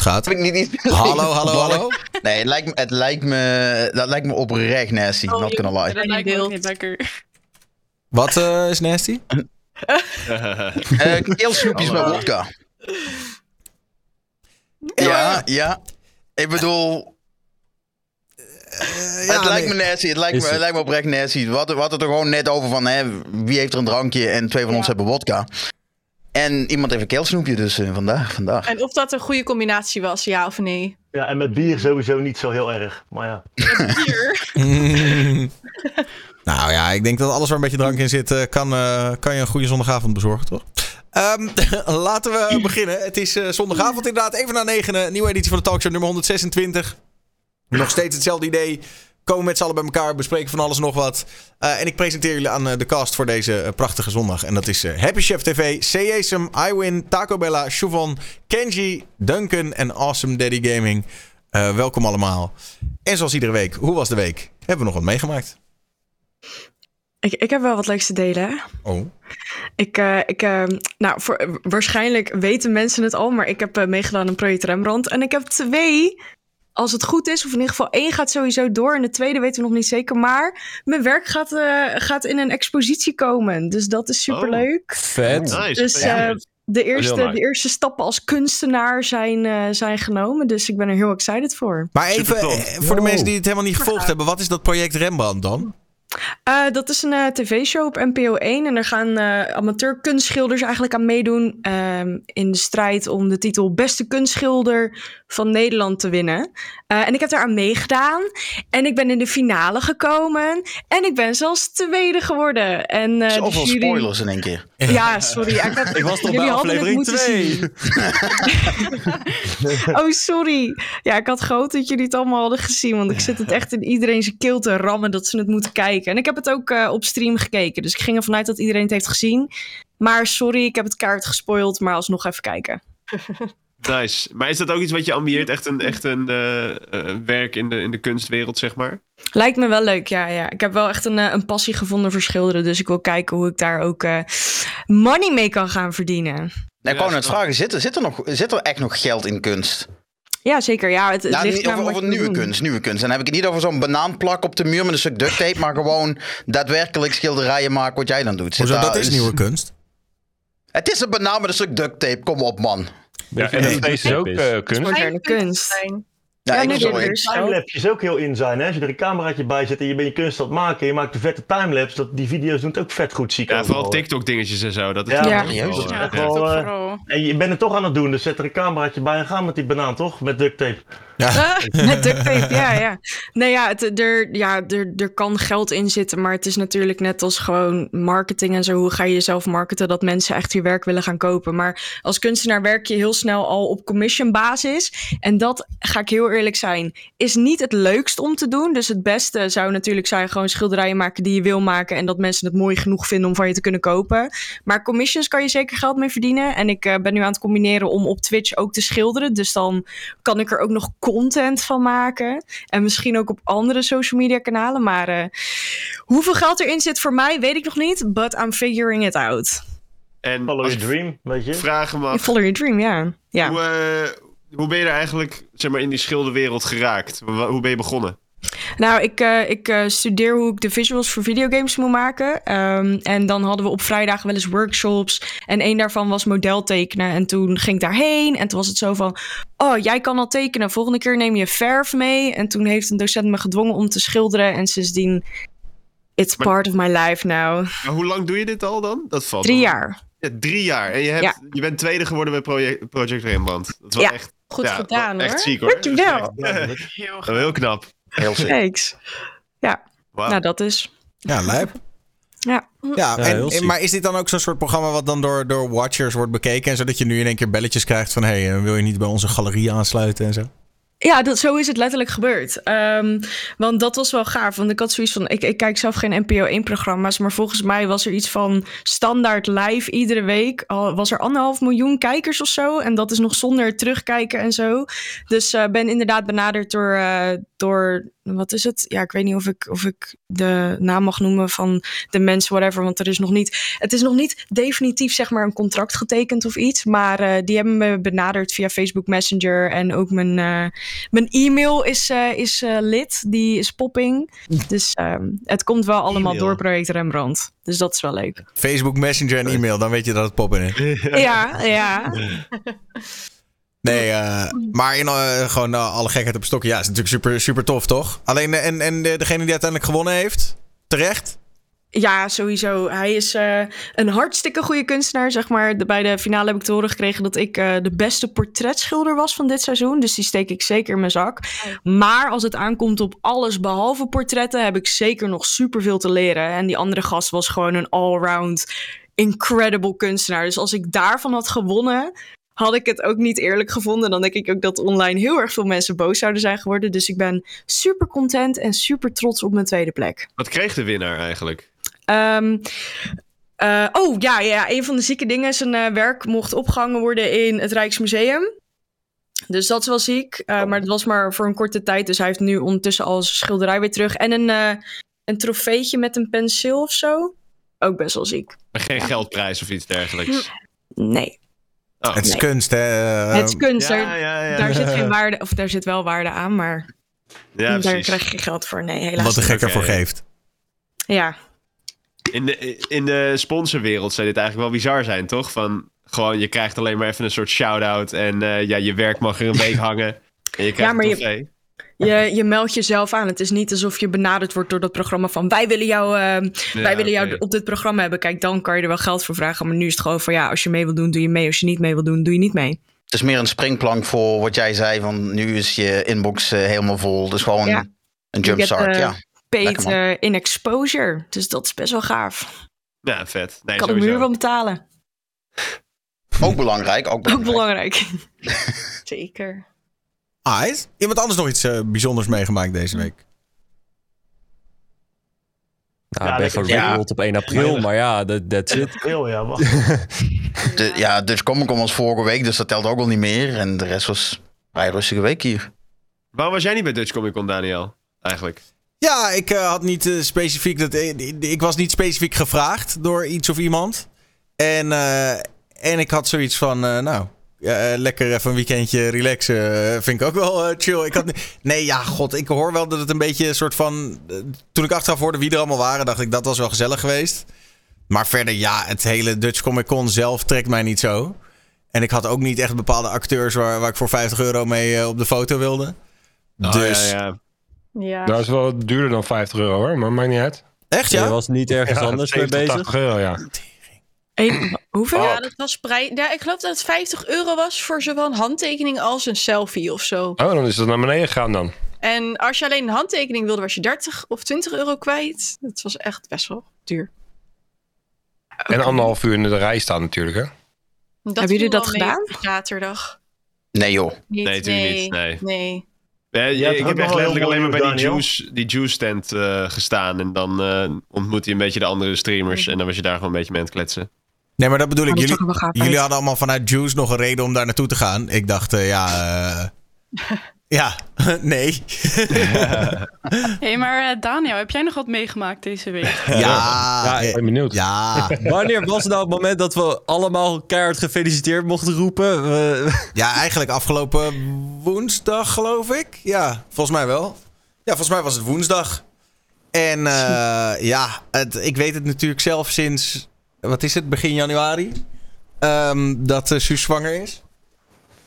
goed gaat. Heb ik niet iets Hallo, hallo, hallo. Nee, het lijkt me, het lijkt me, dat lijkt me oprecht nasty. Oh, not gonna lie. Dat lijkt me ook niet lekker. Wat eh, is nasty? Eh keelsnoepjes met wodka. Ja, ja. Ik bedoel, Eh, ja, het lijkt nee. me nasty. Het lijkt Is me, het lijkt me oprecht nasty. We hadden, we hadden het er gewoon net over van, hè, wie heeft er een drankje en twee van ons hebben wodka. En iemand heeft een keelsnoepje, dus eh, vandaag, vandaag. En of dat een goede combinatie was, ja of nee. Ja, en met bier sowieso niet zo heel erg. Maar ja. Hier. nou ja, ik denk dat alles waar een beetje drank in zit, eh, kan, eh, kan je een goede zondagavond bezorgen, toch? Ehm, laten we beginnen. Het is eh, zondagavond inderdaad, even na negen. Nieuwe editie van de talkshow nummer 126. Nog steeds hetzelfde idee. Komen met z'n allen bij elkaar, bespreken van alles nog wat. Eh, en ik presenteer jullie aan eh, de cast voor deze eh, prachtige zondag. En dat is Happy Chef TV, CASM, iWin, Taco Bella, Chuvon, Kenji, Duncan en Awesome Daddy Gaming. Welkom allemaal. En zoals iedere week, hoe was de week? Hebben we nog wat meegemaakt? Ik, ik heb wel wat leuks te delen. Oh. Ik, ik, nou, voor, waarschijnlijk weten mensen het al, maar ik heb meegedaan aan Project Rembrandt. En ik heb twee, als het goed is, of in ieder geval één gaat sowieso door. En de tweede weten we nog niet zeker. Maar mijn werk gaat, eh, gaat in een expositie komen. Dus dat is superleuk. Vet. Nice. Dus eh, de, eerste, nice. de eerste stappen als kunstenaar zijn, eh, zijn genomen. Dus ik ben er heel excited voor. Maar even, voor de mensen die het helemaal niet gevolgd hebben, wat is dat project Rembrandt dan? Eh, dat is een eh, tv-show op NPO 1. En daar gaan eh amateur kunstschilders eigenlijk aan meedoen. ehm, in de strijd om de titel Beste Kunstschilder van Nederland te winnen. Eh, en ik heb daar aan meegedaan. En ik ben in de finale gekomen. En ik ben zelfs tweede geworden. En, eh, Zoveel jury- spoilers in één keer. Ja, sorry. Ik, had, Ik was toch jullie bij aflevering moeten 2. zien. Oh, sorry. Ja, ik had gehoopt dat jullie het allemaal hadden gezien. Want ik zit het echt in iedereen zijn keel te rammen dat ze het moeten kijken. En ik heb het ook eh, op stream gekeken. Dus ik ging ervan uit dat iedereen het heeft gezien. Maar sorry, ik heb het kaart gespoild. Maar alsnog even kijken. Nice. Maar is dat ook iets wat je ambieert? Echt een, echt een eh, eh, werk in de, in de kunstwereld, zeg maar? Lijkt me wel leuk, ja. ja. Ik heb wel echt een, een passie gevonden voor schilderen. Dus ik wil kijken hoe ik daar ook eh, money mee kan gaan verdienen. Nou, ik wou net vragen, zit er, zit, er nog, zit er echt nog geld in kunst? Ja, zeker. Ja, het, het Nou, ligt niet over, over nieuwe kunst, nieuwe kunst. En dan heb ik het niet over zo'n banaanplak op de muur met een stuk duct tape, maar gewoon daadwerkelijk schilderijen maken wat jij dan doet. Hoezo, dat is nieuwe kunst. Het is een banaan met een stuk duct tape, kom op man. Ja, en deze is ook eh, kunst. Moderne kunst. Ja, Ja, ik Timelapses ook heel in zijn. Hè? Als je er een cameraatje bij zet en je bent je kunst aan het maken. Je maakt een vette timelapse. Dat, die video's doen het ook vet goed, zie ik Ja, overal. vooral TikTok-dingetjes en zo. Dat is Ja, Ja. wel, Juist. eh, Ja, wel. En je bent er toch aan het doen, dus zet er een cameraatje bij en ga met die banaan, toch? Met duct tape. Ja. Met duct ja, ja. Nee, ja, het, er, ja er, er kan geld in zitten, maar het is natuurlijk net als gewoon marketing en zo. Hoe ga je jezelf marketen dat mensen echt je werk willen gaan kopen? Maar als kunstenaar werk je heel snel al op commission basis. En dat, ga ik heel eerlijk zijn, is niet het leukst om te doen. Dus het beste zou natuurlijk zijn gewoon schilderijen maken die je wil maken. En dat mensen het mooi genoeg vinden om van je te kunnen kopen. Maar commissions kan je zeker geld mee verdienen. En ik eh, ben nu aan het combineren om op Twitch ook te schilderen. Dus dan kan ik er ook nog content van maken. En misschien ook op andere social media kanalen. Maar eh, hoeveel geld erin zit voor mij, weet ik nog niet. But I'm figuring it out. En Follow your dream, weet je. vragen mag, follow your dream, ja. ja. hoe, eh, hoe ben je er eigenlijk zeg maar, in die schilderwereld geraakt? Hoe ben je begonnen? Nou, ik, eh, ik eh, studeer hoe ik de visuals voor videogames moet maken. Ehm, en dan hadden we op vrijdagen wel eens workshops. En één daarvan was modeltekenen. En toen ging ik daarheen. En toen was het zo van... Oh, jij kan al tekenen. Volgende keer neem je verf mee. En toen heeft een docent me gedwongen om te schilderen. En sindsdien... It's Maar- part of my life now. Maar hoe lang doe je dit al dan? Dat valt Drie jaar. Ja, drie jaar. En je, hebt, Ja. je bent tweede geworden bij Project, Project Rembrandt. Dat is Ja. echt, Goed ja, gedaan hoor. echt ziek hoor. Dankjewel. Heel Wel heel knap. Heel sick. Thanks. Wauw. Nou, dat is... Ja, lijp. Ja. Ja, en, maar is dit dan ook zo'n soort programma wat dan door, door watchers wordt bekeken? En zodat je nu in één keer belletjes krijgt van... hé, hey, eh, wil je niet bij onze galerie aansluiten en zo? Ja, dat, zo is het letterlijk gebeurd. Ehm, want dat was wel gaaf. Want ik had zoiets van... Ik, ik kijk zelf geen NPO 1-programma's... maar volgens mij was er iets van standaard live iedere week. Al was er anderhalf miljoen kijkers of zo. En dat is nog zonder terugkijken en zo. Dus eh ben inderdaad benaderd door, eh, door wat is het? Ja, ik weet niet of ik, of ik de naam mag noemen van de mensen, whatever. Want er is nog niet, het is nog niet definitief zeg maar een contract getekend of iets. Maar eh, die hebben me benaderd via Facebook Messenger. En ook mijn, eh, mijn e-mail is, eh, is lid, die is popping. Dus ehm, het komt wel allemaal door project Rembrandt. Dus dat is wel leuk. Facebook Messenger en e-mail, dan weet je dat het poppen is. Ja, ja. Nee, eh, maar in, eh, gewoon eh, alle gekheid op een stokje. Ja, is natuurlijk super, super tof, toch? Alleen, en, en de- degene die uiteindelijk gewonnen heeft, terecht? Ja, sowieso. Hij is eh, een hartstikke goede kunstenaar, zeg maar. De, bij de finale heb ik te horen gekregen dat ik eh, de beste portretschilder was van dit seizoen. Dus die steek ik zeker in mijn zak. Maar als het aankomt op alles behalve portretten, heb ik zeker nog superveel te leren. En die andere gast was gewoon een allround incredible kunstenaar. Dus als ik daarvan had gewonnen, had ik het ook niet eerlijk gevonden. Dan denk ik ook dat online heel erg veel mensen boos zouden zijn geworden. Dus ik ben super content en super trots op mijn tweede plek. Wat kreeg de winnaar eigenlijk? Ehm, eh, oh ja, ja, een van de zieke dingen. Zijn eh, werk mocht opgehangen worden in het Rijksmuseum. Dus dat is wel ziek. Eh, Maar het was maar voor een korte tijd. Dus hij heeft nu ondertussen al zijn schilderij weer terug. En een, een trofeetje met een penseel of zo. Ook best wel ziek. Maar geen geldprijs of iets dergelijks. Nee. Oh. het is nee. kunst, hè? eh, het is kunst. Ja, daar- ja, ja. Daar zit geen waarde, of daar zit wel waarde aan, maar Ja, daar precies. krijg je geen geld voor. Nee, helaas. wat de gek ervoor geeft. Ja, In de, in de sponsorwereld zou dit eigenlijk wel bizar zijn, toch? Van gewoon, je krijgt alleen maar even een soort shout-out. En eh, ja, je werk mag er een week hangen. En je krijgt Ja, maar een je-. Je, je meldt jezelf aan. Het is niet alsof je benaderd wordt door dat programma van wij willen jou, eh, Ja, wij willen jou op dit programma hebben. Kijk, dan kan je er wel geld voor vragen. Maar nu is het gewoon van ja, als je mee wil doen, doe je mee. Als je niet mee wil doen, doe je niet mee. Het is meer een springplank voor wat jij zei, van nu is je inbox eh, helemaal vol. Dus gewoon Ja. een jumpstart, eh, ja. Paid in exposure. Dus dat is best wel gaaf. Ja, vet. Nee, kan de sowieso. muur wel betalen. Ook belangrijk, ook Ook belangrijk. belangrijk. Zeker. Aight. Iemand anders nog iets eh, bijzonders meegemaakt deze week? Nou, Ja, ben van ja. Ringworld op 1 april, Maar- ja, that, that's it. Heel ja, wacht. De, ja, dus Comic Con was vorige week, dus dat telt ook wel niet meer. En de rest was een vrij rustige week hier. Waarom was jij niet bij Dutch Comic Con, Daniel? Eigenlijk. Ja, ik eh, had niet eh, specifiek. Dat, ik was niet specifiek gevraagd door iets of iemand. En, eh, en ik had zoiets van, eh, nou, ja, eh, lekker even een weekendje relaxen. eh, vind ik ook wel eh, chill. Ik had, nee, ja, god, ik hoor wel dat het een beetje een soort van. toen ik achteraf hoorde wie er allemaal waren, dacht ik dat was wel gezellig geweest. Maar verder, ja, het hele Dutch Comic Con zelf trekt mij niet zo. En ik had ook niet echt bepaalde acteurs waar, waar ik voor 50 euro mee op de foto wilde. Oh, dus, ja, ja. Ja. Dat is wel duurder dan 50 euro hoor, maar maakt niet uit. echt Je ja? was niet ergens Ja, anders mee 70, bezig. 80 euro, ja. Hoeveel? Ja, dat was prij... ja, ik geloof dat het 50 euro was voor zowel een handtekening als een selfie of zo. Oh, dan is het naar beneden gegaan dan. En als je alleen een handtekening wilde, was je 30 of 20 euro kwijt. Het was echt best wel duur. En anderhalf uur in de rij staan natuurlijk, hè? Dat Hebben jullie dat gedaan? Zaterdag. Nee joh. Niet, Nee, natuurlijk niet, nee. nee. Ja, ik heb echt letterlijk alleen maar bij die juice, die juice stand eh, gestaan. En dan eh, ontmoet je een beetje de andere streamers. En dan was je daar gewoon een beetje mee aan het kletsen. Nee, maar dat bedoel ik. Oh, dat Jullie, hadden allemaal vanuit Juice nog een reden om daar naartoe te gaan. Ik dacht, eh, ja, eh, ja, nee. Hé, maar eh, Daniel, heb jij nog wat meegemaakt deze week? ja, Ja, Ik ben benieuwd. ja, Wanneer was nou het moment dat we allemaal keihard gefeliciteerd mochten roepen? Ja, eigenlijk afgelopen woensdag, geloof ik. Ja, volgens mij wel. Ja, volgens mij was het woensdag. En eh, ja, het, ik weet het natuurlijk zelf sinds, wat is het, begin januari. ehm, dat uh, zwanger is.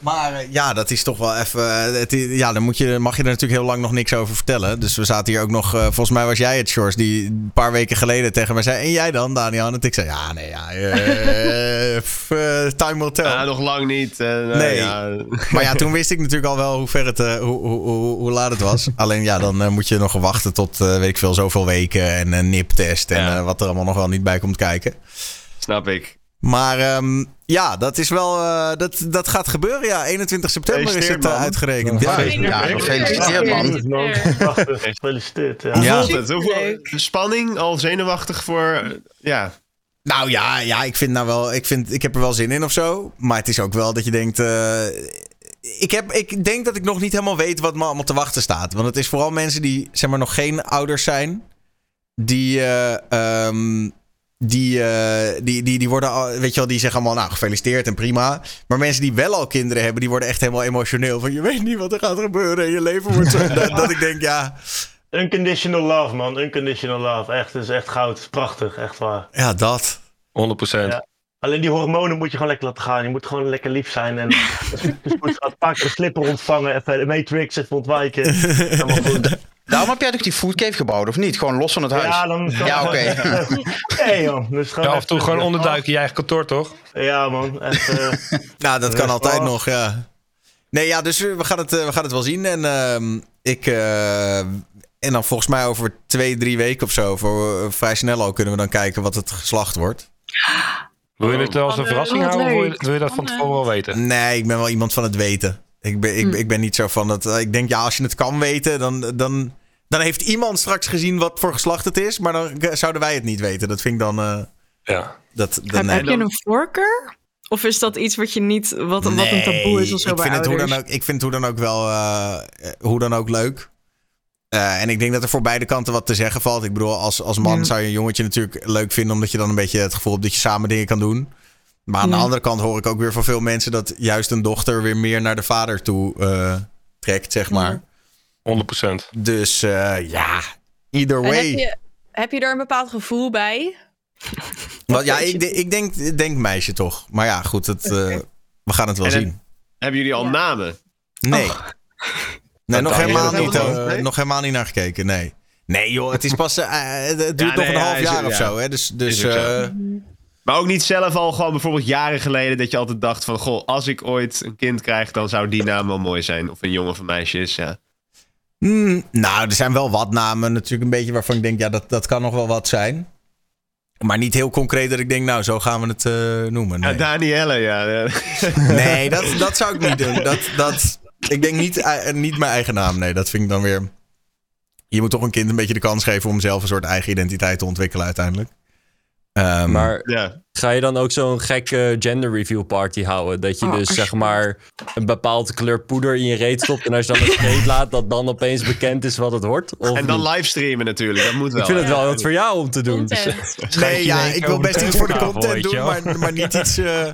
Maar eh, ja, dat is toch wel even. eh, het ja, dan moet je, mag je er natuurlijk heel lang nog niks over vertellen. Dus we zaten hier ook nog. eh, volgens mij was jij het, Shores, die een paar weken geleden tegen mij zei. En jij dan, Daniel? En ik zei: Ja, nee, ja. f- time will tell. Ah, nog lang niet. Nee. Ja, Maar ja, toen wist ik natuurlijk al wel hoe ver het, hoe, hoe, hoe, hoe laat het was. Alleen ja, dan moet je nog wachten tot, weet ik veel, zoveel weken en een niptest en Ja. wat er allemaal nog wel niet bij komt kijken. snap ik. Maar ehm, ja, dat is wel, eh, dat, dat gaat gebeuren. Ja, 21 september is het man. uitgerekend. Ja. Ja, gefeliciteerd man. Gefeliciteerd. Ja. Ja. voelt het? Hoeveel Leuk. spanning? Al zenuwachtig voor... eh, Ja, Nou ja, ja, ik vind nou wel, ik, vind, ik heb er wel zin in of zo. Maar het is ook wel dat je denkt, eh, ik, heb, ik denk dat ik nog niet helemaal weet wat me allemaal te wachten staat. Want het is vooral mensen die zeg maar, nog geen ouders zijn. Die, eh, ehm, die, eh, die, die, die worden al, weet je wel, die zeggen allemaal, nou, gefeliciteerd en prima. Maar mensen die wel al kinderen hebben, die worden echt helemaal emotioneel. Van je weet niet wat er gaat gebeuren en je leven wordt zo. dat, dat ik denk, ja, Unconditional love, man. Unconditional love. Echt, het is echt goud. Prachtig, echt waar. ja, dat. 100 Ja. Alleen die hormonen moet je gewoon lekker laten gaan. Je moet gewoon lekker lief zijn. En dus moet een paar keer de slipper ontvangen. Even de Matrix even ontwijken. Helemaal goed. Daarom heb jij toch die foodcave gebouwd, of niet? Gewoon los van het huis. Ja, dan... Ja, oké. Oké, man. Dus gewoon Ja, af en toe gewoon onderduiken in je eigen kantoor, toch? Ja, man. Echt, eh, Nou, dat kan altijd nog, ja. Nee, ja, dus we gaan het, eh, we gaan het wel zien. En ehm, ik... eh, en dan volgens mij over twee, drie weken of zo, voor, vrij snel al, kunnen we dan kijken wat het geslacht wordt. Wil je het als een verrassing houden of wil je, wil je dat van tevoren wel weten? Nee, ik ben wel iemand van het weten. Ik ben, ik, Hm. ik ben niet zo van het. eh, Ik denk, ja, als je het kan weten, dan, dan, dan heeft iemand straks gezien wat voor geslacht het is. Maar dan zouden wij het niet weten. Dat vind ik dan. eh, Ja. dat, dat, Heb, nee. heb je een voorkeur? Of is dat iets wat je niet, wat, wat een taboe is of zo ik bij vind het hoe dan ook, Ik vind het hoe dan ook wel. eh, eh, hoe dan ook leuk. Eh, en ik denk dat er voor beide kanten wat te zeggen valt. Ik bedoel, als, als man Ja. zou je een jongetje natuurlijk leuk vinden. Omdat je dan een beetje het gevoel hebt dat je samen dingen kan doen. Maar aan de andere kant hoor ik ook weer van veel mensen dat juist een dochter weer meer naar de vader toe eh, trekt, zeg maar. 100% Dus eh, ja, either En heb way. je, heb je daar een bepaald gevoel bij? Want ja, ik, ik denk, denk meisje toch. Maar ja, goed, het, eh, we gaan het wel En zien. Hebben jullie al Ja. namen? Nee. Nee, nog helemaal, niet, eh. Nee? nog helemaal niet naar gekeken, nee. Nee joh, het is pas, eh, het duurt Ja, nog nee, een half jaar of zo. Hè? Dus, dus eh, Maar ook niet zelf al gewoon bijvoorbeeld jaren geleden dat je altijd dacht van... Goh, als ik ooit een kind krijg, dan zou die naam wel mooi zijn. Of een jongen of een meisje is, ja. hmm, nou, er zijn wel wat namen natuurlijk een beetje waarvan ik denk, ja, dat, dat kan nog wel wat zijn. Maar niet heel concreet dat ik denk, nou, zo gaan we het eh, noemen. Ja, Nee, Danielle, ja. ja. nee dat, dat zou ik niet doen. Dat, dat, ik denk niet, eh, niet mijn eigen naam. Nee, dat vind ik dan weer... Je moet toch een kind een beetje de kans geven om zelf een soort eigen identiteit te ontwikkelen uiteindelijk. Ehm, Maar ja. ga je dan ook zo'n gekke gender reveal party houden? Dat je Oh, dus zeg maar een bepaalde kleur poeder in je reet stopt. En als je dan een scheet laat, dat dan opeens bekend is wat het wordt? Of En dan niet? livestreamen natuurlijk, dat moet wel. Ik vind het wel wat voor jou om te doen. Dus, Content. Nee, ja, ik wil best iets voor de content doen, maar, maar niet iets... eh,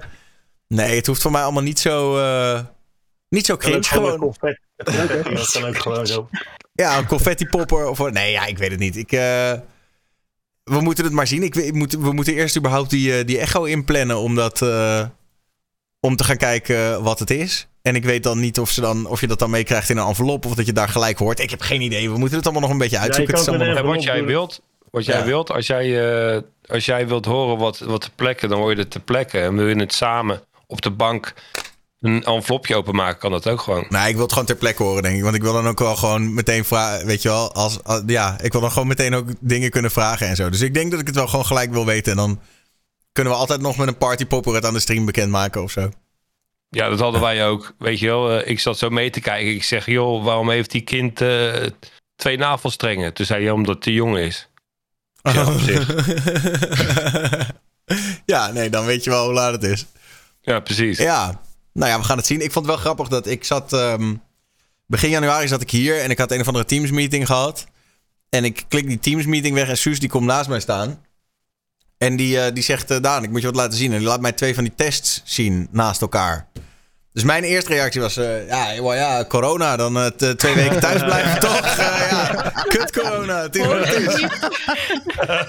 Nee, het hoeft voor mij allemaal niet zo... eh, niet zo cringe gewoon Dat kan ook gewoon zo. Ja, een confetti popper of... Nee, ja, ik weet het niet. Ik... eh, we moeten het maar zien. Ik, ik moet, we moeten eerst überhaupt die, eh, die echo inplannen om, dat, eh, om te gaan kijken wat het is. En ik weet dan niet of, ze dan, of je dat dan meekrijgt in een envelop of dat je daar gelijk hoort. Ik heb geen idee. We moeten het allemaal nog een beetje uitzoeken. het En wat jij wilt, wat jij Ja. wilt als, jij, eh, als jij wilt horen wat, wat te plekken, dan hoor je het te plekken. En wil je het samen op de bank een envelopje openmaken, kan dat ook gewoon. Nou, ik wil het gewoon ter plekke horen, denk ik. Want ik wil dan ook wel gewoon meteen vragen. Weet je wel, als, als- ja, ik wil dan gewoon meteen ook dingen kunnen vragen en zo. Dus ik denk dat ik het wel gewoon gelijk wil weten. En dan kunnen we altijd nog met een partypopper het aan de stream bekendmaken of zo. Ja, dat hadden wij ook. Weet je wel, eh, ik zat zo mee te kijken. Ik zeg, joh, waarom heeft die kind eh, twee navelstrengen? Toen zei hij, omdat hij jong is. Ja, zich. ja, nee, dan weet je wel hoe laat het is. Ja, precies. Ja, nou ja, we gaan het zien. Ik vond het wel grappig dat ik zat... ehm, begin januari zat ik hier en ik had een of andere Teams meeting gehad. En ik klik die Teams meeting weg en Suus die komt naast mij staan. En die, eh, die zegt, eh, Daan, ik moet je wat laten zien. En die laat mij twee van die tests zien naast elkaar. Dus mijn eerste reactie was, eh, ja, well, ja, corona, dan twee weken thuis blijven toch? Ja, kut corona, het is wat het is.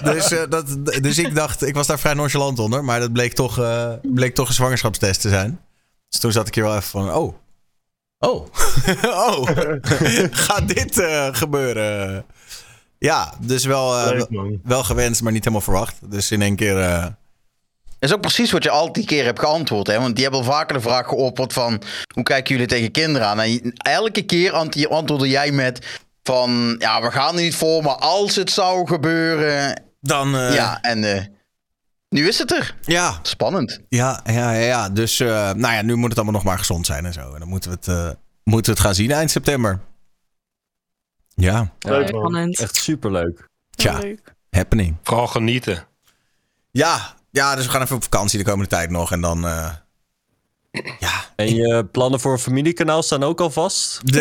Dus, dat, dus ik dacht, ik was daar vrij nonchalant onder. Maar dat bleek toch, bleek toch een zwangerschapstest te zijn. Dus toen zat ik hier wel even van, oh. Oh. oh. Gaat dit eh, gebeuren? Ja, dus wel, eh, Leuk, wel gewenst, maar niet helemaal verwacht. Dus in één keer... eh, Dat is ook precies wat je al die keer hebt geantwoord. Hè? Want die hebben al vaker de vraag geopperd van... hoe kijken jullie tegen kinderen aan? En elke keer ant- antwoordde jij met... van ja, we gaan er niet voor, maar als het zou gebeuren... dan... eh, ja, en eh, nu is het er. ja, Spannend. Ja, ja, ja, ja. Dus eh, nou ja, nu moet het allemaal nog maar gezond zijn en zo. En dan moeten we het, eh, moeten we het gaan zien eind september. Ja, Leuk, man. Echt superleuk. tja, Leuk. happening. Vooral genieten. Ja, ja, dus we gaan even op vakantie de komende tijd nog. En dan, eh, Ja. En je plannen voor een familiekanaal staan ook al vast? De-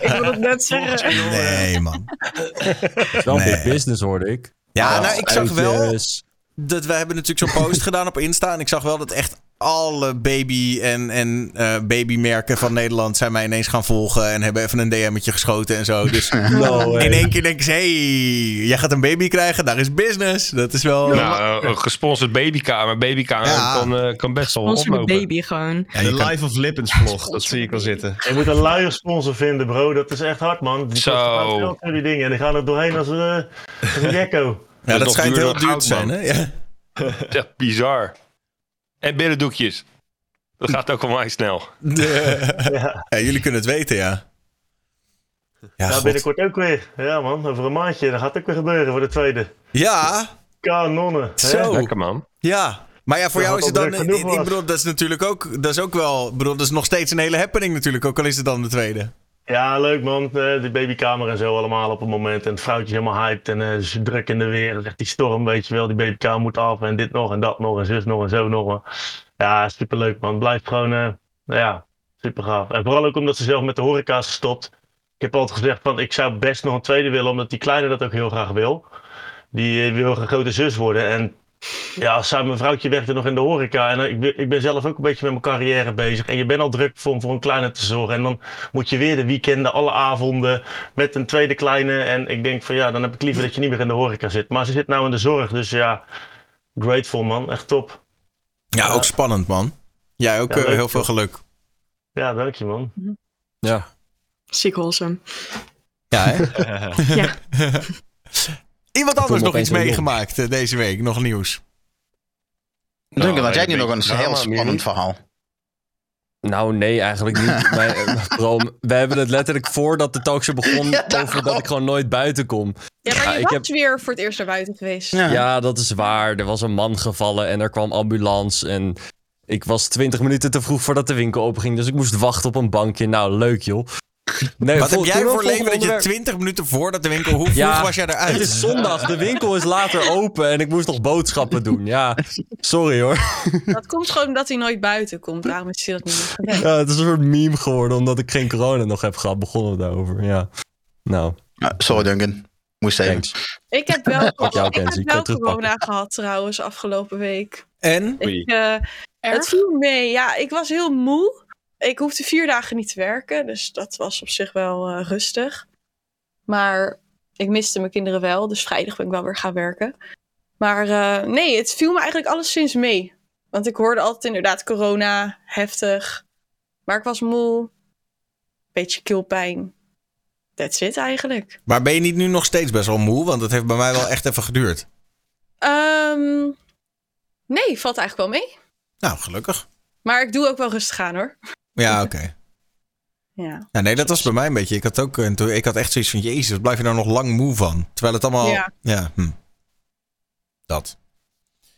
Ik wil het net zeggen. Nee, man. Het is wel Nee. big business, hoorde ik. Ja, nou, ik zag wel Uitjes. Dat we hebben natuurlijk zo'n post gedaan op Insta. En ik zag wel dat echt alle baby en, en eh, babymerken van Nederland zijn mij ineens gaan volgen. En hebben even een DM'tje geschoten en zo. Dus No in één keer denk ik, hey, jij gaat een baby krijgen. Daar is business. Dat is wel... Nou, een gesponsord babykamer. Babykamer Ja. kan, eh, kan best wel oplopen. baby gewoon. Ja, De kan- Life of Lippens vlog, dat zie ik al zitten. Je moet een luier sponsor vinden, bro. Dat is echt hard, man. Die Zo. die dingen. En die gaan er doorheen als, eh, als een gecko. Ja, dat nog schijnt duurder heel duur te zijn, hè? Ja. Ja, bizar. En binnendoekjes. Dat gaat ook al mij snel. De- Ja. ja, jullie kunnen het weten, ja. Ja, Nou, binnenkort ook weer. Ja, man. Over een maandje. Dat gaat ook weer gebeuren voor de tweede. Ja, Kanonnen. hè? Zo. Lekker man. ja. Maar ja, voor Dat jou is het dan... Ik, bedoel, dat is natuurlijk ook... Dat is ook wel... Bedoel, dat is nog steeds een hele happening natuurlijk. Ook al is het dan de tweede. Ja, leuk man. Eh, die babykamer en zo allemaal op het moment. En het vrouwtje is helemaal hyped. En eh, ze druk in de weer. Zegt die storm, weet je wel. Die babykamer moet af. En dit nog en dat nog. En zus nog en zo nog. Ja, superleuk man. Blijft gewoon, eh, nou ja, super gaaf. En vooral ook omdat ze zelf met de horeca is gestopt. Ik heb altijd gezegd van, ik zou best nog een tweede willen. Omdat die kleine dat ook heel graag wil. Die wil een grote zus worden. En ja, samen mijn vrouwtje werkte nog in de horeca. En eh, ik, ben- ik ben zelf ook een beetje met mijn carrière bezig. En je bent al druk voor, voor een kleine te zorgen. En dan moet je weer de weekenden, alle avonden met een tweede kleine. En ik denk van ja, dan heb ik liever dat je niet meer in de horeca zit. Maar ze zit nou in de zorg. Dus ja, grateful man. Echt top. Ja, ook spannend, man. Jij ook Ja, eh, heel veel geluk. Ja, dank je man. Ja. Sick wholesome. Ja, hè? Ja. Iemand anders nog iets meegemaakt eh, deze week? Nog nieuws? Duncan, had jij een niet nog een heel meer spannend niet. verhaal? Nou, nee, eigenlijk niet. Wij, eh, we hebben het letterlijk voordat de talkshow begon Ja, over dat ik gewoon nooit buiten kom. Ja, maar Ja, je ik was heb- weer voor het eerst naar buiten geweest. Ja. Ja, dat is waar. Er was een man gevallen en er kwam ambulance. En ik was 20 minuten te vroeg voordat de winkel openging. Dus ik moest wachten op een bankje. Nou, leuk joh. Nee, Wat heb jij voor leven dat je onderwerp. 20 minuten voordat de winkel... Hoe vroeg Ja, was jij eruit? Het is zondag, de winkel is later open en ik moest nog boodschappen doen. Ja, sorry hoor. Dat komt gewoon omdat hij nooit buiten komt. Daarom is hij dat niet meer. Ja, het is een soort meme geworden omdat ik geen corona nog heb gehad. Begonnen we daarover, ja. Nou, sorry Duncan. Moest even. thanks. Ik heb wel, jou, ik heb wel corona gehad trouwens afgelopen week. En? Ik, eh, het viel mee. Ja, ik was heel moe. Ik hoefde vier dagen niet te werken. Dus dat was op zich wel eh, rustig. Maar ik miste mijn kinderen wel. Dus vrijdag ben ik wel weer gaan werken. Maar eh, nee, het viel me eigenlijk alleszins mee. Want ik hoorde altijd inderdaad corona, heftig. Maar ik was moe. Beetje keelpijn. That's it eigenlijk. Maar ben je niet nu nog steeds best wel moe? Want dat heeft bij mij wel echt even geduurd. Ehm, nee, valt eigenlijk wel mee. Nou, gelukkig. Maar ik doe ook wel rustig aan hoor. Ja, oké. Ja. Ja, nee, dat was bij mij een beetje. Ik had ook, toen, ik had echt zoiets van, jezus, wat blijf je nou nog lang moe van? Terwijl het allemaal, ja, Ja. hm. dat.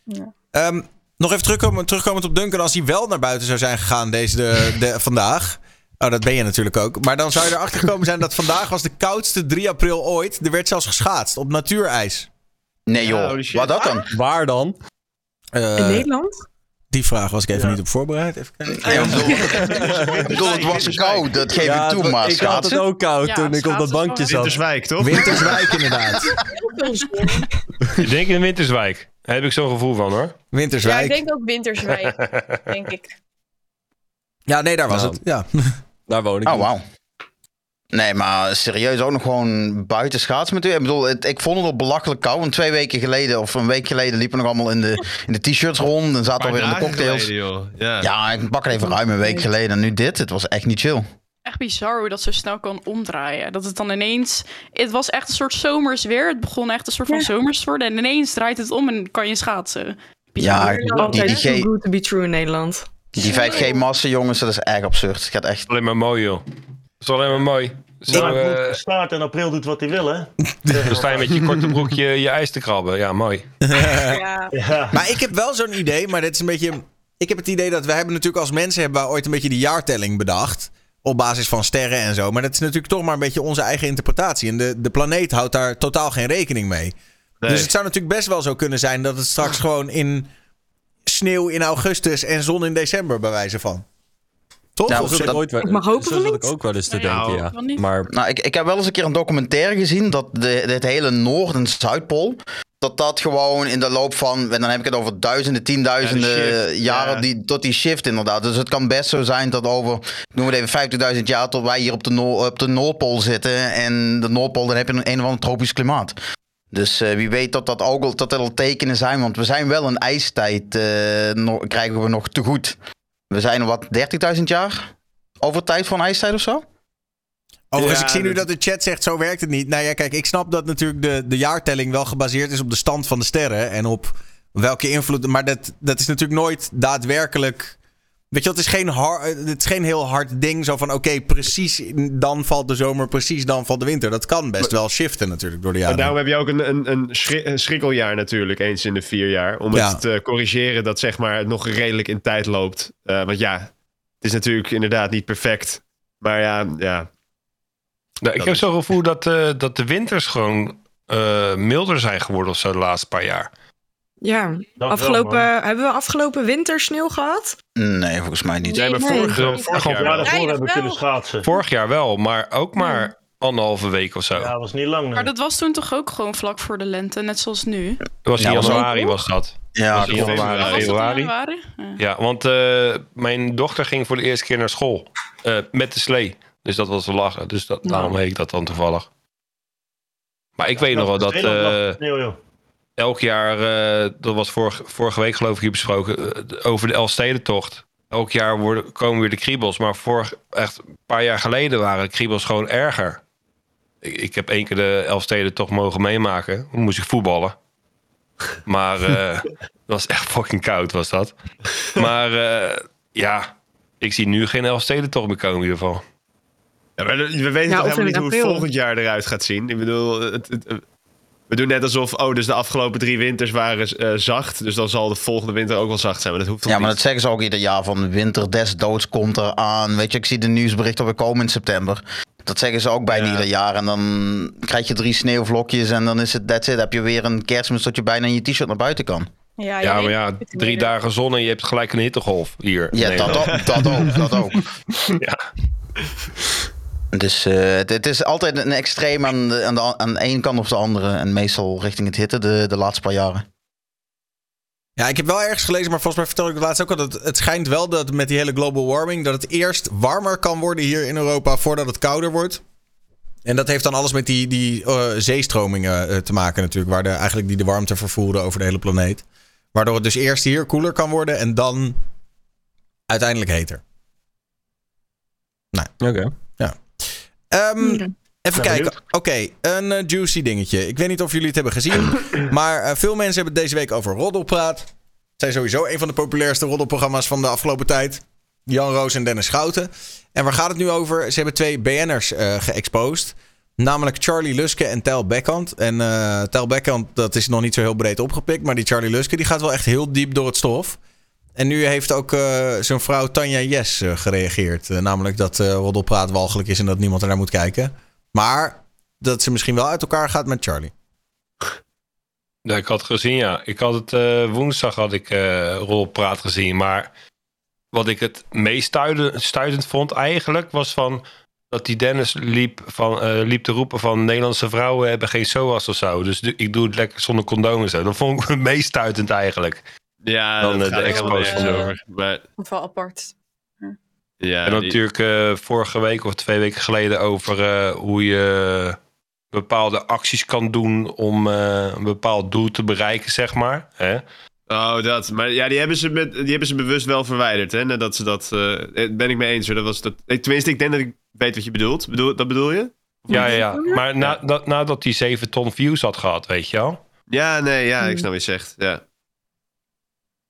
Ja. Ehm, nog even terugkomen, terugkomend op Duncan, als hij wel naar buiten zou zijn gegaan deze de, de, vandaag. Oh, dat ben je natuurlijk ook. Maar dan zou je erachter gekomen zijn dat vandaag was de koudste 3 april ooit. Er werd zelfs geschaatst op natuurijs. Nee joh, wat dat dan? Waar dan? Eh, In Nederland? Die vraag was ik even Ja. niet op voorbereid. Even kijken. Ja, ik bedoel, ik bedoel, het was koud, dat geef Ja, ik toe, het- maar ik had het ook koud Ja, toen ik op dat bankje zat. Winterswijk, toch? Winterswijk inderdaad. Ik denk in Winterswijk. Daar heb ik zo'n gevoel van hoor. Ja, ik Winterswijk. Ja, denk ook Winterswijk, denk ik. nee, daar was Nou. het. Ja. Daar woon ik. Oh, wauw. Nee, maar serieus ook nog gewoon buiten schaatsen met u. Ik bedoel, het, ik vond het wel belachelijk koud. Want twee weken geleden, of een week geleden, liepen we nog allemaal in de, in de t-shirts rond. En zaten alweer in de cocktails. geleden. Ja. Ja, ik pak het even ruim een week geleden. En nu dit, het was echt niet chill. Echt bizar hoe dat zo snel kan omdraaien. Dat het dan ineens... Het was echt een soort zomers weer. Het begon echt een soort van Ja. zomers te worden. En ineens draait het om en kan je schaatsen. Ja, Bizar. die, Altijd die, too G- good to be true in Nederland. die 5G-massa, jongens, dat is echt absurd. Het gaat echt... Alleen maar mooi joh. Dat is alleen maar mooi. Zo, eh, de staart in april doet wat hij wil, hè? dan sta je met je korte broekje je ijs te krabben. Ja, mooi. Ja. Ja. Maar ik heb wel zo'n idee, maar dit is een beetje... Ik heb het idee dat we hebben natuurlijk als mensen hebben we ooit een beetje de jaartelling bedacht. Op basis van sterren en zo. Maar dat is natuurlijk toch maar een beetje onze eigen interpretatie. En de, de planeet houdt daar totaal geen rekening mee. Nee. Dus het zou natuurlijk best wel zo kunnen zijn dat het straks gewoon in sneeuw in augustus en zon in december, bij wijze van. Toch? Ja, Zo zo- zat ik ooit wel- Ik mag hopen zo van zat niet. ik ook wel eens te Nou, denken, ja. Maar Nou, ik, ik heb wel eens een keer een documentaire gezien dat de, dit hele Noord- en Zuidpool. Dat dat gewoon in de loop van, en dan heb ik het over duizenden, tienduizenden Ja, jaren, ja. die, tot die shift inderdaad. Dus het kan best zo zijn dat over, ik noem het even 50.000 jaar, tot wij hier op de, Noor- op de Noordpool zitten. En de Noordpool, dan heb je een, een of ander tropisch klimaat. Dus eh, wie weet dat dat ook al, dat er al tekenen zijn, want we zijn wel een ijstijd, eh, nog- krijgen we nog te goed. We zijn wat, 30.000 jaar over tijd van ijstijd of zo? Overigens, Ja, ik zie nu dat- dat de chat zegt, zo werkt het niet. Nou ja, kijk, ik snap dat natuurlijk de, de jaartelling wel gebaseerd is op de stand van de sterren. En op welke invloed... Maar dat, dat is natuurlijk nooit daadwerkelijk... Weet je, het is geen, har, het is geen heel hard ding. Zo van, oké, precies dan valt de zomer, precies dan valt de winter. Dat kan best wel shiften natuurlijk door de En jaren. daarom heb je ook een, een, een, schri- een schrikkeljaar natuurlijk, eens in de vier jaar. Om Ja. het te corrigeren dat zeg maar het nog redelijk in tijd loopt. Eh, want ja, het is natuurlijk inderdaad niet perfect. Maar ja, ja. Nou, ik heb zo'n gevoel dat, eh, dat de winters gewoon eh, milder zijn geworden of zo de laatste paar jaar. Ja, afgelopen, hebben we afgelopen winter sneeuw gehad? Nee, volgens mij niet. Maar vorig, Nee. vorig jaar daarvoor hebben we kunnen schaatsen. Vorig jaar wel, maar ook maar anderhalve week of zo. Ja, dat was niet lang. nee. Maar dat was toen toch ook gewoon vlak voor de lente, net zoals nu? Dat was Ja, in januari was dat. Ja, was januari, was januari? Ja. Ja, want eh, mijn dochter ging voor de eerste keer naar school. eh, met de slee. Dus dat was lachen. Dus dat, daarom weet ik dat dan toevallig. Maar ik weet nog wel dat Nederland elk jaar, eh, dat was vorige, vorige week geloof ik hier besproken, eh, over de Elfstedentocht. Elk jaar worden, komen weer de kriebels. Maar vorig, echt een paar jaar geleden waren de kriebels gewoon erger. Ik, ik heb één keer de Elfstedentocht mogen meemaken. Toen moest ik voetballen. Maar eh, dat was echt fucking koud was dat. Maar eh, ja, ik zie nu geen Elfstedentocht meer komen in ieder geval. Ja, maar we weten Ja, toch of helemaal niet hoe het volgend jaar eruit gaat zien. Ik bedoel, het, het- we doen net alsof, oh, dus de afgelopen drie winters waren eh, zacht. Dus dan zal de volgende winter ook wel zacht zijn. Maar dat hoeft toch Ja, maar dat zeggen ze ook ieder jaar van winter des doods komt eraan. Weet je, ik zie de nieuwsberichten weer komen in september. Dat zeggen ze ook bijna Ja. ieder jaar. En dan krijg je drie sneeuwvlokjes en dan is het that's it. Heb je weer een kerstmis dat je bijna in je t-shirt naar buiten kan. Ja, Ja, maar ja, drie dagen zon en je hebt gelijk een hittegolf hier. Ja, dat ook, dat ook, dat ook. Ja. Dus eh, het, het is altijd een extreem aan de, aan, de, aan de ene kant of de andere. En meestal richting het hitte de, de laatste paar jaren. Ja, ik heb wel ergens gelezen, maar volgens mij vertelde ik het laatst ook al. Dat het, schijnt wel dat met die hele global warming. dat het eerst warmer kan worden hier in Europa. voordat het kouder wordt. En dat heeft dan alles met die, die eh, zeestromingen eh, te maken, natuurlijk. Waar de, eigenlijk die de warmte vervoeren over de hele planeet. Waardoor het dus eerst hier koeler kan worden. en dan uiteindelijk heter. Oké. Ehm, Ja. Even kijken. Oké, een eh, juicy dingetje. Ik weet niet of jullie het hebben gezien. maar eh, veel mensen hebben het deze week over Roddelpraat. Het zijn sowieso een van de populairste roddelprogramma's van de afgelopen tijd. Jan Roos en Dennis Schouten. En waar gaat het nu over? Ze hebben twee BN'ers eh geëxposed. Namelijk Charlie Luske en Tel Beckhand. En Tel Beckhand, dat is nog niet zo heel breed opgepikt. Maar die Charlie Luske, die gaat wel echt heel diep door het stof. En nu heeft ook eh, zijn vrouw Tanja Jes eh, gereageerd. Eh, namelijk dat roddelpraat walgelijk is en dat niemand er naar moet kijken. Maar dat ze misschien wel uit elkaar gaat met Charlie. Ja, ik had gezien, ja. Ik had het woensdag had ik rolpraat gezien. Maar wat ik het meest stuitend vond eigenlijk was van dat die Dennis liep, van, liep te roepen van Nederlandse vrouwen hebben geen SOAS of zo. Dus du- ik doe het lekker zonder condoom en zo. Dat vond ik het meest stuitend eigenlijk. Ja, Dan, dat eh, de nergens van- over. Maar Of wel apart. ja, en die- natuurlijk eh, vorige week of twee weken geleden over eh, hoe je bepaalde acties kan doen om eh, een bepaald doel te bereiken, zeg maar. Hè? Oh, dat. Maar ja, die hebben ze, met, die hebben ze bewust wel verwijderd. Hè? Nadat ze dat. eh, ben ik mee eens hoor. Dat was dat, eh, tenminste, ik denk dat ik weet wat je bedoelt. Bedoel, dat bedoel je? Ja, ja, ja. Maar na, dat, nadat hij 7 ton views had gehad, weet je wel. Ja, nee, ja, ik Hmm. snap wat je zegt. Ja.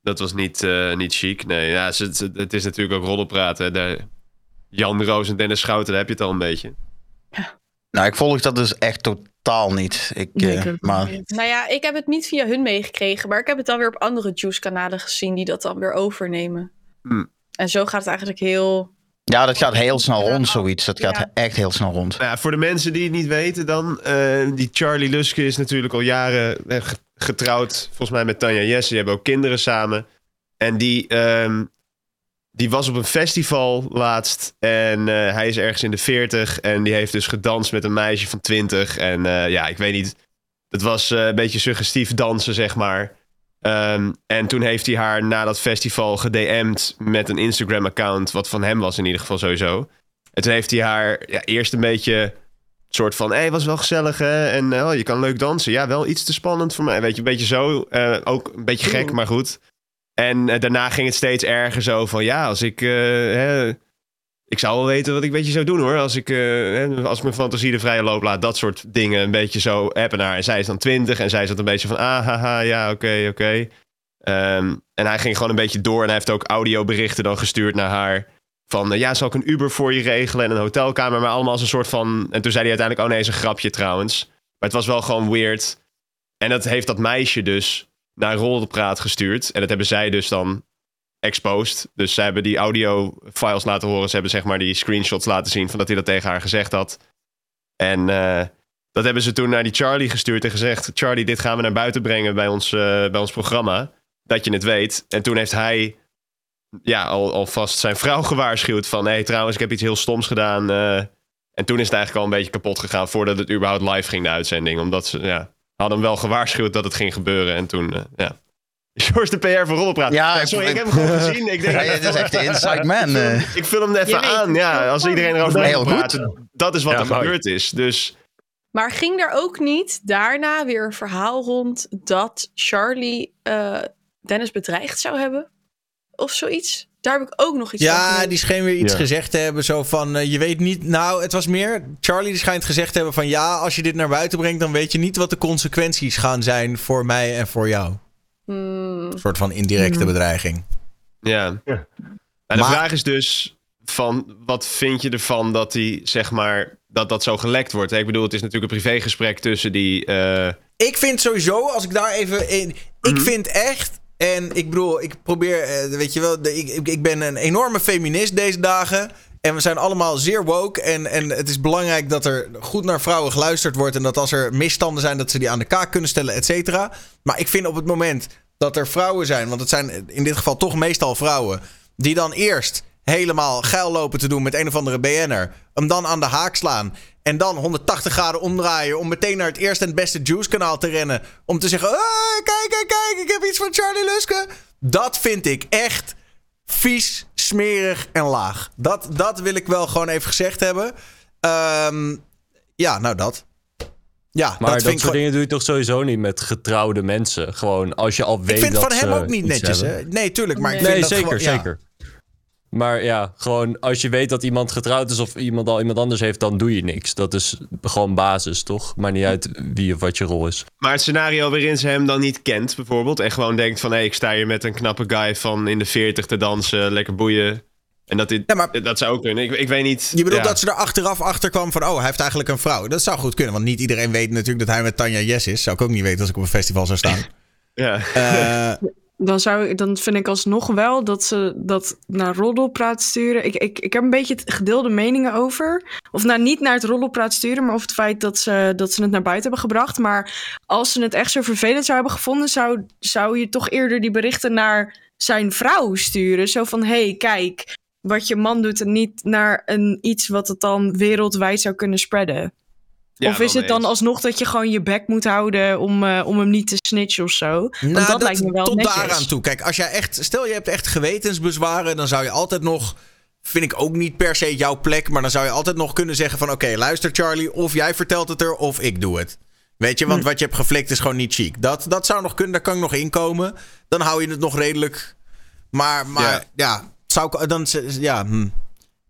Dat was niet, eh, niet chic. Nee, ja, ze- het is natuurlijk ook roddelpraten. Daar, Jan Roos en Dennis Schouten, daar heb je het al een beetje. Nou, ik volg dat dus echt totaal niet. Ik, Nee, eh, maar niet. Nou ja, ik heb het niet via hun meegekregen, maar ik heb het dan weer op andere Juice-kanalen gezien die dat dan weer overnemen. Hmm. En zo gaat het eigenlijk heel. ja, dat gaat heel snel rond, zoiets. Dat gaat Ja. echt heel snel rond. Nou ja, voor de mensen die het niet weten dan. eh, die Charlie Luske is natuurlijk al jaren eh, getrouwd. Volgens mij met Tanja Jesse. Die hebben ook kinderen samen. En die, ehm, die was op een festival laatst. En eh, hij is ergens in de 40. En die heeft dus gedanst met een meisje van 20. En eh, ja, ik weet niet. Het was eh, een beetje suggestief dansen, zeg maar. Ehm, en toen heeft hij haar na dat festival gedM'd met een Instagram-account. Wat van hem was in ieder geval sowieso. En toen heeft hij haar ja, eerst een beetje soort van, hé, hey, was wel gezellig hè? En oh, je kan leuk dansen. Ja, wel iets te spannend voor mij. Weet je, een beetje zo. eh, ook een beetje gek, maar goed. En eh, daarna ging het steeds erger zo van, ja, als ik... eh, hè, ik zou wel weten wat ik een beetje zou doen hoor. Als ik, hè, als mijn fantasie de vrije loop laat. Dat soort dingen een beetje zo appen naar. En zij is dan 20 en zij zat een beetje van, ah, haha, ja, oké, oké. Ehm, en hij ging gewoon een beetje door. En hij heeft ook audioberichten dan gestuurd naar haar. Van, eh, ja, zal ik een Uber voor je regelen en een hotelkamer. Maar allemaal als een soort van... En toen zei hij uiteindelijk, oh nee, is een grapje trouwens. Maar het was wel gewoon weird. En dat heeft dat meisje dus naar Rolpraat gestuurd. En dat hebben zij dus dan exposed. Dus ze hebben die audio-files laten horen. Ze hebben zeg maar die screenshots laten zien van dat hij dat tegen haar gezegd had. En eh, dat hebben ze toen naar die Charlie gestuurd en gezegd... Charlie, dit gaan we naar buiten brengen bij ons, eh, bij ons programma. Dat je het weet. En toen heeft hij ja, al, alvast zijn vrouw gewaarschuwd van... hé, hey, trouwens, ik heb iets heel stoms gedaan. eh. en toen is het eigenlijk al een beetje kapot gegaan... voordat het überhaupt live ging, de uitzending. Omdat ze ja, hadden hem wel gewaarschuwd dat het ging gebeuren. En toen, eh, ja... George de PR voor Rollenpraat. Ja, ik- sorry, ik heb hem gewoon gezien. Ik denk, Ja, het is echt de inside man. eh. ik vul hem even aan. Ja, als iedereen erover Heel goed. praten. Dat is wat Ja, er mooi. gebeurd is. Dus Maar ging er ook niet daarna weer een verhaal rond dat Charlie eh, Dennis bedreigd zou hebben? Of zoiets? Daar heb ik ook nog iets van Ja, die scheen weer iets Ja. gezegd te hebben. Zo van, eh, je weet niet... Nou, het was meer... Charlie die schijnt gezegd te hebben van... Ja, als je dit naar buiten brengt... dan weet je niet wat de consequenties gaan zijn... voor mij en voor jou. Hmm, Een soort van indirecte Hmm. bedreiging. ja. Ja. Maar de Maar- vraag is dus van wat vind je ervan dat die zeg maar dat dat zo gelekt wordt? Ik bedoel, het is natuurlijk een privégesprek tussen die. eh, Ik vind sowieso, als ik daar even in. Ik Mhm. vind echt. En ik bedoel, ik probeer. eh, Weet je wel, ik, ik ben een enorme feminist deze dagen. En we zijn allemaal zeer woke. En, en het is belangrijk dat er goed naar vrouwen geluisterd wordt. En dat als er misstanden zijn, dat ze die aan de kaak kunnen stellen, et cetera. Maar ik vind op het moment dat er vrouwen zijn. Want het zijn in dit geval toch meestal vrouwen. Die dan eerst helemaal geil lopen te doen met een of andere BN'er. Hem dan aan de haak slaan. En dan 180 graden omdraaien. Om meteen naar het eerste en beste Juice kanaal te rennen. Om te zeggen: "Ah, kijk, kijk, kijk, ik heb iets van Charlie Luske. Dat vind ik echt vies, smerig en laag. Dat, dat wil ik wel gewoon even gezegd hebben. Ehm, ja, nou dat. Ja, Maar dat, vind ik soort gewoon- dingen doe je toch sowieso niet met getrouwde mensen. Gewoon als je al weet Ik vind het dat van hem ook niet netjes. Hè? Nee, tuurlijk. Maar ik Nee, vind Nee, dat zeker, gewoon- ja. zeker. Maar ja, gewoon als je weet dat iemand getrouwd is of iemand al iemand anders heeft, dan doe je niks. Dat is gewoon basis, toch? Maar niet uit wie of wat je rol is. maar het scenario waarin ze hem dan niet kent, bijvoorbeeld. En gewoon denkt van hé, ik sta hier met een knappe guy van in de 40 te dansen, lekker boeien. En dat, dit, Ja, maar- dat zou ook kunnen. Ik, ik weet niet. Je bedoelt ja. dat ze er achteraf achter kwam van... oh, hij heeft eigenlijk een vrouw. Dat zou goed kunnen, want niet iedereen weet natuurlijk... dat hij met Tanja Yes is. Zou ik ook niet weten als ik op een festival zou staan. Ja. Eh, Dan, zou, dan vind ik alsnog wel dat ze dat naar roddelpraat sturen. Ik, ik, ik heb een beetje gedeelde meningen over. Of nou niet naar het roddelpraat sturen, maar over het feit dat ze, dat ze het naar buiten hebben gebracht. Maar als ze het echt zo vervelend zou hebben gevonden, zou, zou je toch eerder die berichten naar zijn vrouw sturen. Zo van: hé, hey, kijk, wat je man doet en niet naar een, iets wat het dan wereldwijd zou kunnen spreiden. Ja, of is het dan eens. alsnog dat je gewoon je bek moet houden om, eh, om hem niet te snitchen of zo? Want Nou, dat, lijkt me wel tot netjes. daaraan toe. Kijk, als jij echt, stel je hebt echt gewetensbezwaren, dan zou je altijd nog, vind ik ook niet per se jouw plek, maar dan zou je altijd nog kunnen zeggen van, oké, luister Charlie, of jij vertelt het er, of ik doe het. Weet je, want Hm. wat je hebt geflikt is gewoon niet chic. Dat, dat zou nog kunnen, daar kan ik nog inkomen. Dan hou je het nog redelijk. Maar, maar ja, Ja. zou ik dan, ja, hm,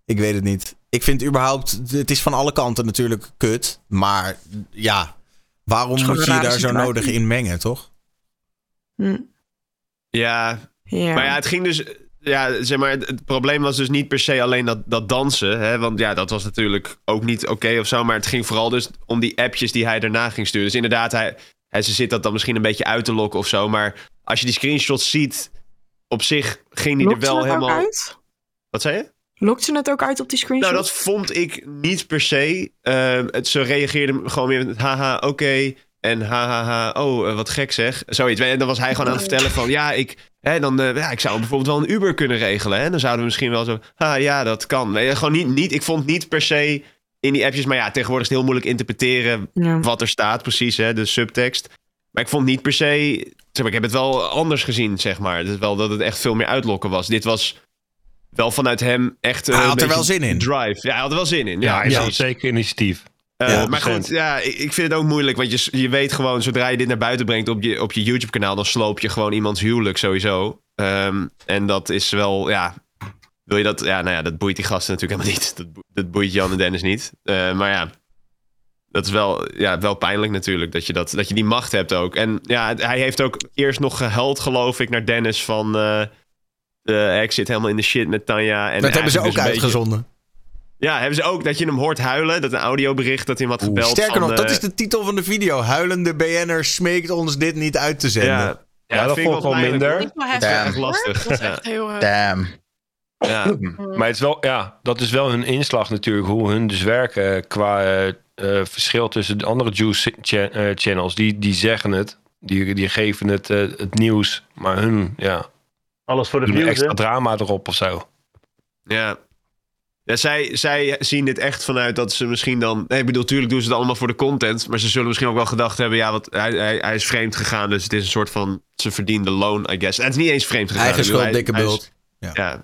ik weet het niet. Ik vind überhaupt, het is van alle kanten natuurlijk kut, maar ja, waarom moet je je daar zo nodig in mengen, toch? Hm. ja, Ja. Maar ja, het ging dus. Ja, zeg maar, het, het probleem was dus niet per se alleen dat, dat dansen. Hè? Want ja, dat was natuurlijk ook niet oké of zo. Maar het ging vooral dus om die appjes die hij daarna ging sturen. Dus inderdaad, hij, hij, ze zit dat dan misschien een beetje uit te lokken of zo. Maar als je die screenshots ziet, op zich ging hij er Lokt wel helemaal. uit? Wat zei je? Lokt ze het ook uit op die screenshot? Nou, dat vond ik niet per se. Ehm, het, ze reageerde gewoon weer met haha, oké. En hahaha, oh, eh, wat gek zeg. Zoiets. En dan was hij gewoon aan het vertellen van... Ja, ik Hè, dan, eh, ja, ik zou bijvoorbeeld wel een Uber kunnen regelen. Hè? Dan zouden we misschien wel zo... Ah, ja, dat kan. Nee, gewoon niet, niet, ik vond niet per se in die appjes... Maar ja, tegenwoordig is het heel moeilijk interpreteren Ja. wat er staat precies, hè, de subtekst. Maar ik vond niet per se... Zeg maar, ik heb het wel anders gezien, zeg maar. Is wel dat het echt veel meer uitlokken was. Dit was wel vanuit hem echt... eh, Hij een had er beetje wel zin in. Drive. Ja, hij had er wel zin in. Ja, Ja, hij had zeker initiatief. Eh, Ja, maar goed, ja, ik, ik vind het ook moeilijk. Want je, je weet gewoon, zodra je dit naar buiten brengt op je, op je YouTube-kanaal... dan sloop je gewoon iemands huwelijk sowieso. Ehm, en dat is wel, ja... Wil je dat... Ja, nou ja, dat boeit die gasten natuurlijk helemaal niet. Dat, bo- dat boeit Jan en Dennis niet. Eh, maar ja, dat is wel, ja, wel pijnlijk natuurlijk. Dat je, dat, dat je die macht hebt ook. En ja, hij heeft ook eerst nog gehuild, geloof ik, naar Dennis van... eh eh, ik zit helemaal in de shit met Tanja. En dat hebben ze ook dus beetje- uitgezonden. ja, hebben ze ook dat je hem hoort huilen. Dat een audiobericht dat hij hem had gebeld. Sterker van, nog, dat eh, is de titel van de video. Huilende BN'er smeekt ons dit niet uit te zenden. Ja, Ja, dat vind ik vond ik wel minder. Dat is echt lastig. Dat is Ja. echt heel... eh, Damn. Ja. Maar het is wel, ja, dat is wel hun inslag natuurlijk, hoe hun dus werken qua verschil tussen de andere Juice cha- eh, channels. Die, die zeggen het, die, die geven het, eh, het nieuws, maar hun, ja, Alles voor de views, extra hè? drama erop of zo. Ja. Ja, zij, zij zien dit echt vanuit dat ze misschien dan... Nee, ik bedoel, natuurlijk doen ze het allemaal voor de content. Maar ze zullen misschien ook wel gedacht hebben... Ja, wat, hij, hij, hij is vreemd gegaan. Dus het is een soort van... Ze verdiende loon, I guess. En het is niet eens vreemd gegaan. Eigen schuld, dikke bult. Ja.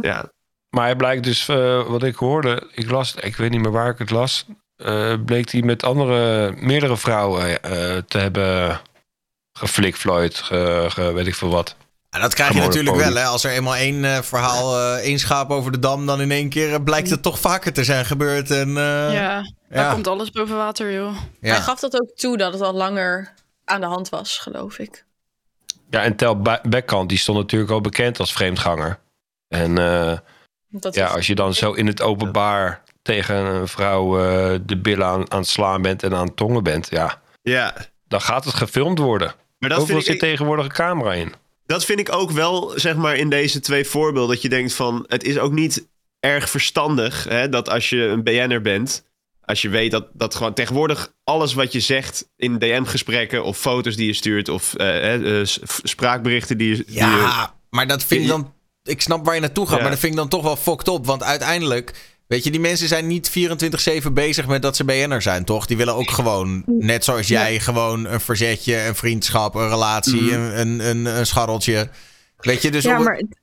Ja. Maar hij blijkt dus, eh, wat ik hoorde, ik las, ik weet niet meer waar ik het las, eh, bleek hij met andere, meerdere vrouwen eh, te hebben geflikflooid, ge, ge- weet ik veel wat. Ja, dat krijg je natuurlijk podium. wel, hè. Als er eenmaal één eh, verhaal, eh, één schaap over de dam... dan in één keer eh, blijkt het toch vaker te zijn gebeurd. En, eh, ja, daar ja. komt alles boven water, joh. ja. Hij gaf dat ook toe dat het al langer aan de hand was, geloof ik. Ja, en Tel Beckhand, die stond natuurlijk al bekend als vreemdganger. En eh, Dat ja, is- als je dan zo in het openbaar tegen een vrouw de billen aan, aan het slaan bent en aan het tongen bent, ja, ja. dan gaat het gefilmd worden. Maar dat Overal vind, ik, zit tegenwoordig een camera in. Dat vind ik ook wel, zeg maar, in deze twee voorbeelden. Dat je denkt van... Het is ook niet erg verstandig hè, dat als je een BN'er bent... Als je weet dat, dat gewoon tegenwoordig alles wat je zegt in DM-gesprekken... of foto's die je stuurt of eh, eh, spraakberichten die je... die je- Ja, maar dat vind ik dan... Ik snap waar je naartoe gaat, Ja. maar dat vind ik dan toch wel fucked op. Want uiteindelijk, weet je, die mensen zijn niet 24-7 bezig met dat ze BN'er zijn, toch? Die willen ook gewoon, net zoals jij, gewoon een verzetje, een vriendschap, een relatie, Mhm. een, een, een, een scharreltje. Weet je, dus ja, maar het,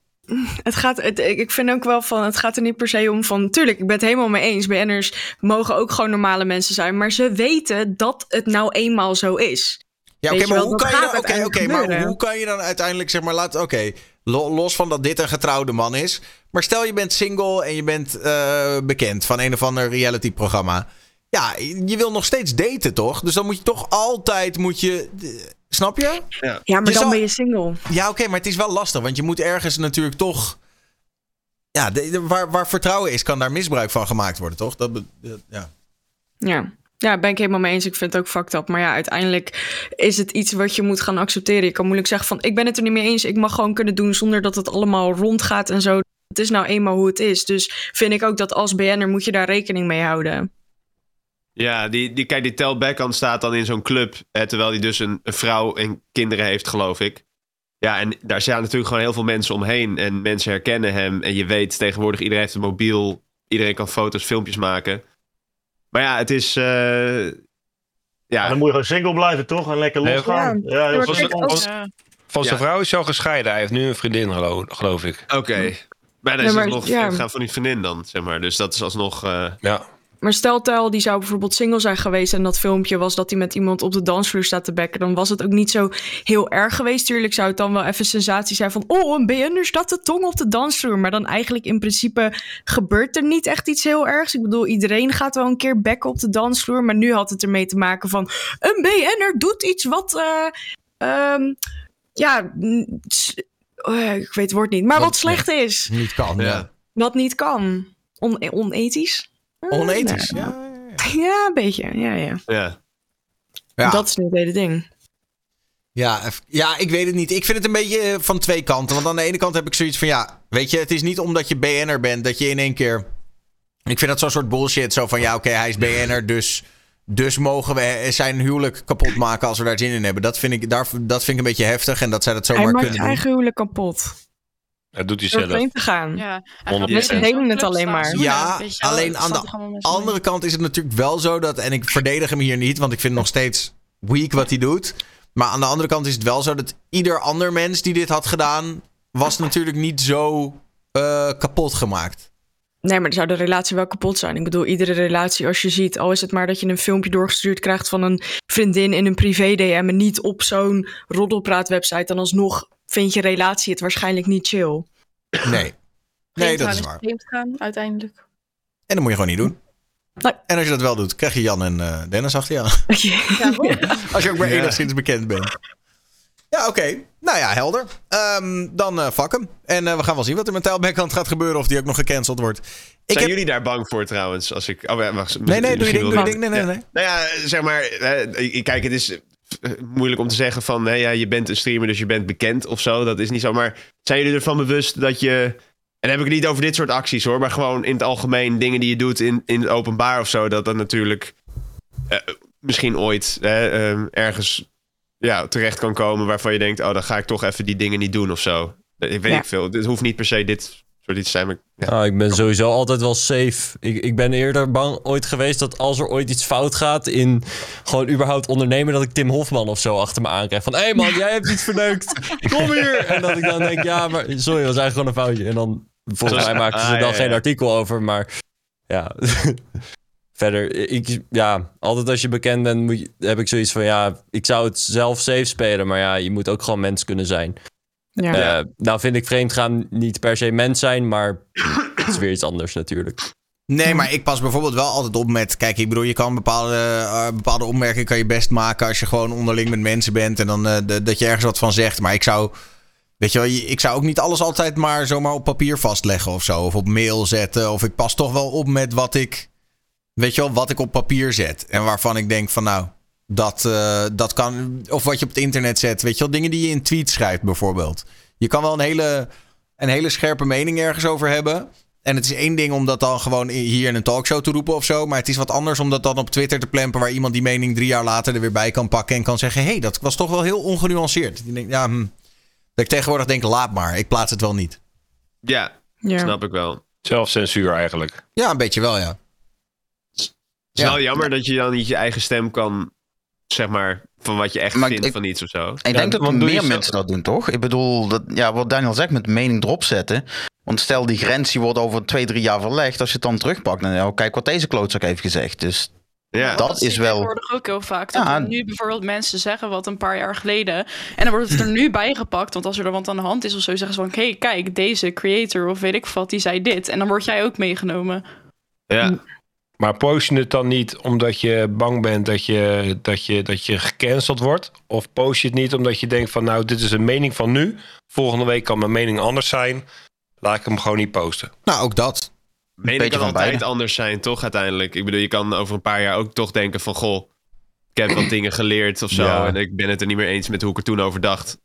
het gaat, het, ik vind ook wel van, het gaat er niet per se om van, tuurlijk, ik ben het helemaal mee eens. BN'ers mogen ook gewoon normale mensen zijn, maar ze weten dat het nou eenmaal zo is. Ja, oké, maar hoe kan je dan, maar hoe kan je dan uiteindelijk zeg maar laten, oké, los van dat dit een getrouwde man is, maar stel je bent single en je bent eh, bekend van een of ander reality programma. Ja, je wil nog steeds daten, toch? Dus dan moet je toch altijd moet je eh, snap je? Ja, maar Je dan zal- ben je single. Ja, oké, maar het is wel lastig, want je moet ergens natuurlijk toch ja, de- de- waar, waar vertrouwen is, kan daar misbruik van gemaakt worden, toch? Dat- ja. Ja. Ja, ben ik helemaal mee eens. Ik vind het ook fucked up. Maar ja, uiteindelijk is het iets wat je moet gaan accepteren. Je kan moeilijk zeggen van, ik ben het er niet mee eens. Ik mag gewoon kunnen doen zonder dat het allemaal rondgaat en zo. Het is nou eenmaal hoe het is. Dus vind ik ook dat als BN'er moet je daar rekening mee houden. Ja, die, die, kijk, die Tel Beckhand staat dan in zo'n club. Terwijl hij dus een, een vrouw en kinderen heeft, geloof ik. Ja, en daar staan natuurlijk gewoon heel veel mensen omheen. En mensen herkennen hem. En je weet tegenwoordig, iedereen heeft een mobiel. Iedereen kan foto's, filmpjes maken. Maar ja, het is... eh, Ja, ja, dan moet je gewoon single blijven, toch? En lekker losgaan. Ja, maar Was Ja. Van zijn Ja. vrouw is al gescheiden. Hij heeft nu een vriendin, gelo- geloof ik. oké. Maar dan Ja, is maar- het nog ja. gaan van die vriendin dan, zeg maar. Dus dat is alsnog... eh, Ja. Maar stel Tel, die zou bijvoorbeeld single zijn geweest... en dat filmpje was dat hij met iemand op de dansvloer staat te bekken... dan was het ook niet zo heel erg geweest. Tuurlijk zou het dan wel even sensatie zijn van... oh, een BN'er staat de tong op de dansvloer. Maar dan eigenlijk in principe gebeurt er niet echt iets heel ergs. Ik bedoel, iedereen gaat wel een keer bekken op de dansvloer... maar nu had het ermee te maken van... een BN'er doet iets wat... eh, ehm, ja, eh, ik weet het woord niet, maar Wat- wat slecht is. Niet kan, ja. Ja. Wat niet kan. On onethisch? Eh, Onethisch, nee. ja. Ja, een beetje. Ja, ja. ja. Ja. Dat is nu het hele ding. Ja, ja, ik weet het niet. Ik vind het een beetje eh, van twee kanten. Want aan de ene kant heb ik zoiets van, ja, weet je, het is niet omdat je BN'er bent dat je in één keer... Ik vind dat zo'n soort bullshit. Zo van, ja, oké, hij is BN'er, dus Dus mogen we zijn huwelijk kapot maken als we daar zin in hebben. Dat vind ik, daar, dat vind ik een beetje heftig. En dat zij dat Hij zomaar maakt kunnen zijn doen. eigen huwelijk kapot. Dat doet hij Door zelf. te gaan. Ja, Mensen delen het alleen maar. Ja, alleen aan de andere kant is het natuurlijk wel zo dat... En ik verdedig hem hier niet, want ik vind het nog steeds weak wat hij doet. Maar aan de andere kant is het wel zo dat ieder ander mens die dit had gedaan... was natuurlijk niet zo eh, kapot gemaakt. Nee, maar dan zou de relatie wel kapot zijn. Ik bedoel, iedere relatie, als je ziet, al is het maar dat je een filmpje doorgestuurd krijgt van een vriendin in een privé-DM en niet op zo'n roddelpraatwebsite, dan alsnog vind je relatie het waarschijnlijk niet chill. Nee. Nee, dat is waar. Vreemd gaan, uiteindelijk. En dat moet je gewoon niet doen. Nee. En als je dat wel doet, krijg je Jan en eh, Dennis achter je aan. Ja. Als je ook maar Ja. enigszins bekend bent. Ja, oké. Nou ja, helder. Ehm, dan eh fuck hem. En eh, we gaan wel zien wat er met Tile Backhand gaat gebeuren. Of die ook nog gecanceld wordt. Ik Zijn heb... jullie daar bang voor trouwens? Als ik... Oh, ja, wacht, Nee, nee, doe je ding, doe je ding. Nee, nee, nee. Nou ja, zeg maar, ik- kijk, het is moeilijk om te zeggen van, nee, ja, je bent een streamer, dus je bent bekend of zo. Dat is niet zo. Maar zijn jullie ervan bewust dat je, en dan heb ik het niet over dit soort acties hoor, maar gewoon in het algemeen dingen die je doet in, in het openbaar of zo, dat dat natuurlijk eh, misschien ooit hè, eh, ergens ja, terecht kan komen waarvan je denkt, oh, dan ga ik toch even die dingen niet doen of zo. Ik weet Ja. niet veel. Het hoeft niet per se dit soort iets te zijn, maar ja. Nou, ik ben sowieso altijd wel safe. Ik, ik ben eerder bang ooit geweest dat als er ooit iets fout gaat in gewoon überhaupt ondernemen, dat ik Tim Hofman of zo achter me aankrijg. Van, hé hey man, jij hebt iets verneukt. Kom hier. En dat ik dan denk, ja, maar sorry, dat was eigenlijk gewoon een foutje. En dan, volgens mij maakten ze Ah, dan ja, geen ja. artikel over, maar ja. Verder, ik, ja, altijd als je bekend bent, moet je, heb ik zoiets van, ja, ik zou het zelf safe spelen, maar ja, je moet ook gewoon mens kunnen zijn. Ja. Eh, nou vind ik vreemdgaan niet per se mens zijn, maar het is weer iets anders natuurlijk. Nee, maar ik pas bijvoorbeeld wel altijd op met... Kijk, ik bedoel, je kan bepaalde, eh, bepaalde opmerkingen kan je best maken... als je gewoon onderling met mensen bent... en dan eh, de- dat je ergens wat van zegt. Maar ik zou... Weet je wel, ik zou ook niet alles altijd maar zomaar op papier vastleggen of zo. Of op mail zetten. Of ik pas toch wel op met wat ik... Weet je wel, wat ik op papier zet. En waarvan ik denk van nou, dat, eh, dat kan... Of wat je op het internet zet. Weet je wel, dingen die je in tweets schrijft bijvoorbeeld. Je kan wel een hele, een hele scherpe mening ergens over hebben... En het is één ding om dat dan gewoon hier in een talkshow te roepen of zo. Maar het is wat anders om dat dan op Twitter te plempen. Waar iemand die mening drie jaar later er weer bij kan pakken. En kan zeggen: hé, hey, dat was toch wel heel ongenuanceerd. Je denkt, ja, hm. Dat ik tegenwoordig denk: laat maar, ik plaats het wel niet. ja, Ja. snap ik wel. Zelfcensuur eigenlijk. Ja, een beetje wel, ja. Het is Ja. wel jammer dat je dan niet je eigen stem kan, zeg maar, van wat je echt Maar vindt ik- van iets of zo. Ik Ja, denk dat want meer mensen dat doen, toch? Ik bedoel, dat, ja, wat Daniel zegt met mening erop zetten. Want stel die grens die wordt over twee, drie jaar verlegd. Als je het dan terugpakt, dan ja, kijk wat deze klootzak heeft gezegd. Dus Ja, dat is wel- tegenwoordig ook heel vaak. Dat Ja. nu bijvoorbeeld mensen zeggen wat een paar jaar geleden. En dan wordt het er nu bijgepakt. Want als er wat aan de hand is of zo, zeggen ze van... Hé, hey, kijk, deze creator of weet ik wat, die zei dit. En dan word jij ook meegenomen. ja. Maar post je het dan niet omdat je bang bent dat je, dat, je, dat je gecanceld wordt? Of post je het niet omdat je denkt van nou, dit is een mening van nu. Volgende week kan mijn mening anders zijn. Laat ik hem gewoon niet posten. Nou, ook dat. Mening kan van altijd beide. anders zijn, toch, uiteindelijk? Ik bedoel, je kan over een paar jaar ook toch denken van... Goh, ik heb wat dingen geleerd of zo... Ja. en ik ben het er niet meer eens met hoe ik er toen over dacht.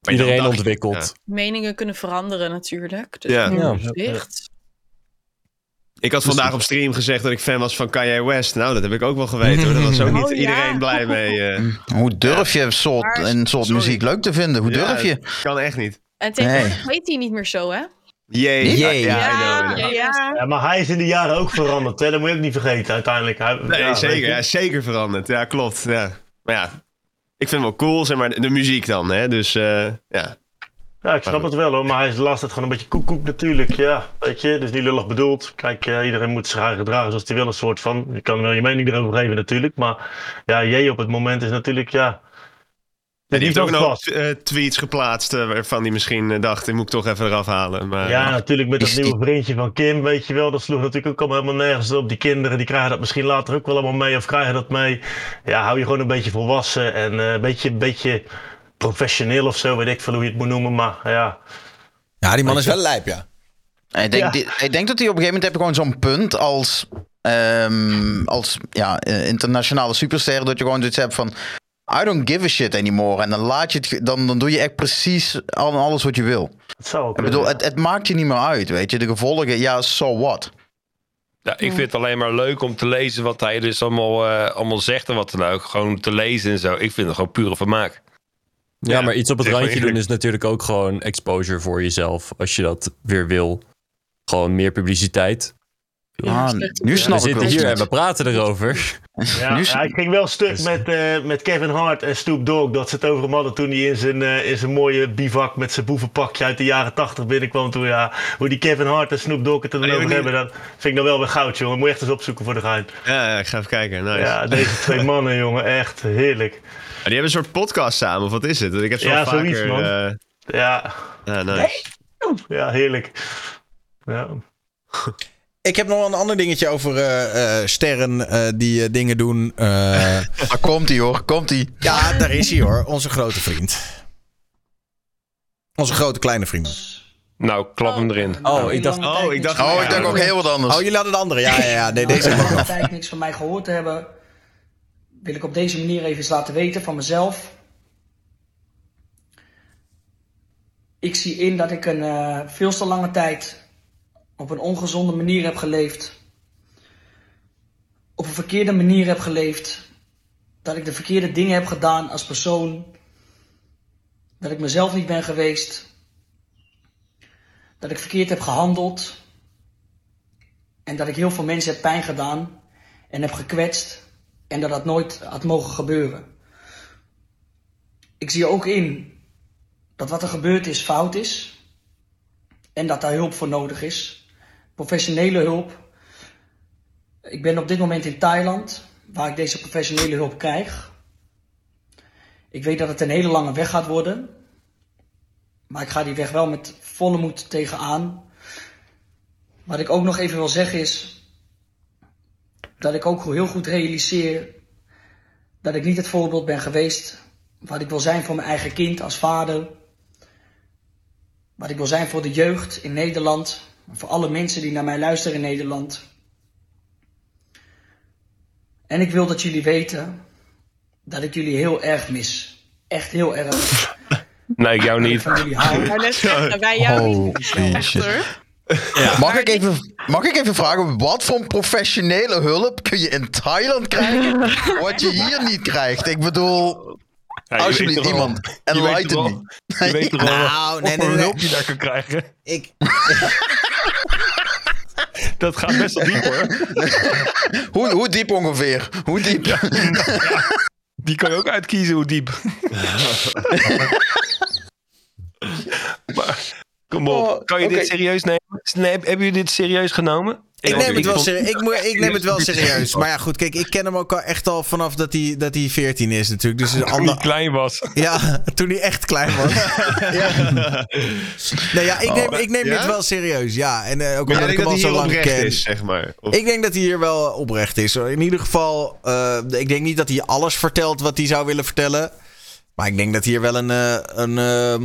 Maar Iedereen dacht ontwikkelt. Meningen kunnen veranderen natuurlijk. Dus Ja. ja. Ik had vandaag op stream gezegd dat ik fan was van Kanye West. Nou, dat heb ik ook wel geweten hoor. Daar was ook niet Oh, ja. iedereen blij mee. eh. hoe durf je soort, een soort Sorry. muziek leuk te vinden? Hoe Ja, durf je? Kan echt niet. En tegenwoordig weet hij niet meer zo, hè? Jee. Ja, Ja, ja. Ja, maar hij is in de jaren ook veranderd. Hè? Dat moet je ook niet vergeten uiteindelijk. Hij, Nee, zeker. Ja, zeker veranderd. Ja, klopt. Ja. Maar ja, ik vind het wel cool, zeg maar, de muziek dan. Hè? Dus eh, ja. Ja, ik snap het wel hoor, maar hij laatste tijd gewoon een beetje koekoek natuurlijk. Ja, weet je, dus niet lullig bedoeld. Kijk, eh, iedereen moet zich gedragen zoals hij wil, een soort van. Je kan wel je mening erover geven natuurlijk, maar ja, jij op het moment is natuurlijk, ja... En die heeft ook nog eh, tweets geplaatst eh, waarvan hij misschien dacht, die moet ik toch even eraf halen. Maar, Ja, natuurlijk met dat nieuwe vriendje van Kim, weet je wel. Dat sloeg natuurlijk ook allemaal helemaal nergens op. Die kinderen, die krijgen dat misschien later ook wel allemaal mee of krijgen dat mee. Ja, hou je gewoon een beetje volwassen en een beetje, een beetje professioneel of zo, weet ik veel hoe je het moet noemen. Maar ja, Ja, die man is wel lijp, ja. Ik, denk, Ja. die- ik denk dat hij op een gegeven moment heb je gewoon zo'n punt als, ehm, als ja, eh, internationale superster. Dat je gewoon zoiets hebt van. I don't give a shit anymore. En dan, laat je het, dan, dan doe je echt precies al- alles wat je wil. het zou ook Ik bedoel, het, het maakt je niet meer uit, weet je. De gevolgen, ja, so what. Ja, ik vind het alleen maar leuk om te lezen wat hij dus allemaal, eh, allemaal zegt en wat dan ook. Gewoon te lezen en zo. Ik vind het gewoon pure vermaak. Ja, Ja, maar iets op het randje doen is natuurlijk ook gewoon exposure voor jezelf. Als je dat weer wil. Gewoon meer publiciteit. Ah, nu We snap ik zitten hier en we praten erover. Ja, ja, ik ging wel stuk met, eh, met Kevin Hart en Snoop Dogg. Dat ze het over hem hadden toen hij in zijn, eh, in zijn mooie bivak met zijn boevenpakje uit de jaren tachtig binnenkwam. Toen, ja, hoe die Kevin Hart en Snoop Dogg het er dan Ah, over hebben, dat vind ik dan wel weer goud, jongen. Moet je echt eens opzoeken voor de. Ja, ja, ik ga even kijken. Nice. Ja, deze twee mannen, jongen, echt heerlijk. Maar die hebben een soort podcast samen, of wat is het? Ik heb zo Ja, vaker... zoiets, man. eh, Ja, ja, nice. ja heerlijk. Ja. Ik heb nog een ander dingetje over eh, eh, sterren eh, die eh, dingen doen. Eh, Daar komt hij hoor, komt hij. ja, daar is hij hoor. Onze grote vriend. Onze grote kleine vriend. Nou, klap hem erin. Oh, ik dacht... Oh, ik dacht... Oh, ik denk ook heel wat anders. Oh, jullie hadden de andere. Ja, ja, ja. Nee, deze ook al nog. tijd niks van mij gehoord te hebben, wil ik op deze manier even laten weten van mezelf. Ik zie in dat ik een eh, veel te lange tijd op een ongezonde manier heb geleefd. Op een verkeerde manier heb geleefd. Dat ik de verkeerde dingen heb gedaan als persoon. Dat ik mezelf niet ben geweest. Dat ik verkeerd heb gehandeld. En dat ik heel veel mensen heb pijn gedaan en heb gekwetst en dat dat nooit had mogen gebeuren. Ik zie ook in dat wat er gebeurd is fout is en dat daar hulp voor nodig is. Professionele hulp. Ik ben op dit moment in Thailand, waar ik deze professionele hulp krijg. Ik weet dat het een hele lange weg gaat worden, maar ik ga die weg wel met volle moed tegenaan. Wat ik ook nog even wil zeggen is dat ik ook heel goed realiseer dat ik niet het voorbeeld ben geweest wat ik wil zijn voor mijn eigen kind als vader. Wat ik wil zijn voor de jeugd in Nederland. Voor alle mensen die naar mij luisteren in Nederland. En ik wil dat jullie weten dat ik jullie heel erg mis. Echt heel erg. Nee, ik jou niet. van jullie hou. Maar net zeggen, wij jou niet. Holy Mag, ik even, mag ik even vragen, wat voor professionele hulp kun je in Thailand krijgen, wat je hier niet krijgt? Ik bedoel, Ja, je alsjeblieft iemand, je weet enlighten me. wel- Je weet toch wel Nou, nee, nee, nee. hulp je daar kan krijgen? Ik, Dat gaat best wel diep hoor. Hoe, hoe diep ongeveer? Hoe diep? Die kan je ook uitkiezen hoe diep. maar, kom op. Oh, kan je dit serieus nemen? Nee, hebben jullie dit serieus genomen? ik neem het wel serieus. Ik, moet- ik neem het wel serieus. Maar ja, goed, kijk, ik ken hem ook al echt al vanaf dat hij, dat hij 14 is natuurlijk. Dus Toen hij ander, klein was. ja, toen hij echt klein was. ja. Nee, ja, ik neem, ik neem Ja? dit wel serieus. Ja, en eh, ook omdat ik ik denk hem dat al hij zo hier lang oprecht ken. is, zeg maar. Of- Ik denk dat hij hier wel oprecht is. In ieder geval, eh, ik denk niet dat hij alles vertelt wat hij zou willen vertellen. Maar ik denk dat hier wel een, eh, een, ehm,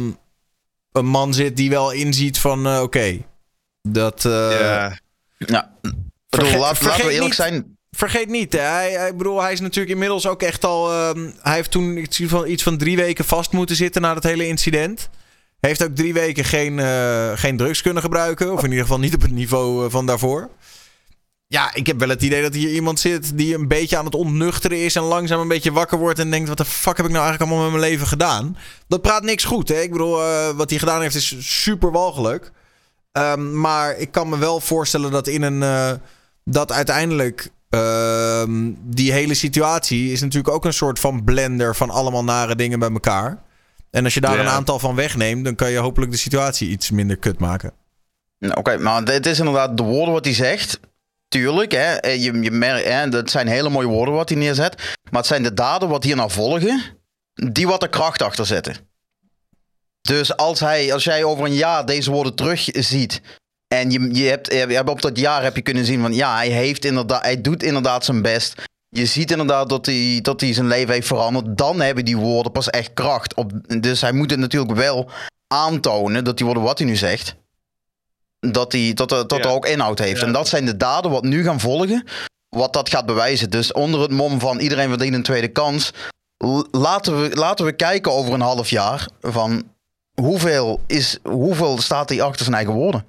een man zit die wel inziet van, eh, oké, dat... eh, ja. Ik bedoel, Vergeet- laat, laten we eerlijk niet- zijn. Vergeet niet, hè. Hij, hij, ik bedoel, hij is natuurlijk inmiddels ook echt al... ehm, hij heeft toen iets van, iets van drie weken vast moeten zitten na dat hele incident. Heeft ook drie weken geen, eh, geen drugs kunnen gebruiken. Of in ieder geval niet op het niveau van daarvoor. Ja, ik heb wel het idee dat hier iemand zit die een beetje aan het ontnuchteren is... en langzaam een beetje wakker wordt en denkt... wat de fuck heb ik nou eigenlijk allemaal met mijn leven gedaan? Dat praat niks goed, hè. Ik bedoel, eh, wat hij gedaan heeft is super walgelijk. Ehm, maar ik kan me wel voorstellen dat in een... eh, dat uiteindelijk ehm, die hele situatie is natuurlijk ook een soort van blender van allemaal nare dingen bij elkaar. En als je daar Ja. een aantal van wegneemt, dan kan je hopelijk de situatie iets minder kut maken. Nou, Oké, maar het is inderdaad de woorden wat hij zegt. Tuurlijk, hè, eh, je, je dat zijn hele mooie woorden wat hij neerzet. Maar het zijn de daden wat hierna volgen, die wat de kracht achter zetten. Dus als, hij, als jij over een jaar deze woorden terugziet. En je, je, hebt, je hebt op dat jaar heb je kunnen zien van ja, hij, heeft inderdaad, hij doet inderdaad zijn best. Je ziet inderdaad dat hij, dat hij zijn leven heeft veranderd. Dan hebben die woorden pas echt kracht. Op, dus hij moet het natuurlijk wel aantonen dat die woorden wat hij nu zegt dat, die, dat, er, dat Ja. er ook inhoud heeft. Ja. En dat zijn de daden wat nu gaan volgen, wat dat gaat bewijzen. Dus onder het mom van iedereen verdient een tweede kans, laten we, laten we kijken over een half jaar van hoeveel, is, hoeveel staat hij achter zijn eigen woorden.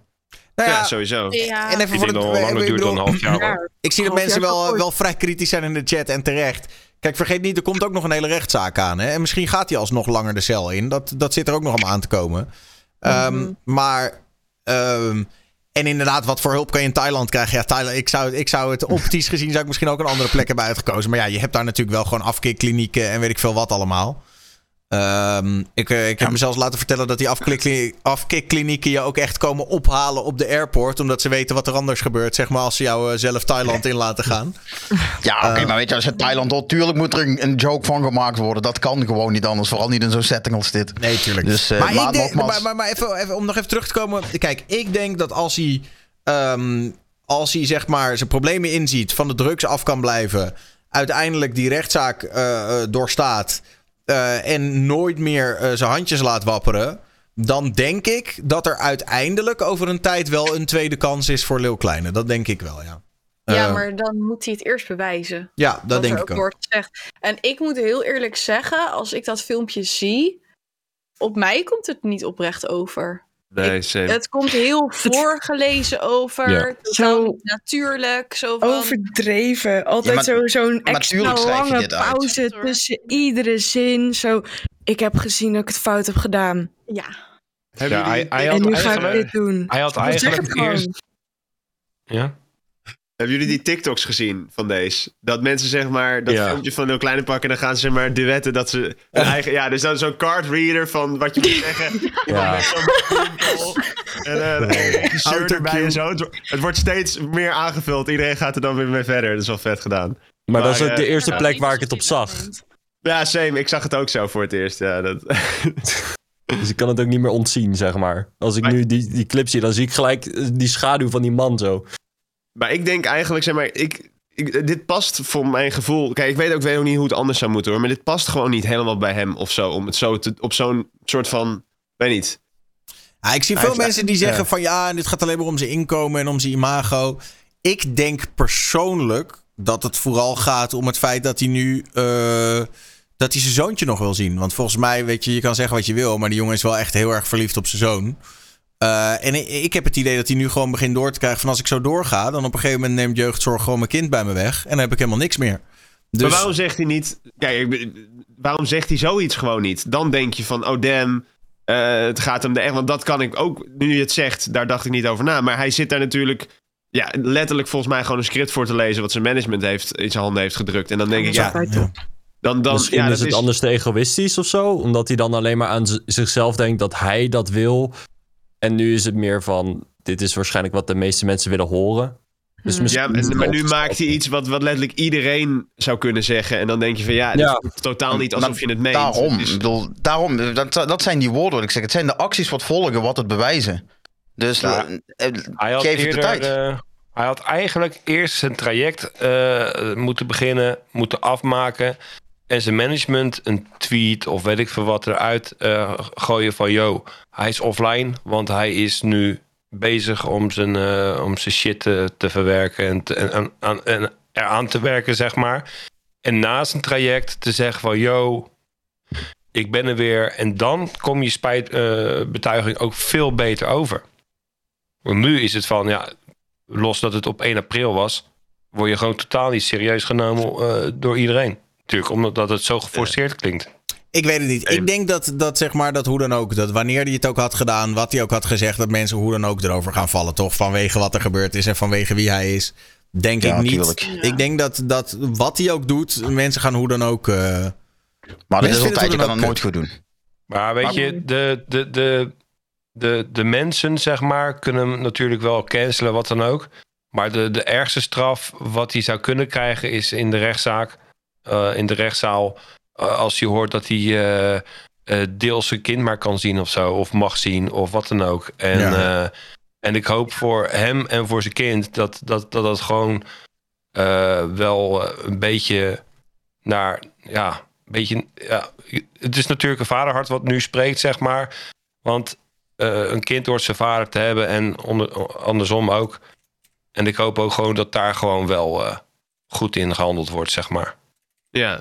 Nou Ja, ja, sowieso. Ja. en even Ik voor denk langer duurt dan een half jaar. Ja. Ik zie dat Half mensen wel, wel vrij kritisch zijn in de chat en terecht. Kijk, vergeet niet, er komt ook nog een hele rechtszaak aan. Hè? En misschien gaat hij alsnog langer de cel in. Dat, dat zit er ook nog om aan te komen. Ehm, Maar, ehm, en inderdaad, wat voor hulp kan je in Thailand krijgen? Ja, Thailand, ik, zou, ik zou het optisch gezien, zou ik misschien ook een andere plek hebben uitgekozen. Maar ja, je hebt daar natuurlijk wel gewoon afkikklinieken en weet ik veel wat allemaal. Ehm, ik, eh, ik heb me zelfs laten vertellen dat die afkikklini- afkikklinieken je ook echt komen ophalen op de airport. Omdat ze weten wat er anders gebeurt. Zeg maar als ze jou eh, zelf Thailand in laten gaan. Ja, oké, Eh. maar weet je, als je Thailand hoort, tuurlijk moet er een, een joke van gemaakt worden. Dat kan gewoon niet anders, vooral niet in zo'n setting als dit. Nee, tuurlijk. Dus, maar, maar ik denk, nogmaals- maar, even, even, om nog even terug te komen. Kijk, ik denk dat als hij, ehm, als hij zeg maar zijn problemen inziet, van de drugs af kan blijven, uiteindelijk die rechtszaak doorstaat eh, en nooit meer eh, zijn handjes laat wapperen. Dan denk ik dat er uiteindelijk over een tijd wel een tweede kans is voor Leeuw Kleine. Dat denk ik wel, ja. Ja, Eh, maar dan moet hij het eerst bewijzen. ja, dat denk ik ook. wordt gezegd. En ik moet heel eerlijk zeggen, als ik dat filmpje zie, op mij komt het niet oprecht over. Nee. Het komt heel voorgelezen over, Ja. Zo- natuurlijk. Zo van, Overdreven. Altijd maar- zo, zo'n maar extra lange uit. pauze tussen iedere zin. Zo, ik heb gezien dat ik het fout heb gedaan. ja. Ja, hij, hij en had nu ga ik eigenlijk, dit doen. hij had eigenlijk eerst... Ja? Hebben jullie die TikToks gezien van deze? Dat mensen zeg maar dat Ja. filmpje van heel kleine pakken en dan gaan ze zeg maar duetten dat ze hun eigen ja dus dan zo'n card reader van wat je moet zeggen. Ja. En eh, erbij en zo. Het, wo- het wordt steeds meer aangevuld. Iedereen gaat er dan weer mee verder. Dat is wel vet gedaan. Maar dat is ook de eh, eerste plek waar ik het op zag. Ja, same. Ik zag het ook zo voor het eerst. Ja, dat... Dus ik kan het ook niet meer ontzien, zeg maar. Als ik nu die, die clip zie, dan zie ik gelijk eh, die schaduw van die man zo. Maar ik denk eigenlijk, zeg maar, ik, ik, dit past voor mijn gevoel. Kijk, ik weet ook, weet ook niet hoe het anders zou moeten hoor. Maar dit past gewoon niet helemaal bij hem of zo. Om het zo te, op zo'n soort van, weet niet. Ja, ik zie veel mensen die zeggen ja. van ja, dit gaat alleen maar om zijn inkomen en om zijn imago. Ik denk persoonlijk dat het vooral gaat om het feit dat hij nu eh, dat hij zijn zoontje nog wil zien. Want volgens mij, weet je, je kan zeggen wat je wil, maar die jongen is wel echt heel erg verliefd op zijn zoon. Eh, en ik, ik heb het idee dat hij nu gewoon begint door te krijgen van als ik zo doorga, dan op een gegeven moment neemt jeugdzorg gewoon mijn kind bij me weg en dan heb ik helemaal niks meer. Dus Maar waarom zegt hij niet... Kijk, waarom zegt hij zoiets gewoon niet? Dan denk je van, oh damn, eh, het gaat hem de echt... Want dat kan ik ook, nu je het zegt, daar dacht ik niet over na. Maar hij zit daar natuurlijk... Ja, letterlijk volgens mij gewoon een script voor te lezen... wat zijn management heeft, in zijn handen heeft gedrukt. En dan denk ik, ja, dan... dan Misschien ja, is dat het anders te egoïstisch of zo. Omdat hij dan alleen maar aan zichzelf denkt dat hij dat wil. En nu is het meer van, dit is waarschijnlijk wat de meeste mensen willen horen. Dus Hmm. misschien Ja, maar nu maakt hij iets wat, wat letterlijk iedereen zou kunnen zeggen. En dan denk je van ja, dit Ja. is totaal niet alsof Maar je het meent. Daarom, is- bedoel, daarom dat, dat zijn die woorden wat ik zeg. Het zijn de acties wat volgen, wat het bewijzen. Dus Ja. eh, Hij had, geef het de eerder, tijd. eh, hij had eigenlijk eerst zijn traject eh, moeten beginnen, moeten afmaken. En zijn management een tweet of weet ik veel wat eruit eh, gooien van... Yo, hij is offline, want hij is nu bezig om zijn, eh, om zijn shit te, verwerken en, en, aan- en eraan te werken, zeg maar. En na zijn traject te zeggen van... Yo, ik ben er weer. En dan kom je spijtbetuiging ook veel beter over. Want nu is het van, ja, los dat het op 1 april was, word je gewoon totaal niet serieus genomen eh, door iedereen. Natuurlijk, omdat dat het zo geforceerd klinkt. Ik weet het niet. Ik denk dat, dat zeg maar, dat hoe dan ook, dat wanneer hij het ook had gedaan, wat hij ook had gezegd, dat mensen hoe dan ook erover gaan vallen, toch? Vanwege wat er gebeurd is en vanwege wie hij is. Denk Ja, ik niet. Ik denk dat, dat wat hij ook doet, mensen gaan hoe dan ook. eh, maar de mensen resultaat, je kan het nooit goed doen. Maar weet Maar- je, de, de, de, de, de mensen, zeg maar, kunnen hem natuurlijk wel cancelen, wat dan ook. Maar de, de ergste straf wat hij zou kunnen krijgen is in de rechtszaak, in de rechtszaal, eh, als hij hoort dat hij eh, eh, deels zijn kind maar kan zien of zo, of mag zien, of wat dan ook. En, Ja. eh, en ik hoop voor hem en voor zijn kind dat dat, dat, dat gewoon eh, wel eh, een beetje naar, ja, een beetje, ja, het is natuurlijk een vaderhart wat nu spreekt, zeg maar. Want eh, een kind hoort zijn vader te hebben en onder, andersom ook. En ik hoop ook gewoon dat daar gewoon wel eh, goed in gehandeld wordt, zeg maar. Ja.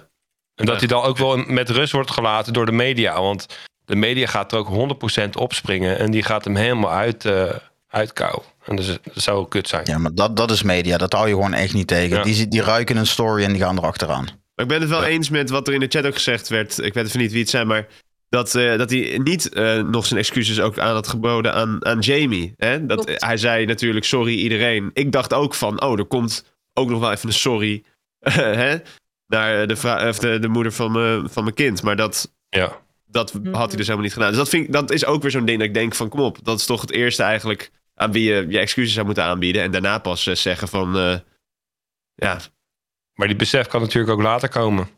En dat Ja. hij dan ook wel met rust wordt gelaten door de media. Want de media gaat er ook 100% opspringen en die gaat hem helemaal uit, eh uitkouwen. En dus, dat zou ook kut zijn. Ja, maar dat, dat is media. Dat hou je gewoon echt niet tegen. Ja. Die, die ruiken een story en die gaan erachteraan. Maar ik ben het wel eens met wat er in de chat ook gezegd werd. Ik weet even niet wie het zijn, maar dat, eh, dat hij niet eh, nog zijn excuses ook aan had geboden aan, aan Jamie. Hè? Dat, hij zei natuurlijk sorry iedereen. Ik dacht ook van, oh, er komt ook nog wel even een sorry hè? Naar de, vrou- of de, de moeder van, me, van mijn kind. Maar dat, Ja. dat had hij dus helemaal niet gedaan. Dus dat, vind ik, dat is ook weer zo'n ding dat ik denk van, kom op. Dat is toch het eerste eigenlijk aan wie je je excuses zou moeten aanbieden. En daarna pas eh, zeggen van, eh, ja, Maar die besef kan natuurlijk ook later komen.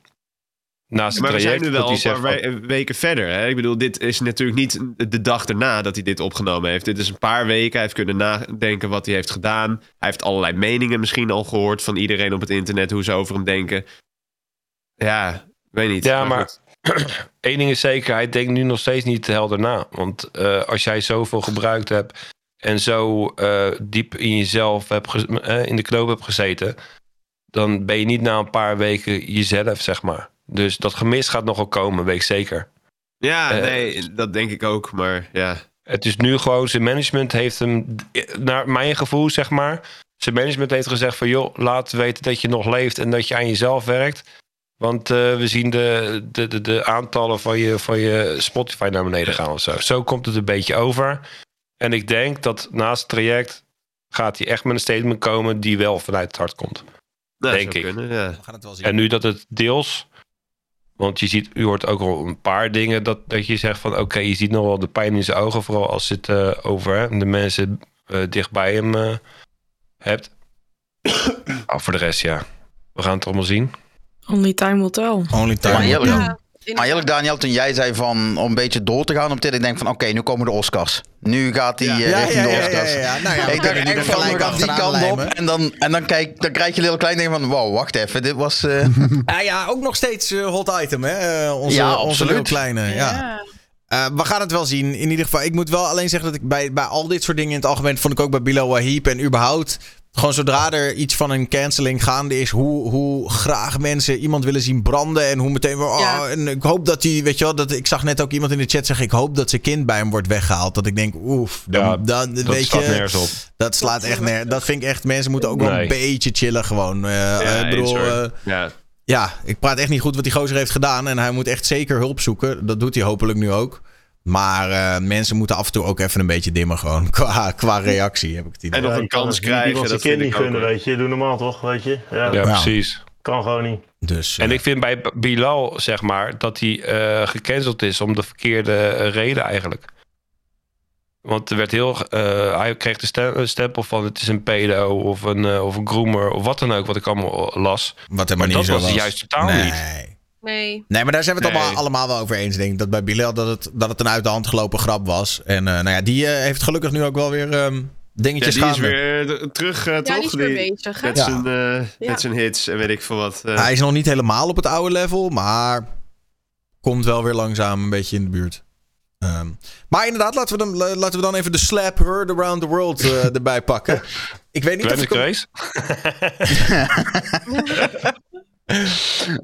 Naast het Maar we zijn traject nu wel een paar we- weken verder. Hè? Ik bedoel, dit is natuurlijk niet de dag erna dat hij dit opgenomen heeft. Dit is een paar weken. Hij heeft kunnen nadenken wat hij heeft gedaan. Hij heeft allerlei meningen misschien al gehoord van iedereen op het internet hoe ze over hem denken. Ja, weet niet. Ja, maar één ding is zeker, hij denkt nu nog steeds niet helder na. Want eh, als jij zoveel gebruikt hebt en zo eh, diep in jezelf hebt eh, in de knoop hebt gezeten, dan ben je niet na een paar weken jezelf, zeg maar. Dus dat gemis gaat nogal komen, weet ik zeker. Ja, nee, dat denk ik ook. Maar ja, Het is nu gewoon, zijn management heeft hem, naar mijn gevoel zeg maar, zijn management heeft gezegd van joh, laat weten dat je nog leeft en dat je aan jezelf werkt. Want eh, we zien de, de, de, de aantallen van je, van je Spotify naar beneden gaan of zo. Zo komt het een beetje over. En ik denk dat naast het traject gaat hij echt met een statement komen die wel vanuit het hart komt. dat Denk zou ik. Kunnen, ja. We gaan het wel zien. En nu dat het deels. Want je ziet, u hoort ook al een paar dingen dat, dat je zegt van oké, je ziet nog wel de pijn in zijn ogen, vooral als je het eh, over hè, de mensen eh, dicht bij hem eh, hebt. Voor de rest, ja. We gaan het allemaal zien. Only time will tell. Only time. Maar eerlijk, Ja, maar eerlijk Daniel, toen jij zei van om een beetje door te gaan op dit, ik denk van oké, nu komen de Oscars. Nu gaat hij Ja. eh, Ja, richting ja, de ja, ja, Oscars. ja, ja. Nou ik die echt van, we gaan die kant op. En dan, en dan, kijk, dan krijg je een heel klein ding van, wow, wacht even, dit was... eh, Ja, ja, ook nog steeds eh, hot item, hè? eh, onze, Ja, onze heel kleine. Ja. Ja. Eh, we gaan het wel zien. In ieder geval, ik moet wel alleen zeggen dat ik bij, bij al dit soort dingen in het algemeen vond ik ook bij Bilal Wahib en überhaupt. Gewoon zodra er iets van een canceling gaande is, hoe, hoe graag mensen iemand willen zien branden. En hoe meteen. Oh, Ja. En ik hoop dat hij, weet je wel, dat, ik zag net ook iemand in de chat zeggen: Ik hoop dat zijn kind bij hem wordt weggehaald. Dat ik denk, oef, dan, Ja, dan, Dat weet staat je, nergens op. dat slaat echt neer. Dat vind ik echt, mensen moeten ook wel een beetje chillen gewoon. Eh, Ja, eh, ik bedoel, eh, ja. ja, ik praat echt niet goed wat die gozer heeft gedaan. En hij moet echt zeker hulp zoeken. Dat doet hij hopelijk nu ook. Maar eh, mensen moeten af en toe ook even een beetje dimmen gewoon. Qua, qua reactie heb ik het idee. En nog een kans krijgen, iemand dat kind niet gunnen, weet je. Doe normaal toch, weet je. Ja, Ja, Ja. precies. kan gewoon niet. Dus, eh, En ik vind bij Bilal, zeg maar, dat hij eh, gecanceld is om de verkeerde eh, reden eigenlijk. Want er werd heel. eh, hij kreeg de stem- stempel van het is een pedo of een, eh, of een groomer of wat dan ook, wat ik allemaal las. wat er maar maar niet dat zo was was. het juist totaal nee. niet. Nee. Nee, maar daar zijn we het Nee. allemaal, allemaal wel over eens, denk ik. Dat bij Bilal dat het, dat het een uit de hand gelopen grap was. En eh, nou ja, die eh, heeft gelukkig nu ook wel weer ehm, Ja, dingetjes die is weer eh, terug, eh, Ja, toch? die is weer bezig. met, Ja. zijn, eh, Ja. met zijn hits en weet ik veel wat. Hij is nog niet helemaal op het oude level, maar komt wel weer langzaam een beetje in de buurt. Ehm, maar inderdaad, laten we, dan, la- laten we dan even de slap heard around the world eh, erbij pakken. Ik weet niet of ik hem?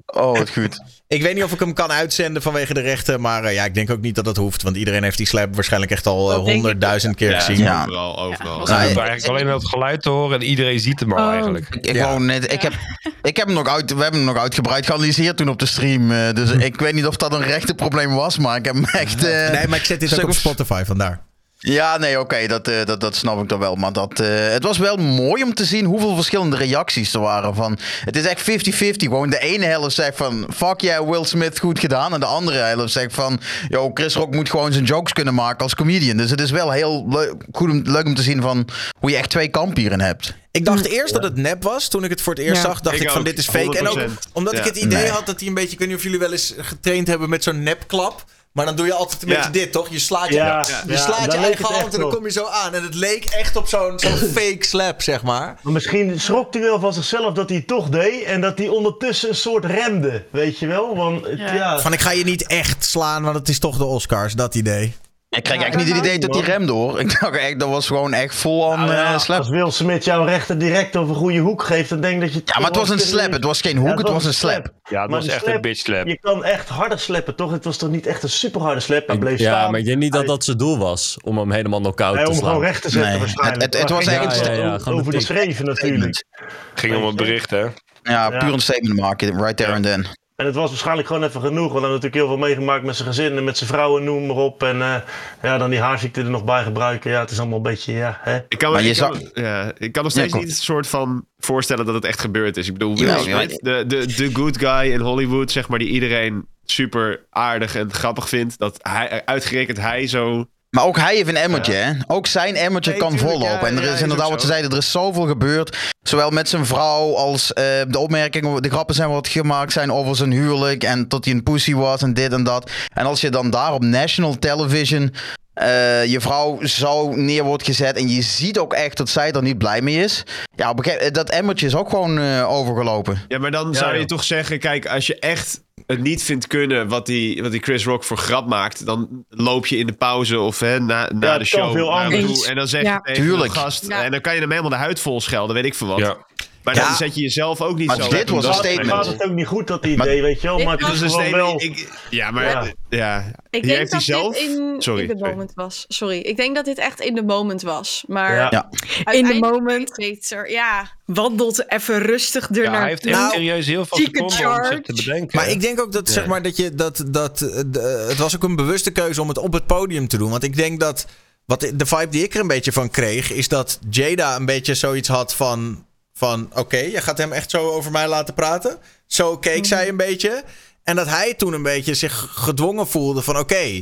oh, wat goed. ik weet niet of ik hem kan uitzenden vanwege de rechten. Maar eh, ja, ik denk ook niet dat dat hoeft. Want iedereen heeft die slap waarschijnlijk echt al ik honderdduizend keer ja, gezien. Ja. overal, overal. hoeven eigenlijk alleen het geluid te horen en iedereen ziet hem al Oh. eigenlijk. Ik, ik, Ja. wou net, ik, heb, ik heb hem nog uit, we hebben hem nog uitgebreid geanalyseerd toen op de stream. eh, dus ik weet niet of dat een rechtenprobleem was, maar ik heb hem echt... eh, Nee, maar ik zet dit ook op Spotify, vandaar. Ja, nee, oké, dat, eh, dat, dat snap ik dan wel. Maar dat, eh, het was wel mooi om te zien hoeveel verschillende reacties er waren. Van, het is echt 50-50. Gewoon de ene helft zegt van... Fuck yeah, Will Smith, goed gedaan. En de andere helft zegt van... Yo, Chris Rock moet gewoon zijn jokes kunnen maken als comedian. Dus het is wel heel leuk, goed om, leuk om te zien van... Hoe je echt twee kampen hierin hebt. Ik dacht eerst dat het nep was. Toen ik het voor het eerst Ja. zag, dacht ik, Ik van ook, dit is fake. En ook 100%. omdat ik het idee Nee. had dat hij een beetje... Ik weet niet of jullie wel eens getraind hebben met zo'n nepklap. Maar dan doe je altijd een Ja. beetje dit, toch? Je slaat je, Ja, je, slaat je eigen hand en dan op. kom je zo aan. En het leek echt op zo'n zo'n fake slap, zeg maar. Maar misschien schrok hij wel van zichzelf dat hij het toch deed. En dat hij ondertussen een soort remde. Weet je wel? Want ja. Van ik ga je niet echt slaan, want het is toch de Oscars, dat idee. Ik krijg eigenlijk niet het idee dat hij remde hoor. Ik dacht echt, dat was gewoon echt vol aan Nou ja, eh, slap. Als Will Smith jouw rechter direct over een goede hoek geeft, dan denk ik dat je... Ja, maar het was een slap. Het was geen hoek, het was een slap. Ja, het Maar was die echt slap- een bitch slap. Je kan echt harder slappen, toch? Het was toch niet echt een super harde slap? Hij bleef Ja, staan. maar ik denk niet dat dat zijn doel was. Om hem helemaal knock-out Nee, te om hem gewoon slaan. recht te zetten Nee, waarschijnlijk. het- het- het Maar was echt- Ja, ja, ja, over de schreven natuurlijk. Ging om een bericht, hè? Ja, Ja. puur een statement maken, right there and then. En het was waarschijnlijk gewoon even genoeg. Want hij had natuurlijk heel veel meegemaakt met zijn gezin en met zijn vrouwen, noem maar op. En eh, ja, dan die haarziekte er nog bij gebruiken. Ja, het is allemaal een beetje, ja, hè. Ik kan, je ja, ik kan nog steeds niet een soort van voorstellen dat het echt gebeurd is. Ik bedoel, Will de, de, de good guy in Hollywood, zeg maar, die iedereen super aardig en grappig vindt. Dat hij, uitgerekend hij zo... Maar ook hij heeft een emmertje, hè? Ook zijn emmertje Nee, kan tuurlijk, vollopen. ja, en er ja, is inderdaad wat ze zeiden, er is zoveel gebeurd. Zowel met zijn vrouw als eh, de opmerkingen, de grappen zijn wat gemaakt zijn over zijn huwelijk. En dat hij een pussy was en dit en dat. En als je dan daar op national television eh, je vrouw zo neer wordt gezet. En je ziet ook echt dat zij er niet blij mee is. Ja, op een gegeven- dat emmertje is ook gewoon eh, overgelopen. Ja, maar dan Ja, zou je toch zeggen, kijk, als je echt het niet vindt kunnen wat die, wat die Chris Rock voor grap maakt, dan loop je in de pauze of hè, na, na Ja, de show veel naar hem anders. toe en dan zeg Ja. je tegen Tuurlijk. de gast Ja. en dan kan je hem helemaal de huid vol schelden, weet ik veel wat. Ja. Maar Ja. dan zet je jezelf ook niet Maar zo... dit was een statement. Gaat het ook niet goed, dat idee, Maar- weet je wel. Maar het is een statement. wel... Ik, ja, maar Ja. ja. Ik denk heeft hij dat zelf... dit in, Sorry, in de sorry. moment was. Sorry, ik denk dat dit echt in de moment was. Maar Ja. Ja. In de moment beter, ja. wandelt even rustig Ja, ernaar hij heeft echt Nou, serieus heel veel seconden te bedenken. Maar ik denk ook dat, zeg maar, dat je dat, dat eh, de- het was ook een bewuste keuze om het op het podium te doen. Want ik denk dat wat de de vibe die ik er een beetje van kreeg, is dat Jada een beetje zoiets had van, van oké, je gaat hem echt zo over mij laten praten. Zo keek zij een beetje. En dat hij toen een beetje zich gedwongen voelde van oké,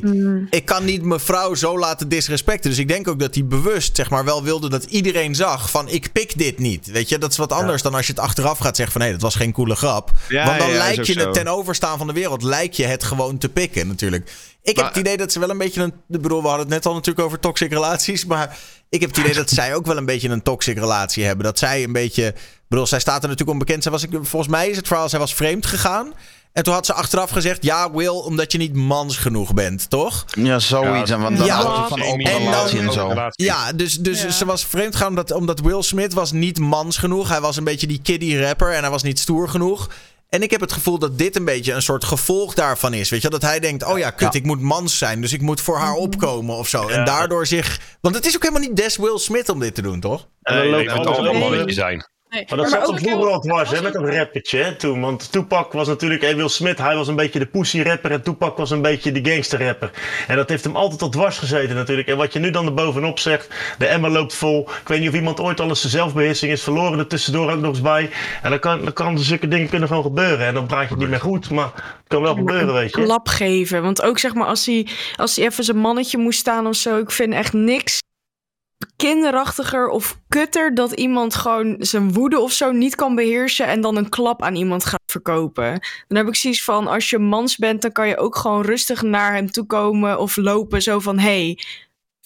ik kan niet mevrouw zo laten disrespecten. Dus ik denk ook dat hij bewust zeg maar wel wilde dat iedereen zag van ik pik dit niet. Weet je, dat is wat anders dan als je het achteraf gaat zeggen van hé, dat was geen coole grap. Ja, Want dan ja, lijkt je het ten overstaan van de wereld, lijkt je het gewoon te pikken natuurlijk. Ik heb het idee dat ze wel een beetje een... Ik bedoel, we hadden het net al natuurlijk over toxic relaties. Maar ik heb het idee dat zij ook wel een beetje een toxic relatie hebben. Dat zij een beetje... Ik bedoel, zij staat er natuurlijk onbekend. Zij was, ik- volgens mij is het verhaal, zij was vreemd gegaan. En toen had ze achteraf gezegd... Ja, Will, omdat je niet mans genoeg bent, toch? Ja, zoiets. Ja, en van, dan ja, het van open en relatie en zo. Ja, dus, dus Ja. ze was vreemd gegaan omdat, omdat Will Smith was niet mans genoeg. Hij was een beetje die kiddie rapper en hij was niet stoer genoeg. En ik heb het gevoel dat dit een beetje een soort gevolg daarvan is. Weet je, dat hij denkt: oh ja, kut, Ja. ik moet mans zijn. Dus ik moet voor haar opkomen of zo. En daardoor zich. Want het is ook helemaal niet des Will Smith om dit te doen, toch? Nee, alles allemaal over. Nee. Maar dat maar zat ook er vroeger heel- al dwars, hè, met dat rappertje hè, toen. Want Tupac was natuurlijk, hey, Will Smith, hij was een beetje de pussy rapper en Tupac was een beetje de gangster rapper. En dat heeft hem altijd al dwars gezeten natuurlijk. En wat je nu dan er bovenop zegt, de emmer loopt vol. Ik weet niet of iemand ooit al eens zijn zelfbeheersing is verloren, er tussendoor ook nog eens bij. En dan kan, dan kan zulke dingen kunnen gewoon gebeuren. En dan praat je het niet meer goed, maar het kan wel gebeuren, weet je. klap geven. Want ook zeg maar als hij, als hij even zijn mannetje moest staan of zo. Ik vind echt niks kinderachtiger of kutter dat iemand gewoon zijn woede of zo niet kan beheersen en dan een klap aan iemand gaat verkopen. Dan heb ik zoiets van als je mans bent, dan kan je ook gewoon rustig naar hem toe komen of lopen zo van hey,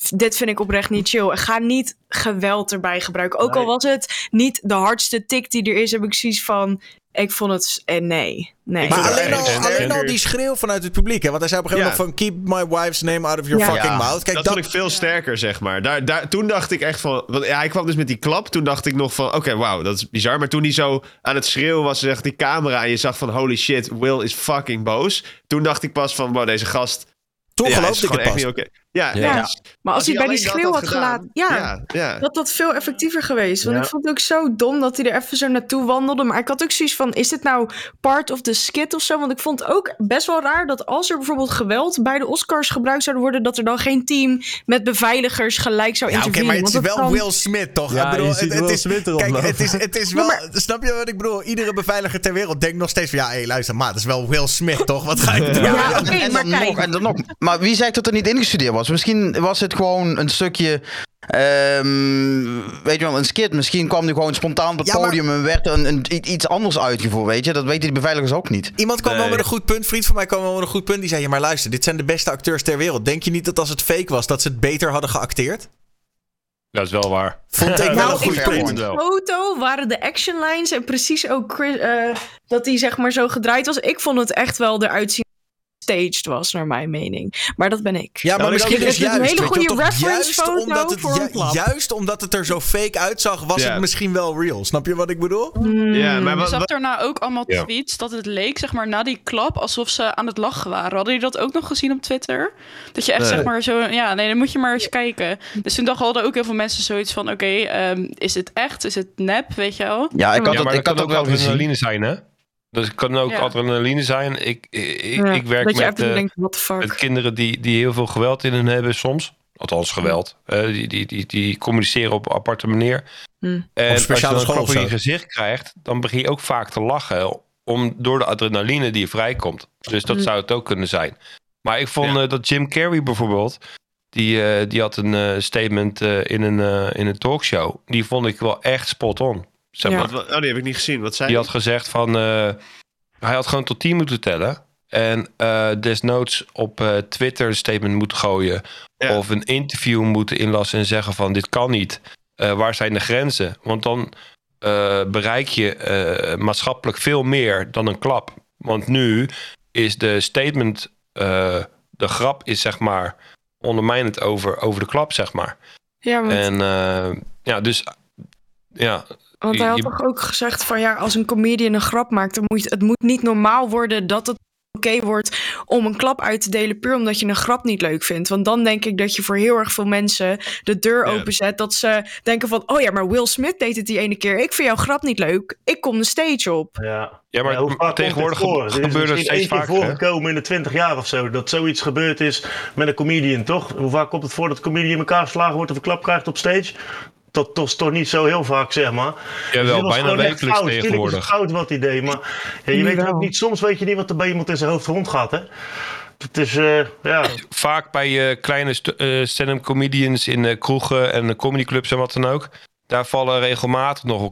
dit vind ik oprecht niet chill. En ga niet geweld erbij gebruiken. Ook al was het niet de hardste tik die er is, heb ik zoiets van ik vond het eh, nee. Nee. Maar alleen, al, alleen En- al die schreeuw vanuit het publiek. Hè? Want hij zei op een gegeven Ja. moment van... Keep my wife's name out of your Ja. fucking Ja. mouth. Kijk, dat dat, vond ik veel sterker, zeg maar. Daar, daar, toen dacht ik echt van... Want ja, hij kwam dus met die klap. Toen dacht ik nog van... Oké, wauw, dat is bizar. Maar toen hij zo aan het schreeuwen was... Zegt die camera en je zag van... Holy shit, Will is fucking boos. Toen dacht ik pas van... Wow, deze gast... toen geloofde ik het pas. niet oké. Ja, Ja. ja. Ja. Maar als, hij bij die schreeuw had gelaten. Ja, ja, ja. dat dat veel effectiever geweest. Want Ja. ik vond het ook zo dom dat hij er even zo naartoe wandelde. Maar ik had ook zoiets van: is dit nou part of the skit of zo? Want ik vond het ook best wel raar dat als er bijvoorbeeld geweld bij de Oscars gebruikt zou worden, dat er dan geen team met beveiligers gelijk zou Ja, oké, maar het is wel kan- Will Smith, toch? Ja, ik bedoel, je ziet het, het Will is, Smith erop kijk, het is, het is wel... Snap je wat ik bedoel? Iedere beveiliger ter wereld denkt nog steeds van... Ja, hé, luister, maar het is wel Will Smith, toch? Wat ga ik doen? Ja, oké, maar dan kijk. nog, en dan nog. Maar wie zegt dat er niet ingestudeerd was? Misschien was het gewoon een stukje. ehm, weet je wel, een skit. Misschien kwam hij gewoon spontaan op het Ja, maar- podium en werd er een, iets anders uitgevoerd. Weet je, dat weten die beveiligers ook niet. Iemand kwam wel Nee. met een goed punt. Vriend van mij kwam wel met een goed punt. Die zei, ja, maar luister, dit zijn de beste acteurs ter wereld. Denk je niet dat als het fake was, dat ze het beter hadden geacteerd? Dat is wel waar. Vond ik wel Nou, een goed punt. de foto waren de action lines en precies ook Chris, eh, dat hij zeg maar zo gedraaid was. Ik vond het echt wel eruit zien staged was, naar mijn mening. Maar dat ben ik. Ja, maar Nou, misschien dus vind het juist. een hele goede reference juist foto omdat het, voor een ju- klap. Juist omdat het er zo fake uitzag, was het misschien wel real. Snap je wat ik bedoel? Ja, maar wat, zag daarna ook allemaal tweets dat het leek, zeg maar, na die klap alsof ze aan het lachen waren. Hadden jullie dat ook nog gezien op Twitter? Dat je echt, Nee. zeg maar, zo... Ja, nee, dan moet je maar eens kijken. Dus toen dachten hadden ook heel veel mensen zoiets van... Oké, ehm, is het echt? Is het nep? Weet je wel? Ja, ik had Ja, ik dat had kan het ook wel gezien. adrenaline zijn, hè? Dus het kan ook Ja. adrenaline zijn. Ik, ik, Ja, ik werk met, eh, denkt, what the fuck. met kinderen die, die heel veel geweld in hun hebben soms. Althans, geweld. Eh, die, die, die, die communiceren op een aparte manier. Hm. En Op als je speciale dan een klap in je gezicht krijgt, dan begin je ook vaak te lachen. Om, door de adrenaline die vrijkomt. Dus dat Hm. zou het ook kunnen zijn. Maar ik vond Ja. eh, dat Jim Carrey bijvoorbeeld... Die, eh, die had een eh, statement eh, in, een, eh, in een talkshow. Die vond ik wel echt spot on. Zeg Ja. maar. wat- oh, die heb ik niet gezien. Wat zei Die hij? had gezegd van... eh, hij had gewoon tot 10 moeten tellen. En eh, desnoods op eh, Twitter een statement moeten gooien. Ja. Of een interview moeten inlassen en zeggen van... dit kan niet. Eh, waar zijn de grenzen? Want dan eh, bereik je eh, maatschappelijk veel meer dan een klap. Want nu is de statement... eh, de grap is zeg maar ondermijnend over, over de klap, zeg maar. Ja, want, En eh, ja, dus... Ja, want hij had je- toch ook gezegd van ja, als een comedian een grap maakt, dan moet je, het moet niet normaal worden dat het oké wordt om een klap uit te delen puur omdat je een grap niet leuk vindt. Want dan denk ik dat je voor heel erg veel mensen de deur Ja. openzet dat ze denken van oh ja, maar Will Smith deed het die ene keer. Ik vind jouw grap niet leuk. Ik kom de stage op. Ja. ja maar Ja, hoe vaak komt tegenwoordig dit voor? gebe- Er is gebeurt het misschien steeds vaker. voorgekomen in de 20 jaar of zo. Dat zoiets gebeurd is met een comedian, toch? Hoe vaak komt het voor dat een comedian in elkaar geslagen wordt of een klap krijgt op stage? Dat is toch niet zo heel vaak, zeg maar. Jawel, Dus was bijna wekelijks. Tuurlijk is het tegenwoordig. fout wat idee, maar ja, je weet ook niet, soms weet je niet wat er bij iemand in zijn hoofd rondgaat, hè? Het is, eh, ja, Vaak bij eh, kleine st- eh, stand-up comedians in eh, kroegen en comedyclubs en wat dan ook. Daar vallen regelmatig nog wel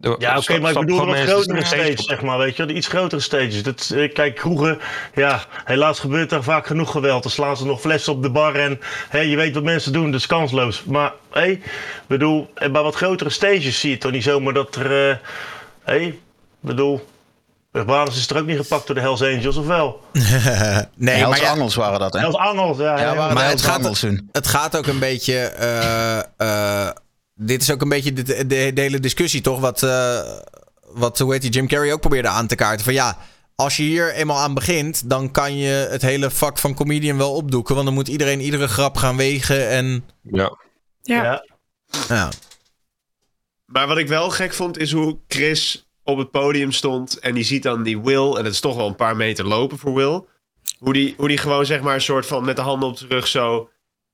Ja, oké, maar ik bedoel de gewoon wat mensen grotere stage zeg maar, weet je. De iets grotere stages. Dat, eh, kijk, kroegen, ja, helaas gebeurt er vaak genoeg geweld. Dan slaan ze nog flessen op de bar en hè, je weet wat mensen doen, dus kansloos. Maar, hé, ik bedoel, eh, bij wat grotere stages zie je toch niet zomaar dat er, eh, hé, bedoel... Urbanus is er ook niet gepakt door de Hells Angels, of wel? nee, Hells ja, Angels waren dat, hè? Hells Angels, ja. Ja, ja. waren Maar het gaat- het gaat ook een beetje. eh, eh, dit is ook een beetje de, de, de hele discussie, toch? Wat, eh, wat hoe heet die, Jim Carrey ook probeerde aan te kaarten. Van ja, als je hier eenmaal aan begint, dan kan je het hele vak van comedian wel opdoeken. Want dan moet iedereen iedere grap gaan wegen. En Ja. Ja. Ja. ja, Maar wat ik wel gek vond, is hoe Chris op het podium stond. En die ziet dan die Will. En het is toch wel een paar meter lopen voor Will. Hoe die, hoe die gewoon zeg maar een soort van met de handen op de rug zo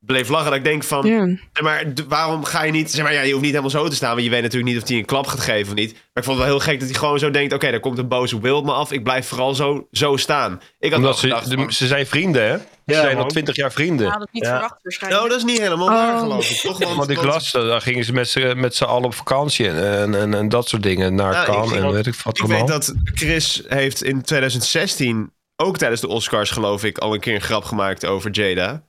bleef lachen. Dat ik denk van, Ja. maar, waarom ga je niet... Zeg maar, ja, je hoeft niet helemaal zo te staan. Want je weet natuurlijk niet of hij een klap gaat geven of niet. Maar ik vond het wel heel gek dat hij gewoon zo denkt... Oké, daar komt een boze Will op me af. Ik blijf vooral zo, zo staan. Ik had Omdat ze, gedacht de- van, ze zijn vrienden, hè? Ze Ja, zijn al twintig jaar vrienden. had het niet Ja. verwacht waarschijnlijk. Nou, dat is niet helemaal waar, Oh. geloof ik. Toch? Want, Want ik las, eh, daar gingen ze met z'n met z'n allen op vakantie en, en, en dat soort dingen. Naar Ja, Cannes ging en weet ik wat Ik weet dat Chris heeft in 2016, ook tijdens de Oscars geloof ik, al een keer een grap gemaakt over Jada.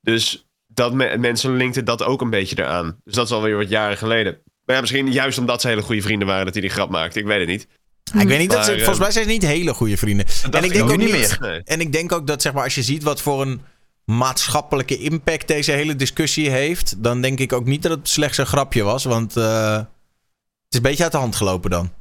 Dus dat me- mensen linkten dat ook een beetje eraan. Dus dat is alweer wat jaren geleden. Maar ja, misschien juist omdat ze hele goede vrienden waren dat hij die grap maakte. Ik weet het niet. ik weet niet, dat ze, Maar, eh, volgens mij zijn ze niet hele goede vrienden. En ik denk ook ook niet meer. Nee. En ik denk ook dat zeg maar, als je ziet wat voor een maatschappelijke impact deze hele discussie heeft, dan denk ik ook niet dat het slechts een grapje was. Want eh, het is een beetje uit de hand gelopen dan.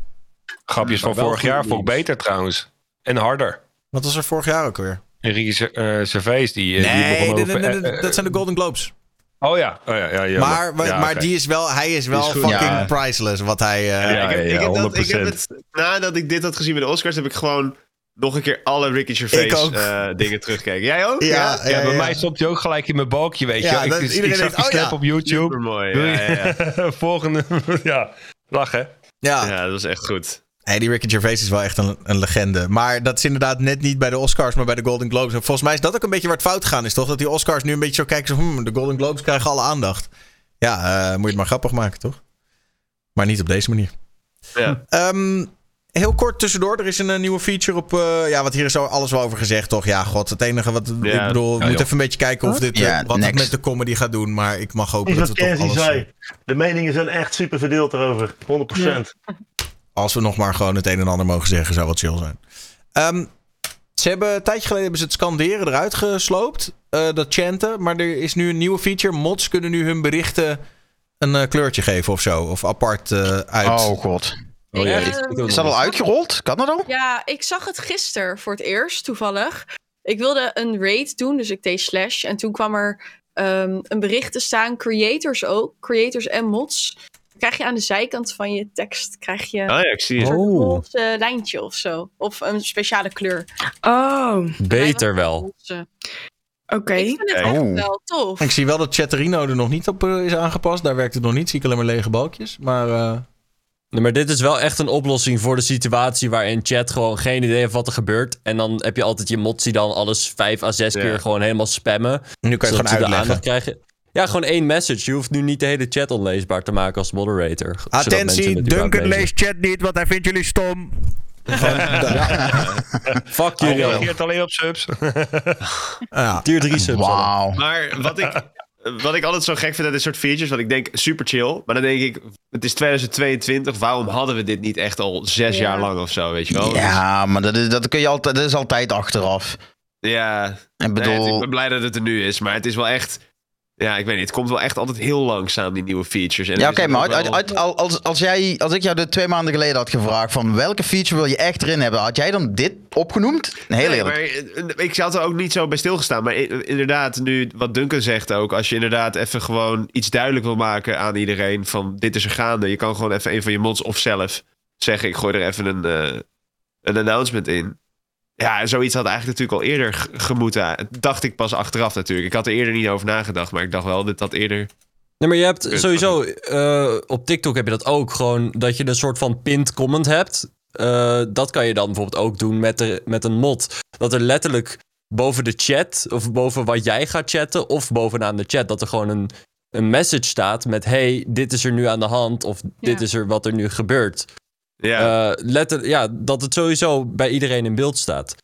Grapjes van vorig jaar vond ik beter trouwens. En harder. Wat was er vorig jaar ook weer? Enrique uh, Servais, die, eh, die Nee, over... nee, eh, eh, dat zijn de Golden Globes. Oh ja, oh, ja, ja, ja maar maar, ja, maar oké. die is wel, hij is wel is fucking Ja. priceless. Wat hij. eh, Ja, ik, heb, ja, ik, heb dat, 100%. ik heb het, nadat ik dit had gezien bij de Oscars, heb ik gewoon nog een keer alle Ricky Ik Gervais eh, dingen teruggekeken. Jij ook? Ja, Ja, ja, bij ja. mij stond hij ook gelijk in mijn balkje, weet je. Ja, ik, dat- ik, iedereen zag denkt, die oh op YouTube. Supermooi. Ja. Volgende, ja, lachen. ja. ja, dat was echt goed. Hey, die Ricky Gervais is wel echt een, een legende. Maar dat is inderdaad net niet bij de Oscars, maar bij de Golden Globes. En volgens mij is dat ook een beetje waar het fout gegaan is, toch? Dat die Oscars nu een beetje zo kijken, zo, hmm, de Golden Globes krijgen alle aandacht. Ja, eh, moet je het maar grappig maken, toch? Maar niet op deze manier. Ja. Ehm, heel kort tussendoor, er is een, eh, nieuwe feature op... eh, ja, wat hier is zo alles wel over gezegd, toch? Ja, god, het enige wat... Ja. Ik bedoel, we Ja, moeten even een beetje kijken of dit, wat het next. met de comedy gaat doen. Maar ik mag hopen Is dat we toch Kenzie alles... zei. De meningen zijn echt super verdeeld erover. 100%. Als we nog maar gewoon het een en ander mogen zeggen, zou wat chill zijn. Ehm, Ze hebben een tijdje geleden hebben ze het scanderen eruit gesloopt. eh, dat chanten. Maar er is nu een nieuwe feature. Mods kunnen nu hun berichten een eh, kleurtje geven of zo. Of apart eh, uit. Oh god. Oh, ja, Is dat al uitgerold? Kan dat al? Ja, ik zag het gisteren voor het eerst, toevallig. Ik wilde een raid doen, dus ik deed slash. En toen kwam er ehm, een bericht te staan, creators ook, creators en mods. Dan krijg je aan de zijkant van je tekst krijg je Oh ja, ik zie een Oh, roze lijntje of zo. Of een speciale kleur. Oh, beter wel. Oké. Ik vind het echt Oeh. wel tof. Ik zie wel dat Chatterino er nog niet op eh, is aangepast. Daar werkt het nog niet. Zie ik alleen maar lege balkjes. Maar eh, Nee, maar dit is wel echt een oplossing voor de situatie waarin chat gewoon geen idee heeft wat er gebeurt. En dan heb je altijd je mods die dan alles vijf à zes Ja. keer gewoon helemaal spammen. nu kan je het gewoon de uitleggen. aandacht krijgen. Ja, gewoon één message. Je hoeft nu niet de hele chat onleesbaar te maken als moderator. Attentie, Duncan leest chat niet, want hij vindt jullie stom. Fuck Hij jullie. reageert alleen op subs. Ja. Tier 3 subs. Maar wat ik, wat ik altijd zo gek vind aan dit soort features, wat ik denk super chill. Maar dan denk ik, het is 2022, waarom hadden we dit niet echt al zes Ja. jaar lang of zo, weet je wel? Ja, maar dat is, dat kun je altijd, dat is altijd achteraf. Dus, ja, Ik bedoel, ik ben blij dat het er nu is, maar het is wel echt... Ja, ik weet niet, het komt wel echt altijd heel langzaam, die nieuwe features. En ja, oké, maar ook uit, wel- uit- al- als, als, jij, als ik jou de twee maanden geleden had gevraagd van welke feature wil je echt erin hebben, had jij dan dit opgenoemd? Heel Nee, eerlijk. maar eh, ik had er ook niet zo bij stilgestaan. Maar inderdaad, nu wat Duncan zegt ook. Als je inderdaad even gewoon iets duidelijk wil maken aan iedereen. Van dit is er gaande. Je kan gewoon even een van je mods of zelf zeggen. Ik gooi er even een, eh, een announcement in. Ja, zoiets had eigenlijk natuurlijk al eerder gemoeten. Dacht ik pas achteraf natuurlijk. Ik had er eerder niet over nagedacht. Maar ik dacht wel dat dat eerder... Nee, maar je hebt sowieso eh, op TikTok heb je dat ook gewoon dat je een soort van pinned comment hebt. Eh, dat kan je dan bijvoorbeeld ook doen met, de, met een mod. Dat er letterlijk boven de chat of boven wat jij gaat chatten of bovenaan de chat dat er gewoon een, een message staat met hey, dit is er nu aan de hand of dit Ja. is er wat er nu gebeurt. Ja, Eh, letter, ja, dat het sowieso bij iedereen in beeld staat.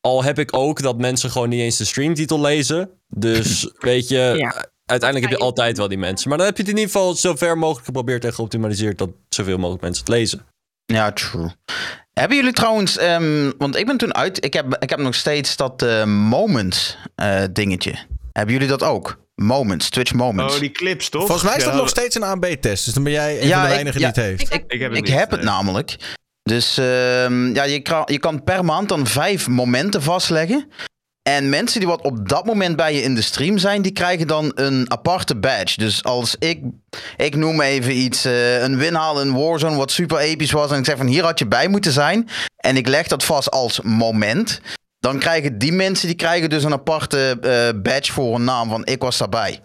Al heb ik ook dat mensen gewoon niet eens de streamtitel lezen. Dus weet je, Ja. uiteindelijk heb je altijd wel die mensen. Maar dan heb je het in ieder geval zo ver mogelijk geprobeerd en geoptimaliseerd dat zoveel mogelijk mensen het lezen. Ja, true. Hebben jullie trouwens, ehm, want ik ben toen uit, ik heb, ik heb nog steeds dat eh, Moments eh, dingetje. Hebben jullie dat ook? Moments, Twitch Moments. oh, die clips toch? Volgens mij is dat Ja, nog steeds een AB-test. Dus dan ben jij een Ja, van de weinigen ja, die het heeft. Ik heb- Ik heb het, Ik niet, heb het namelijk. Dus ehm, ja, je, kan, je kan per maand dan vijf momenten vastleggen. En mensen die wat op dat moment bij je in de stream zijn, die krijgen dan een aparte badge. Dus als ik, ik noem even iets, eh, een winhaal in Warzone wat super episch was. En ik zeg van hier had je bij moeten zijn. En ik leg dat vast als moment. Dan krijgen die mensen, die krijgen dus een aparte eh, badge voor een naam van ik was daarbij.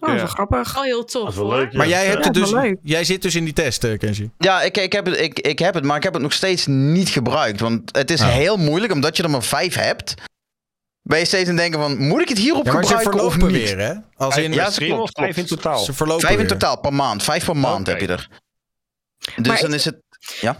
Oh, Ja. wel grappig. Wel heel tof leuk. ja. Maar jij, hebt Ja, het dus, jij zit dus in die test, eh, Kenji. Ja, ik, ik, heb het, ik, ik heb het, maar ik heb het nog steeds niet gebruikt. Want het is Oh. heel moeilijk, omdat je er maar vijf hebt. Ben je steeds aan het denken van, moet ik het hierop Ja, maar ze gebruiken of niet? weer, hè? Als in, Ja, Ja, ze of vijf in totaal. ze verlopen Vijf in weer. totaal per maand. Vijf per maand heb je er. Dus Maar dan is het... Eh,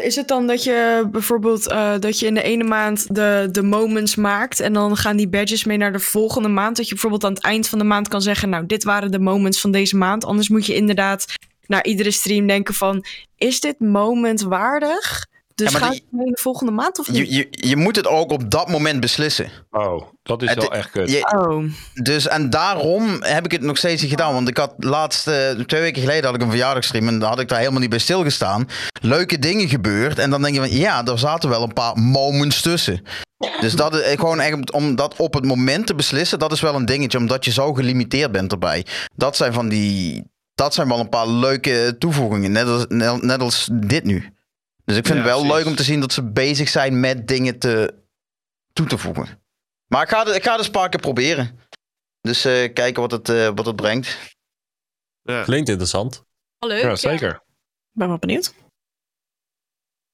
Is het dan dat je bijvoorbeeld eh, dat je in de ene maand de, de moments maakt en dan gaan die badges mee naar de volgende maand? Dat je bijvoorbeeld aan het eind van de maand kan zeggen, nou, dit waren de moments van deze maand. Anders moet je inderdaad naar iedere stream denken van, is dit moment waardig? Dus Ja, maar ga die- ik de volgende maand of niet? Je, je, je moet het ook op dat moment beslissen. Oh, dat is Het- wel echt kut. Je- Oh, dus en daarom heb ik het nog steeds niet gedaan. Want ik had laatst, eh, twee weken geleden had ik een verjaardagsstream en daar had ik daar helemaal niet bij stilgestaan. Leuke dingen gebeurd. En dan denk je van, ja, er zaten wel een paar moments tussen. Dus dat is gewoon echt om dat op het moment te beslissen, dat is wel een dingetje, omdat je zo gelimiteerd bent erbij. Dat zijn van die, dat zijn wel een paar leuke toevoegingen, net als, net als dit nu. Dus ik vind Ja, het wel precies. leuk om te zien dat ze bezig zijn met dingen te, toe te voegen. Maar ik ga, het- ik ga een paar keer proberen. Dus eh, kijken wat het, eh, wat het brengt. Ja. Klinkt interessant. Leuk. Ja, zeker. ben wel benieuwd.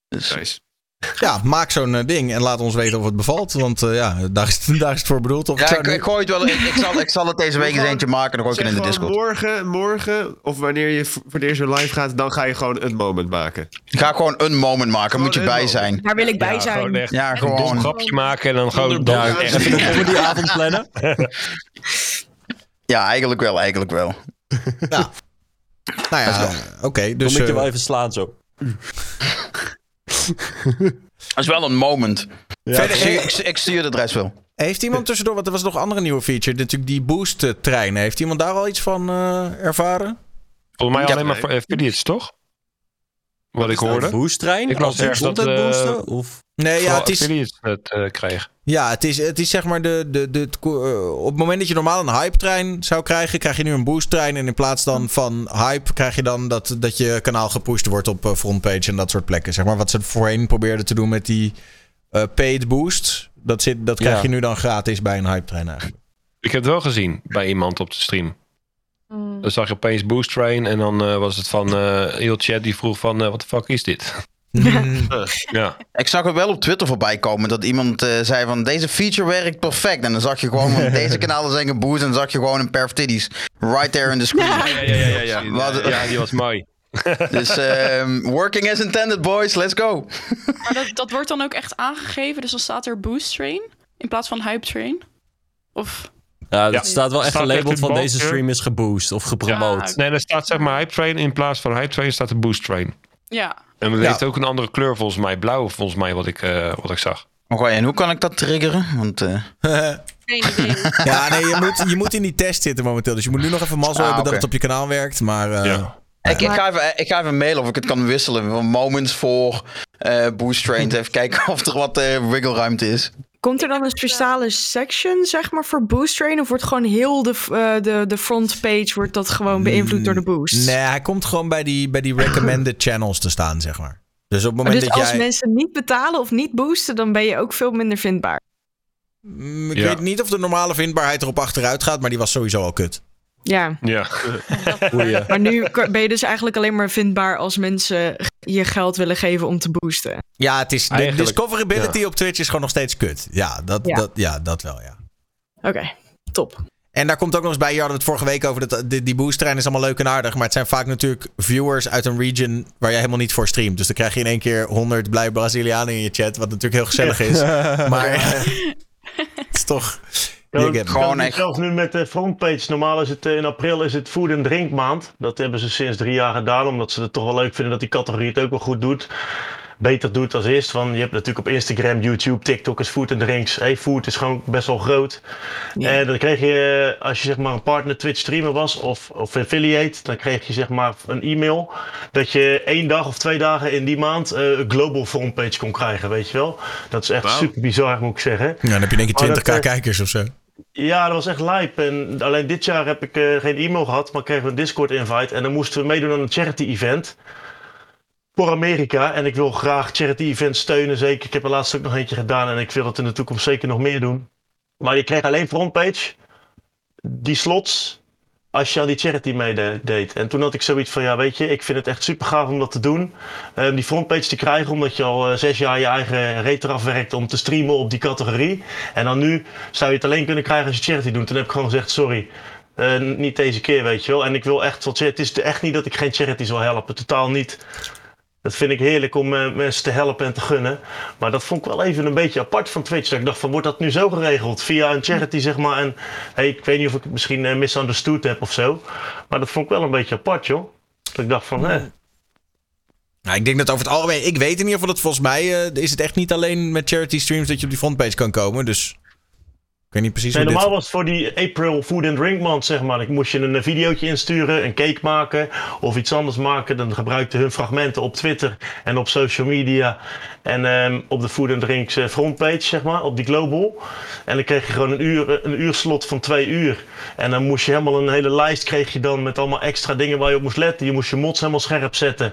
Dus, Nice. Ja, maak zo'n eh, ding en laat ons weten of het bevalt. Want eh, ja, daar is, het, daar is het voor bedoeld. Of ja, ik ik, nu- ik gooi het wel. Ik, ik, zal, ik zal het deze week eens eentje maken. Dan gooi ik het in de Discord. morgen, morgen, of wanneer je voor het eerst weer live gaat, dan ga je gewoon een moment maken. Ik ga gewoon een moment maken. Gewoon moet je een bij moment. zijn. Daar wil ik bij Ja, zijn. gewoon echt Ja, een dom gewoon. grapje maken en dan gewoon... Ja, echt. Even een comedyavond plannen. Ja, eigenlijk wel. Eigenlijk wel. Nou ja, oké. Dan dus moet je eh, wel even slaan zo. Dat is wel een moment. Verder, Ik, eh, ik, ik stuur de adres wel. heeft iemand tussendoor, want er was nog een andere nieuwe feature, natuurlijk die boost-trein. Heeft iemand daar al iets van eh, ervaren? Volgens mij Ja, alleen maar voor affiliates, toch? Wat ik hoorde. Boosttrein? Ik las ergens dat, eh, boosten? Of... Nee, ja, het is, affiliates het eh, kreeg. Ja, het is, het is zeg maar de, de, de, eh, op het moment dat je normaal een hype-trein zou krijgen, krijg je nu een boost-trein. En in plaats dan van hype krijg je dan dat, dat je kanaal gepusht wordt op eh, frontpage en dat soort plekken. Zeg maar wat ze voorheen probeerden te doen met die eh, paid boost. Dat, zit, dat krijg Ja. je nu dan gratis bij een hype-trein eigenlijk. Ik heb het wel gezien bij iemand op de stream. Mm. Dan zag je opeens Boost Train en dan eh, was het van eh heel chat die vroeg van wat de fuck is dit? Ja. Ik zag het wel op Twitter voorbij komen dat iemand eh, zei van deze feature werkt perfect. En dan zag je gewoon, want deze kanalen zijn geboost en dan zag je gewoon een perf titties right there in the screen. Ja, ja, ja, ja, ja. Wat- ja, die was mooi. Dus ehm, working as intended boys, let's go. Maar dat, dat wordt dan ook echt aangegeven. Dus dan staat er Boost Train in plaats van Hype Train. Of Ja, het Ja. staat wel echt Staat gelabeld echt van deze stream is geboost of gepromoot. Nee, er staat zeg maar Hype Train in plaats van Hype Train staat de Boost Train. Ja. En het Ja. heeft ook een andere kleur volgens mij. Blauw volgens mij wat ik, eh, wat ik zag. Oké, en hoe kan ik dat triggeren? Want eh, Geen idee. ja, nee, je moet, je moet in die test zitten momenteel. Dus je moet nu nog even mazzel Ah, hebben dat het op je kanaal werkt. Maar eh, Ja. ik, ik, ga even, ik ga even mailen of ik het kan wisselen. Moments voor eh boost trains. Even kijken of er wat eh wiggelruimte is. Komt er dan een speciale section, zeg maar, voor boost train? Of wordt gewoon heel de, eh, de, de frontpage wordt dat gewoon beïnvloed door de boost? nee, hij komt gewoon bij die, bij die recommended channels te staan, zeg maar. Dus op het moment dus dat als jij... mensen niet betalen of niet boosten, dan ben je ook veel minder vindbaar. Mm, Ik Ja. weet niet of de normale vindbaarheid erop achteruit gaat, maar die was sowieso al kut. Ja, Ja. Maar nu ben je dus eigenlijk alleen maar vindbaar als mensen je geld willen geven om te boosten. Ja, het is, de discoverability op Twitch is gewoon nog steeds kut. Ja, dat, Ja. Dat, ja, dat wel, ja. Oké, top. En daar komt ook nog eens bij, je had het vorige week over, dat die, die boosttrein is allemaal leuk en aardig. Maar het zijn vaak natuurlijk viewers uit een region waar jij helemaal niet voor streamt. Dus dan krijg je in één keer 100 blij Brazilianen in je chat, wat natuurlijk heel gezellig is. Maar het is toch... Ja, get me. Gewoon echt. Zelfs nu met de frontpage. Normaal is het eh, in april is het food en drink maand. Dat hebben ze sinds drie jaar gedaan. Omdat ze het toch wel leuk vinden dat die categorie het ook wel goed doet. Beter doet als eerst. Want je hebt natuurlijk op Instagram, YouTube, TikTok is food en drinks. Hey, food is gewoon best wel groot. En dan kreeg je, eh, als je zeg maar een partner Twitch streamer was of, of affiliate, dan kreeg je zeg maar een e-mail dat je één dag of twee dagen in die maand eh, een global frontpage kon krijgen, weet je wel. Dat is echt super bizar, moet ik zeggen. Ja, dan heb je denk ik Maar 20k dat, eh, kijkers of zo. Ja, dat was echt lijp. En alleen dit jaar heb ik eh, geen e-mail gehad, maar kregen we een Discord-invite. En dan moesten we meedoen aan een charity-event voor Amerika. En ik wil graag charity-events steunen, zeker. Ik heb er laatst ook nog eentje gedaan en ik wil het in de toekomst zeker nog meer doen. Maar je kreeg alleen frontpage, die slots, als je aan die charity meedeed. En toen had ik zoiets van, ja weet je, ik vind het echt super gaaf om dat te doen. Eh, die frontpage te krijgen, omdat je al eh, zes jaar je eigen rate eraf werkt om te streamen op die categorie. En dan nu zou je het alleen kunnen krijgen als je charity doet. Toen heb ik gewoon gezegd, sorry, eh, niet deze keer, weet je wel. En ik wil echt, wat, het is echt niet dat ik geen charities wil helpen, totaal niet. Dat vind ik heerlijk om eh, mensen te helpen en te gunnen. Maar dat vond ik wel even een beetje apart van Twitch. Dat ik dacht van, wordt dat nu zo geregeld? Via een charity, zeg maar. En ik weet niet of ik het misschien eh, misunderstood heb of zo. Maar dat vond ik wel een beetje apart, joh. Dat ik dacht van, hè. Nou, ik denk dat over het algemeen, ik weet in ieder geval dat volgens mij eh, is het echt niet alleen met charity streams dat je op die frontpage kan komen. Dus ik weet niet precies Nee, hoe normaal dit... was het voor die April Food and Drink Month, zeg maar. Ik moest je een videootje insturen, een cake maken of iets anders maken. Dan gebruikte hun fragmenten op Twitter en op social media. En ehm, op de Food and Drinks eh, frontpage, zeg maar, op die global. En dan kreeg je gewoon een uur, een uurslot van twee uur. En dan moest je helemaal een hele lijst kreeg je dan met allemaal extra dingen waar je op moest letten. Je moest je mods helemaal scherp zetten.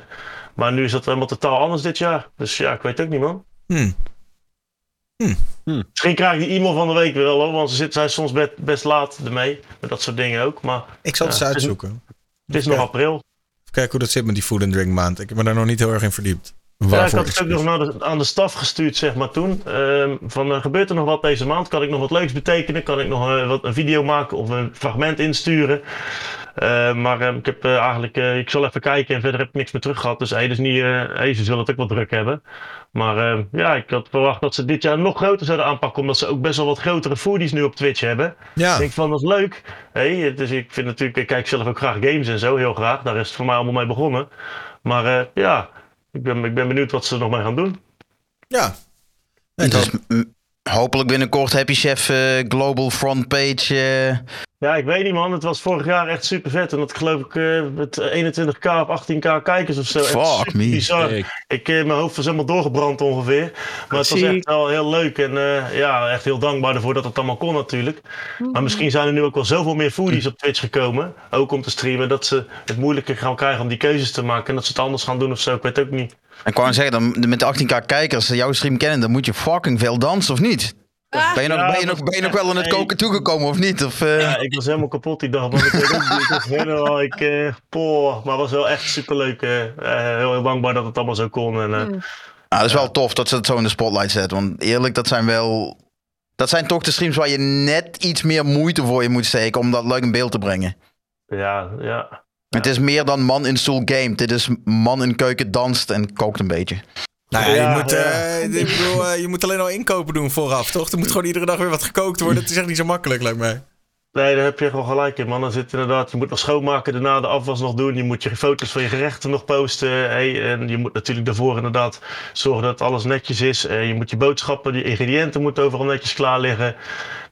Maar nu is dat helemaal totaal anders dit jaar. Dus ja, ik weet ook niet, man. Hmm. Misschien krijg ik die e-mail van de week wel, hoor, want ze zitten zijn soms best, best laat ermee. Met dat soort dingen ook. Maar Ik zal het Ja, eens het is- uitzoeken. het is nog april. Even kijken hoe dat zit met die food and drink maand. Ik heb me daar nog niet heel erg in verdiept. Ja, ik had het ook nog naar de, aan de staf gestuurd, zeg maar toen. Ehm, van, eh, gebeurt er nog wat deze maand? Kan ik nog wat leuks betekenen? Kan ik nog eh, wat, een video maken of een fragment insturen? Eh, maar eh, ik heb eh, eigenlijk, eh, ik zal even kijken en verder heb ik niks meer terug gehad. Dus hey, dus niet, eh, hey, ze zullen het ook wel druk hebben. Maar eh, ja, ik had verwacht dat ze dit jaar nog groter zouden aanpakken. Omdat ze ook best wel wat grotere foodies nu op Twitch hebben. Ja, Ik denk van, dat is leuk. Hey, dus ik vind natuurlijk, ik kijk zelf ook graag games en zo, heel graag. Daar is het voor mij allemaal mee begonnen. Maar eh, ja, ik ben, ik ben benieuwd wat ze er nog mee gaan doen. ja. Dus hopelijk binnenkort Happy Chef eh, Global Frontpage. eh Ja, ik weet niet man. Het was vorig jaar echt super vet. En dat geloof ik eh, met 21k of 18k kijkers of zo. Echt Fuck me. bizar. Ik- Ik, eh, mijn hoofd was helemaal doorgebrand ongeveer. Maar het was echt wel heel leuk. En eh, ja, echt heel dankbaar ervoor dat het allemaal kon natuurlijk. Maar misschien zijn er nu ook wel zoveel meer foodies op Twitch gekomen. Ook om te streamen. Dat ze het moeilijker gaan krijgen om die keuzes te maken. En dat ze het anders gaan doen of zo. Ik weet het ook niet. ik wou zeggen, dan, met de 18k kijkers, jouw stream kennen, dan moet je fucking veel dansen of niet? Ben je nog, Ja, ben je nog, ben je nog wel aan het koken toegekomen of niet? Of, eh, Ja, ik was helemaal kapot die dag. Maar ik was helemaal, ik, eh, poh, maar het was wel echt superleuk. eh, heel, heel dankbaar dat het allemaal zo kon. En, eh, Ja, dat is wel tof dat ze het zo in de spotlight zetten. Want eerlijk, dat zijn wel. Dat zijn toch de streams waar je net iets meer moeite voor je moet steken om dat leuk in beeld te brengen. ja, ja. Het is meer dan man in stoel game. Dit is man in keuken danst en kookt een beetje. Nou ja, je, moet, ja. eh, ik bedoel, eh, je moet alleen al inkopen doen vooraf, toch? Er moet gewoon iedere dag weer wat gekookt worden. Het is echt niet zo makkelijk, lijkt mij. Nee, daar heb je gewoon gelijk in, man. Dan zit inderdaad, je moet nog schoonmaken, daarna de afwas nog doen. Je moet je foto's van je gerechten nog posten. Hey, en je moet natuurlijk daarvoor inderdaad zorgen dat alles netjes is. Eh, je moet je boodschappen, die ingrediënten moeten overal netjes klaar liggen.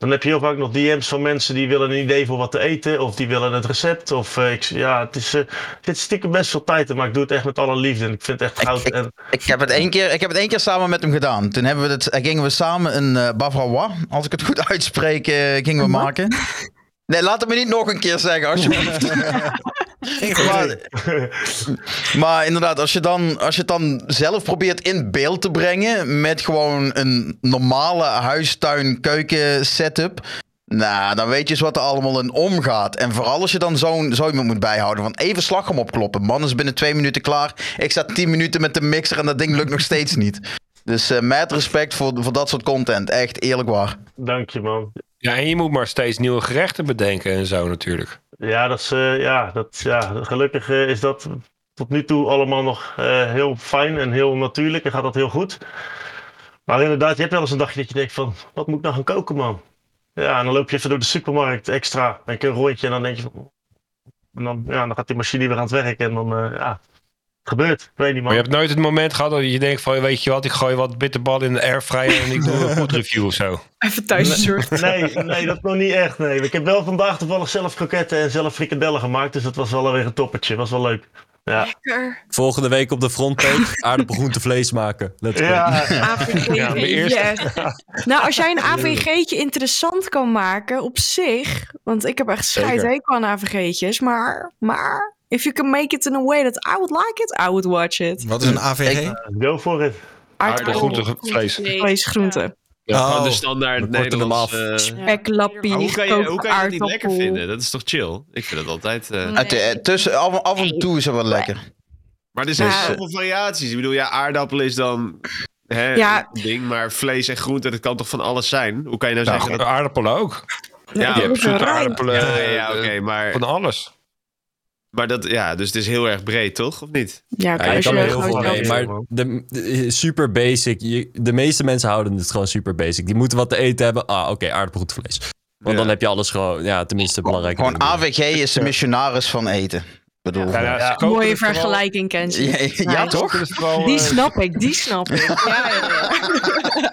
Dan heb je heel vaak nog DM's van mensen die willen een idee voor wat te eten. Of die willen het recept. Of eh, ik, ja, het is, eh, er zit stiekem best veel tijd in, maar ik doe het echt met alle liefde. En ik vind het echt goud. ik- en, Ik heb het één keer, ik heb het één keer samen met hem gedaan. Toen hebben we het, eh, gingen we samen een eh bavarois, als ik het goed uitspreek, gingen we maken. Nee, laat het me niet nog een keer zeggen, alsjeblieft. Maar, maar inderdaad, als je, dan, als je het dan zelf probeert in beeld te brengen met gewoon een normale huistuin keuken setup. Nou, dan weet je eens wat er allemaal in omgaat. En vooral als je dan zo'n zo iemand moet bijhouden. Van even slagroom opkloppen. Man is binnen twee minuten klaar. Ik sta tien minuten met de mixer en dat ding lukt nog steeds niet. Dus eh met respect voor, voor dat soort content. Echt eerlijk waar. dank je, man. Ja, en je moet maar steeds nieuwe gerechten bedenken en zo natuurlijk. Ja, dat is, eh, ja, dat, ja, gelukkig eh, is dat tot nu toe allemaal nog eh, heel fijn en heel natuurlijk en gaat dat heel goed. Maar inderdaad, je hebt wel eens een dagje dat je denkt van, wat moet ik nou gaan koken, man? Ja, en dan loop je even door de supermarkt extra, een keer een rondje en dan denk je van, en dan, ja, dan gaat die machine weer aan het werk en dan, ja, gebeurt. Ik weet niet, Maar man. je hebt nooit het moment gehad dat je denkt van, weet je wat, ik gooi wat bitterballen in de airfryer en ik doe een review of zo. Even thuis bezorgd. Nee, nee, dat nog niet echt. Nee. Ik heb wel vandaag toevallig zelf kroketten en zelf frikadellen gemaakt, dus dat was wel weer een toppertje. Was wel leuk. Ja, Lekker. Volgende week op de frontpage aardappelgroente vlees maken. Let's go. ja. AVG, Ja, mijn eerste. yes. Nou, als jij een AVG'tje interessant kan maken op zich, want ik heb echt scheid hekel aan AVG'tjes, maar, maar if you can make it in a way that I would like it, I would watch it. Wat is een AVG? Go for it. Aardappelgroente vlees. Vlees, groente. Ja, Oh. de standaard We korten hem Nederlands... af. eh, Speklappie, hoe kan je, hoe kan je dat niet lekker aardappel. vinden? Dat is toch chill? Ik vind het altijd... eh, Het, eh, tussen, af, af en toe is het wel lekker. Maar er zijn Ja. zoveel variaties. Ik bedoel, ja, aardappel is dan hè, Ja. een ding, maar vlees en groente, dat kan toch van alles zijn? Hoe kan je nou Nou, zeggen dat... aardappelen ook. Ja, je hebt zoete Rijn. aardappelen. Ja, ja, ja, eh, oké, maar, Van alles. Maar dat, ja, dus het is heel erg breed, toch? Of niet? Ja, Ja, je kan je er heel gewoon veel mee, maar de, de- super basic. Je, de meeste mensen houden het gewoon super basic. Die moeten wat te eten hebben. Ah, oké, vlees. Want Ja. dan heb je alles gewoon, ja, tenminste belangrijk. Gewoon AVG is de missionaris van eten. Ik bedoel, Ja, Mooie vergelijking, Kenzie. ja, toch? Die eh, snap ik, die snap ik. Ja, ja, ja.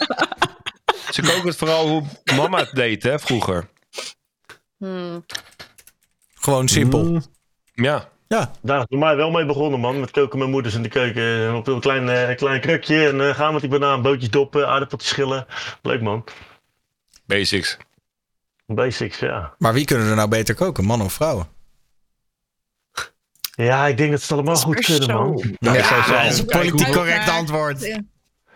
Ze koken het vooral hoe mama het deed, hè, vroeger. Hmm. Gewoon simpel. Mm. Ja. Daar is bij mij wel mee begonnen, man. Met koken met moeders in de keuken. En Op een klein, eh, klein krukje. En eh, gaan met die banaan, bootjes doppen, aardappeltjes schillen. Leuk, man. Basics. Basics, ja. Maar wie kunnen er nou beter koken, man of vrouwen? Ja, ik denk dat ze het allemaal goed kunnen, man. Ja, dat is een politiek correct antwoord. Ja.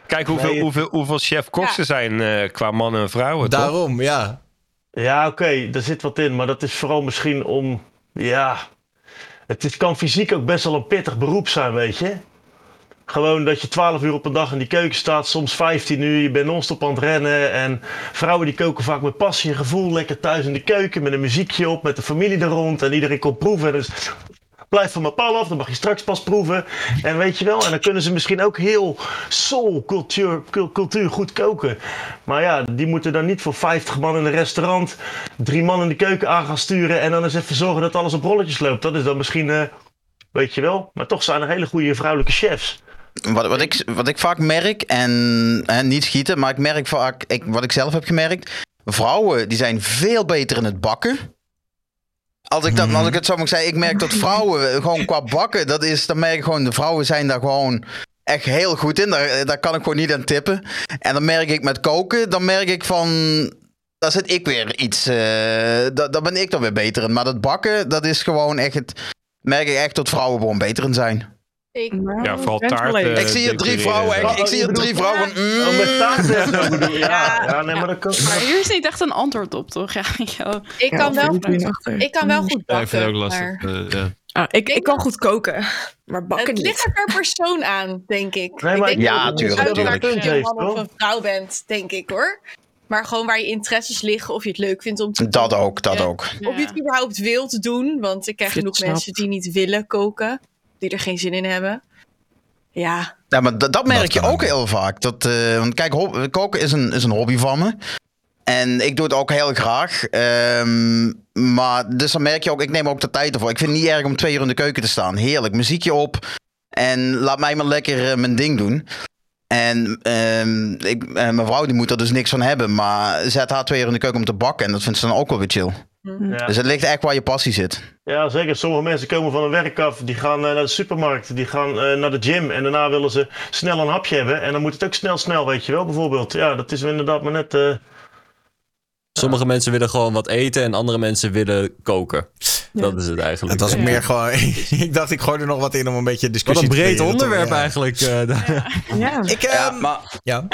Kijk hoeveel, Nee, hoeveel, hoeveel chef-koks Ja. er zijn eh, qua mannen en vrouwen, toch? Daarom, ja. Ja, oké, daar zit wat in. Maar dat is vooral misschien om... Ja, het is, kan fysiek ook best wel een pittig beroep zijn, weet je. Gewoon dat je 12 uur op een dag in die keuken staat, soms 15 uur. Je bent non-stop aan het rennen. En vrouwen die koken vaak met passie en gevoel. Lekker thuis in de keuken met een muziekje op, met de familie er rond. En iedereen komt proeven. Dus blijf van mijn paal af, dan mag je straks pas proeven. En weet je wel, en dan kunnen ze misschien ook heel soul cultuur, cul- cultuur goed koken. Maar ja, die moeten dan niet voor 50 man in een restaurant drie man in de keuken aan gaan sturen en dan eens even zorgen dat alles op rolletjes loopt. Dat is dan misschien, eh, weet je wel. Maar toch zijn er hele goede vrouwelijke chefs. wat, wat, ik, wat ik vaak merk, en, en niet schieten, maar ik merk vaak, ik, wat ik zelf heb gemerkt, vrouwen die zijn veel beter in het bakken. Als ik, dat, als ik het zo mag zeggen, ik merk dat vrouwen gewoon qua bakken, dat is, dan merk ik gewoon, de vrouwen zijn daar gewoon echt heel goed in. Daar, daar kan ik gewoon niet aan tippen. En dan merk ik met koken, dan merk ik van, daar zit ik weer iets, eh daar, daar ben ik dan weer beter in. Maar dat bakken, dat is gewoon echt, het, merk ik echt dat vrouwen gewoon beter in zijn. Ik, Ja, vooral taart. ik zie hier drie vrouwen, ik, ik zie hier drie vrouwen. mm, Oh, met taart? Ja, ja, nee, maar dat kan. Maar hier is niet echt een antwoord op, toch? Ja, ja. ik, kan wel, ik kan wel goed Ja, bakken. ik vind het ook lastig. maar Eh, ja. Ah, ik, ik kan goed koken, maar bakken Het niet. ligt er per persoon aan, denk ik. Nee, maar ik denk Ja, dat het tuurlijk, uitmaakt tuurlijk. of je een man of een vrouw bent, denk ik hoor. Maar gewoon waar je interesses liggen, of je het leuk vindt om te Dat ook, dat Ja. ook. Of je het überhaupt wilt doen. Want ik je genoeg het mensen die niet willen koken. Die er geen zin in hebben. Ja, Ja, maar dat, merk Dat je ook heel vaak. Dat, eh, want kijk, koken is een, is een hobby van me. En ik doe het ook heel graag. Ehm, maar dus dan merk je ook, ik neem ook de tijd ervoor. Ik vind het niet erg om twee uur in de keuken te staan. Heerlijk, muziekje op. En laat mij maar lekker eh, mijn ding doen. En ehm, ik, eh, mijn vrouw die moet er dus niks van hebben. Maar zet haar twee uur in de keuken om te bakken. En dat vindt ze dan ook wel weer chill. Ja. Dus het ligt echt waar je passie zit. Ja, zeker. Sommige mensen komen van hun werk af, die gaan eh, naar de supermarkt, die gaan eh, naar de gym en daarna willen ze snel een hapje hebben. En dan moet het ook snel, snel, weet je wel, bijvoorbeeld. Ja, dat is inderdaad maar net... eh, Sommige mensen willen gewoon wat eten en andere mensen willen koken. Dat is het eigenlijk. Het was meer gewoon... ik dacht, ik gooi er nog wat in om een beetje Wat discussie een te breed creëren, onderwerp toch? Ja. eigenlijk. eh. Ja. Ik, Ja, ehm, maar ja.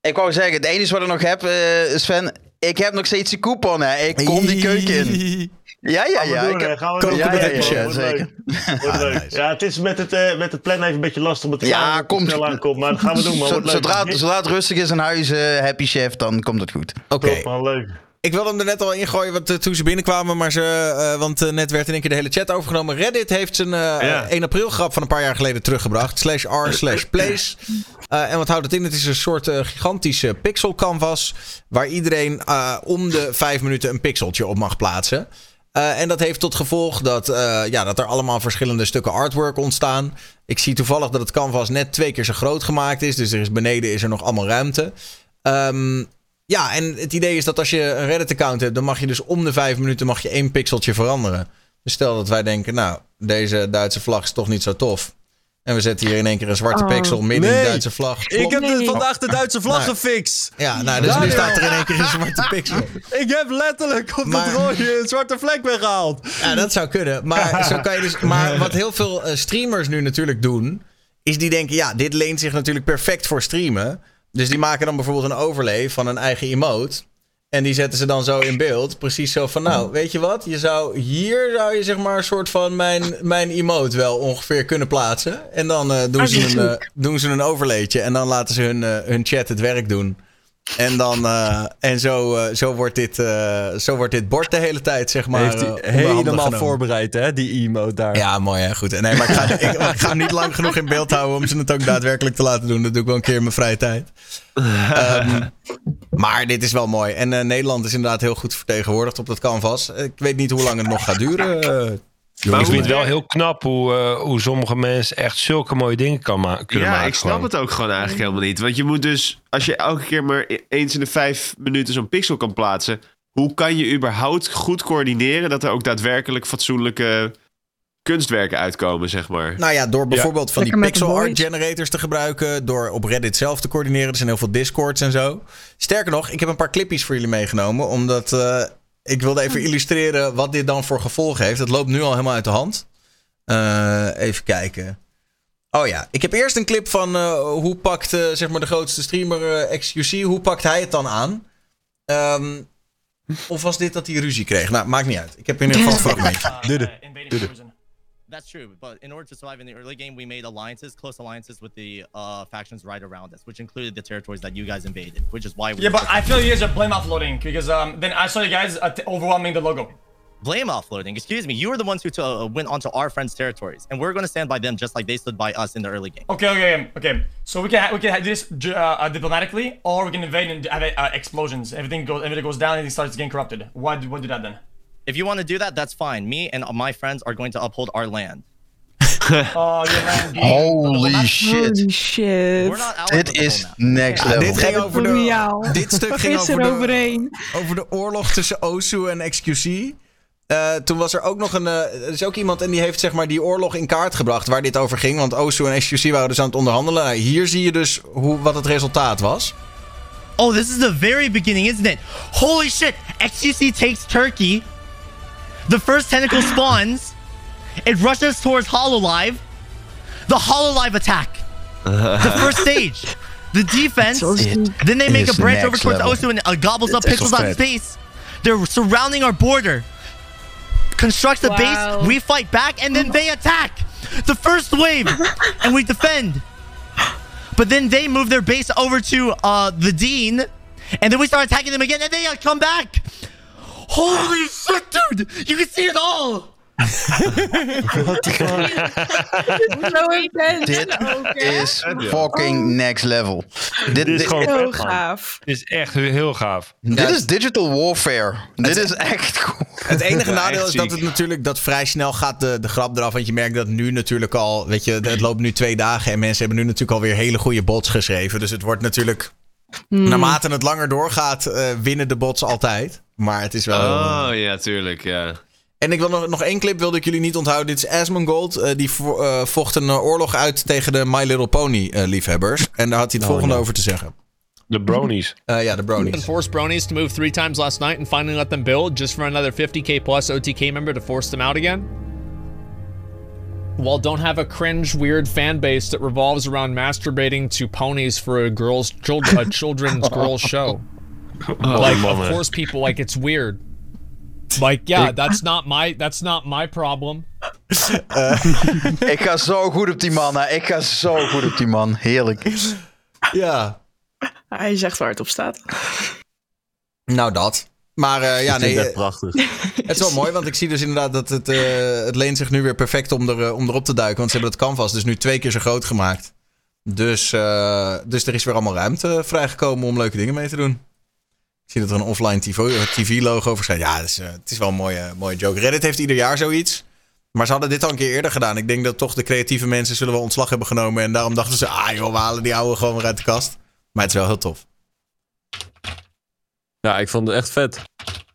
ik wou zeggen, het enige wat ik nog heb, eh, Sven, ik heb nog steeds die coupon. Hè. Ik kom die keuken in. Ja, ja, gaan we ja. doen, ik gaan we Ja, ja, zeker. leuk. Wordt leuk. Ja, het is met het, eh, met het plannen even een beetje lastig, omdat de Ja, komt- snel aankomt. Maar dat gaan we doen, man. Zodra, zodra het rustig is in huis, eh, Happy Chef, dan komt het goed. Oké. Leuk. Ik wilde hem er net al ingooien wat, eh, toen ze binnenkwamen, maar ze, eh, want eh, net werd in één keer de hele chat overgenomen. Reddit heeft zijn eh, Ja. 1 april grap van een paar jaar geleden teruggebracht. Slash r slash place. En wat houdt het in? Het is een soort gigantische pixel canvas waar iedereen om de vijf minuten een pixeltje op mag plaatsen. En dat heeft tot gevolg dat, ja, dat er allemaal verschillende stukken artwork ontstaan. Ik zie toevallig dat het canvas net twee keer zo groot gemaakt is. Dus er is beneden is er nog allemaal ruimte. Ehm, ja, en het idee is dat als je een Reddit-account hebt, dan mag je dus om de vijf minuten mag je één pixeltje veranderen. Dus stel dat wij denken, nou, deze Duitse vlag is toch niet zo tof. En we zetten hier in één keer een zwarte Oh. pixel midden in de Duitse vlag. Ik heb Nee. vandaag de Duitse vlag Nou. gefixt. Ja, nou, dus nu staat er in één keer een zwarte pixel. Ik heb letterlijk op Maar- het rode een zwarte vlek weggehaald. Ja, dat zou kunnen. Maar, zo kan je dus, maar wat heel veel eh, streamers nu natuurlijk doen, is die denken, ja, dit leent zich natuurlijk perfect voor streamen. Dus die maken dan bijvoorbeeld een overlay van een eigen emote. En die zetten ze dan zo in beeld. Precies zo van, nou, weet je wat? Je zou, hier zou je zeg maar een soort van mijn, mijn emote wel ongeveer kunnen plaatsen. En dan eh, doen, Ah, ze die is een, eh, leuk. doen ze een overlaytje. En dan laten ze hun, eh, hun chat het werk doen. En, dan, eh, en zo, eh, zo, wordt dit, eh, zo wordt dit bord de hele tijd, zeg maar. Heeft hij helemaal voorbereid, hè? Die emote daar. Ja, mooi hè. Goed. Nee, maar ik ga, ik, ik ga hem niet lang genoeg in beeld houden om ze het ook daadwerkelijk te laten doen. Dat doe ik wel een keer in mijn vrije tijd. Ehm, maar dit is wel mooi. En Nederland is inderdaad heel goed vertegenwoordigd op dat canvas. Ik weet niet hoe lang het nog gaat duren. Maar ik vind het wel heel knap hoe, eh, hoe sommige mensen echt zulke mooie dingen kan ma kunnen ja, maken. ik snap gewoon. het ook gewoon eigenlijk helemaal niet. Want je moet dus, als je elke keer maar e- eens in de vijf minuten zo'n pixel kan plaatsen, hoe kan je überhaupt goed coördineren dat er ook daadwerkelijk fatsoenlijke kunstwerken uitkomen, zeg maar? Nou ja, door bijvoorbeeld van die Lekker pixel art generators te gebruiken. Door op Reddit zelf te coördineren. Er zijn heel veel discords en zo. Sterker nog, ik heb een paar clipjes voor jullie meegenomen. Omdat eh, ik wilde even illustreren wat dit dan voor gevolgen heeft. Het loopt nu al helemaal uit de hand. Eh, even kijken. Oh ja, ik heb eerst een clip van eh, hoe pakt eh, zeg maar de grootste streamer XQC. Hoe pakt hij het dan aan? Ehm, of was dit dat hij ruzie kreeg? Nou, maakt niet uit. Ik heb in ieder geval een fragmentje. That's true, but in order to survive in the early game, we made alliances, close alliances with the uh, factions right around us, which included the territories that you guys invaded, which is why we. Yeah, but I feel you guys are blame offloading because um, then I saw you guys uh, overwhelming the logo. blame offloading. Excuse me, you were the ones who uh, went onto our friends' territories, and we're going to stand by them just like they stood by us in the early game. Okay, okay, okay. So we can we can do this uh, uh, diplomatically, or we can invade and have uh, explosions. Everything goes, everything goes down, and it starts getting corrupted. Why do, why do that then? If you want to do that, that's fine. Me and my friends are going to uphold our land. Oh. Holy shit. Holy shit. Dit is next Ja, level. dit ging over de, Royaal. dit stuk Wat ging is over er de, overheen? over de oorlog tussen OSU en XQC. Eh, toen was er ook nog een. eh, er is ook iemand en die heeft zeg maar die oorlog in kaart gebracht waar dit over ging. Want OSU en XQC waren dus aan het onderhandelen. Nou, hier zie je dus hoe, wat het resultaat was. Oh, this is the very beginning, isn't it? Holy shit! XQC takes Turkey. The first tentacle spawns. It rushes towards Hololive. The Hololive attack. The first stage. The defense. then they make a branch over towards level. Osu and uh, gobbles up Dit pixels wel out of vet. space. They're surrounding our border. Constructs a Wow. base. We fight back, and then they attack. The first wave, and we defend. But then they move their base over to uh, the Dean, and then we start attacking them again, and they uh, come back. Holy shit, dude! You can see it all. Zo intens. Dit ook, hè? is fucking next level. Dit, Dit is gewoon vet, man. gaaf. Dit is echt heel gaaf. dit is digital warfare. Dit is echt cool. Het enige nadeel is dat het natuurlijk dat vrij snel gaat de, de grap eraf. Want je merkt dat nu natuurlijk al, weet je, het loopt nu twee dagen en mensen hebben nu natuurlijk alweer hele goede bots geschreven. Dus het wordt natuurlijk, naarmate het langer doorgaat, eh, winnen de bots altijd. Maar het is wel. Oh, ja, tuurlijk, ja. En ik wil nog, nog één clip wilde ik jullie niet onthouden. Dit is Asmongold. eh die vo- eh, vocht een oorlog uit tegen de My Little Pony eh, liefhebbers. En daar had hij het volgende over te zeggen. De bronies. Eh, ja, de bronies. forced bronies to move three times last night and finally let them build just for another 50k plus OTK member to force them out again? Well, don't have a cringe, weird fan base that revolves around masturbating to ponies for a girl's child- a children's girls show. like, of course, people like it's weird. Like, yeah, that's not my that's not my problem. Eh, ik ga zo goed op die man. Hè. Ik ga zo goed op die man. Heerlijk. Ja, Hij zegt waar het op staat. nou dat. Maar eh, ja, nee. het echt eh, prachtig. Het is wel mooi, want ik zie dus inderdaad dat het, eh, het leent zich nu weer perfect om, er, om erop te duiken. Want ze hebben het canvas dus nu twee keer zo groot gemaakt. Dus, dus er is weer allemaal ruimte vrijgekomen om leuke dingen mee te doen. Ik zie dat er een offline TV-logo verschijnt. Ja, het is, het is wel een mooie, mooie joke. Reddit heeft ieder jaar zoiets. Maar ze hadden dit al een keer eerder gedaan. Ik denk dat toch de creatieve mensen zullen wel ontslag hebben genomen. En daarom dachten ze, ah joh, we halen die oude gewoon weer uit de kast. Maar het is wel heel tof. Ja, ik vond het echt vet.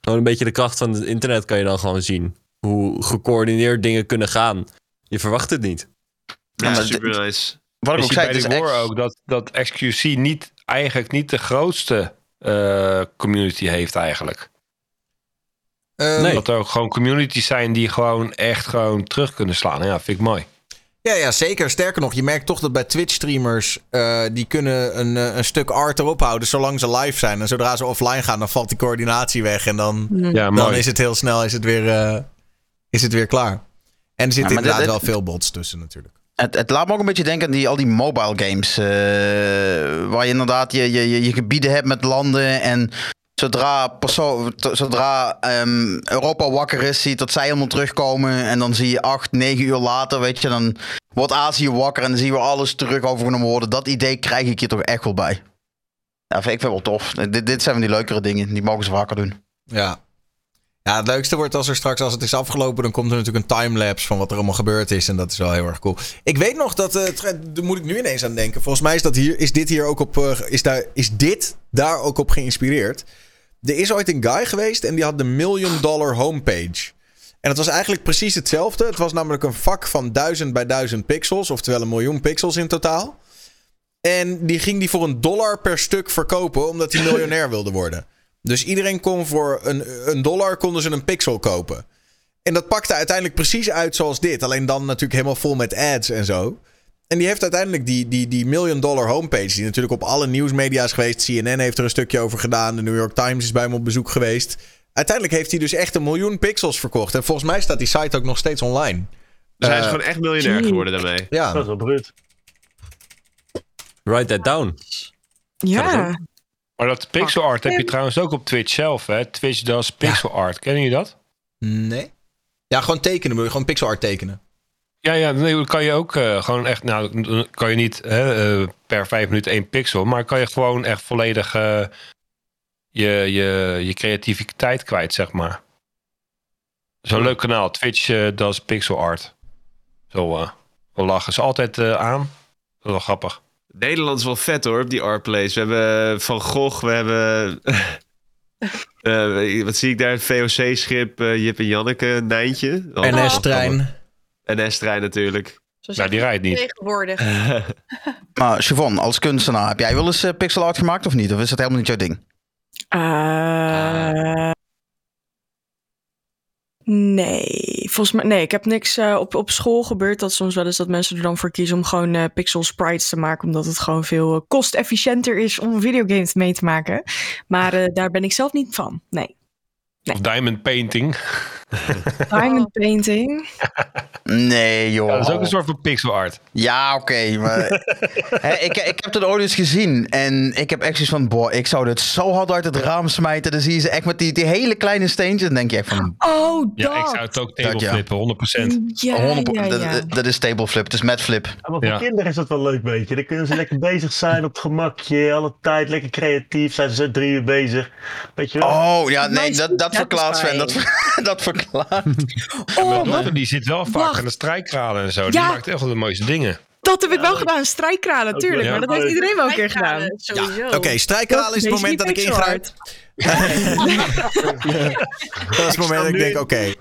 Gewoon een beetje de kracht van het internet kan je dan gewoon zien. Hoe gecoördineerd dingen kunnen gaan. Je verwacht het niet. Ja, super nice. Wat ik ook zei, war echt... ook dat, dat XQC niet, eigenlijk niet de grootste eh, community heeft eigenlijk. Eh, Nee. Dat er ook gewoon communities zijn die gewoon echt gewoon terug kunnen slaan. Ja, vind ik mooi. Ja, ja, zeker. Sterker nog, je merkt toch dat bij Twitch-streamers... eh, die kunnen een, eh, een stuk art erop houden zolang ze live zijn. En zodra ze offline gaan, dan valt die coördinatie weg. En dan, Ja, dan is het heel snel is het weer, eh, is het weer klaar. En er zitten Ja, inderdaad dit- wel dit- veel bots tussen natuurlijk. Het, het laat me ook een beetje denken aan die, al die mobile games. eh, waar je inderdaad je, je, je gebieden hebt met landen. En zodra, perso- t- zodra ehm, Europa wakker is, ziet dat zij helemaal terugkomen. En dan zie je acht, negen uur later, weet je, dan wordt Azië wakker. En dan zie je weer alles terug overgenomen worden. Dat idee krijg ik hier toch echt wel bij. Ja, vind ik vind wel tof. Dit, dit zijn van die leukere dingen. Die mogen ze vaker doen. Ja. Ja, het leukste wordt als er straks, als het is afgelopen, dan komt er natuurlijk een timelapse van wat er allemaal gebeurd is. En dat is wel heel erg cool. Ik weet nog dat, eh, daar moet ik nu ineens aan denken. Volgens mij is, dat hier, is dit hier ook op, eh, is, daar, is dit daar ook op geïnspireerd. Er is ooit een guy geweest en die had de Million Dollar Homepage. En het was eigenlijk precies hetzelfde. Het was namelijk een vak van 1000 bij 1000 pixels, oftewel een miljoen pixels in totaal. En die ging die voor een dollar per stuk verkopen, omdat hij miljonair wilde worden. Dus iedereen kon voor een, een dollar konden ze een pixel kopen. En dat pakte uiteindelijk precies uit zoals dit. Alleen dan natuurlijk helemaal vol met ads en zo. En die heeft uiteindelijk die, die, die million dollar homepage. Die natuurlijk op alle nieuwsmedia is geweest. CNN heeft er een stukje over gedaan. De New York Times is bij hem op bezoek geweest. Uiteindelijk heeft hij dus echt een miljoen pixels verkocht. En volgens mij staat die site ook nog steeds online. Dus hij is Eh, gewoon echt miljonair geworden daarmee. Ja. Dat is wel bruut. Write that down. Ja. Maar dat pixel art heb je trouwens ook op Twitch zelf. Hè? Twitch does pixel art. Kennen jullie dat? Nee. Ja, gewoon tekenen. Moet je gewoon pixel art tekenen. Ja, ja, nee, dan kan je ook eh, gewoon echt, nou, kan je niet hè, eh, per vijf minuten één pixel, maar kan je gewoon echt volledig eh, je, je, je creativiteit kwijt, zeg maar. Zo'n leuk kanaal, Twitch does pixel art. Zo, eh, wel lachen. Is altijd eh, aan. Dat is wel grappig. Nederland is wel vet hoor, op die R-plays. We hebben Van Gogh, we hebben... eh, wat zie ik daar? VOC-schip, eh, Jip en Janneke, Nijntje. Oh, NS-trein. NS-trein natuurlijk. Nou, die rijdt niet. Tegenwoordig. Maar Siobhan, als kunstenaar, heb jij wel eens eh, pixel art gemaakt of niet? Of is dat helemaal niet jouw ding? Eh, Nee, volgens mij, nee, ik heb niks eh, op, op school gebeurd. Dat soms wel eens dat mensen er dan voor kiezen om gewoon eh, pixel sprites te maken. Omdat het gewoon veel eh, kostefficiënter is om videogames mee te maken. Maar daar ben ik zelf niet van. Nee. Of diamond painting. Diamond painting. Nee, joh. Ja, dat is ook een soort van pixel art. Ja, oké. maar Hè, ik, ik heb het ooit eens gezien. En ik heb echt zoiets van, boah, ik zou dit zo hard uit het raam smijten. Dan zie je ze echt met die, die hele kleine steentjes. Dan denk je echt van... Oh, dat. Ja, ik zou het ook table Dat ja. flippen, 100%. Ja, 100 ja, dat, ja. dat is table flip, het is mat flip. Ja, maar voor Ja. kinderen is dat wel leuk, weet je. Dan kunnen ze lekker bezig zijn op het gemakje, alle tijd, lekker creatief. Zijn ze drie uur bezig. Weet je wel? Oh, ja, nee, dat, dat verklaart Sven. Dat, dat verklaart. Oh, Mijn maar dochter die zit wel vaak wacht. aan de strijkkranen en zo. Die maakt echt wel de mooiste dingen. dat heb ik wel gedaan. Strijkkranen, natuurlijk. Ja. Maar dat heeft iedereen wel een keer gedaan. Sowieso. Oké, strijkkanaal is het moment dat ik ingrijp. Dat is het moment dat ik denk, oké.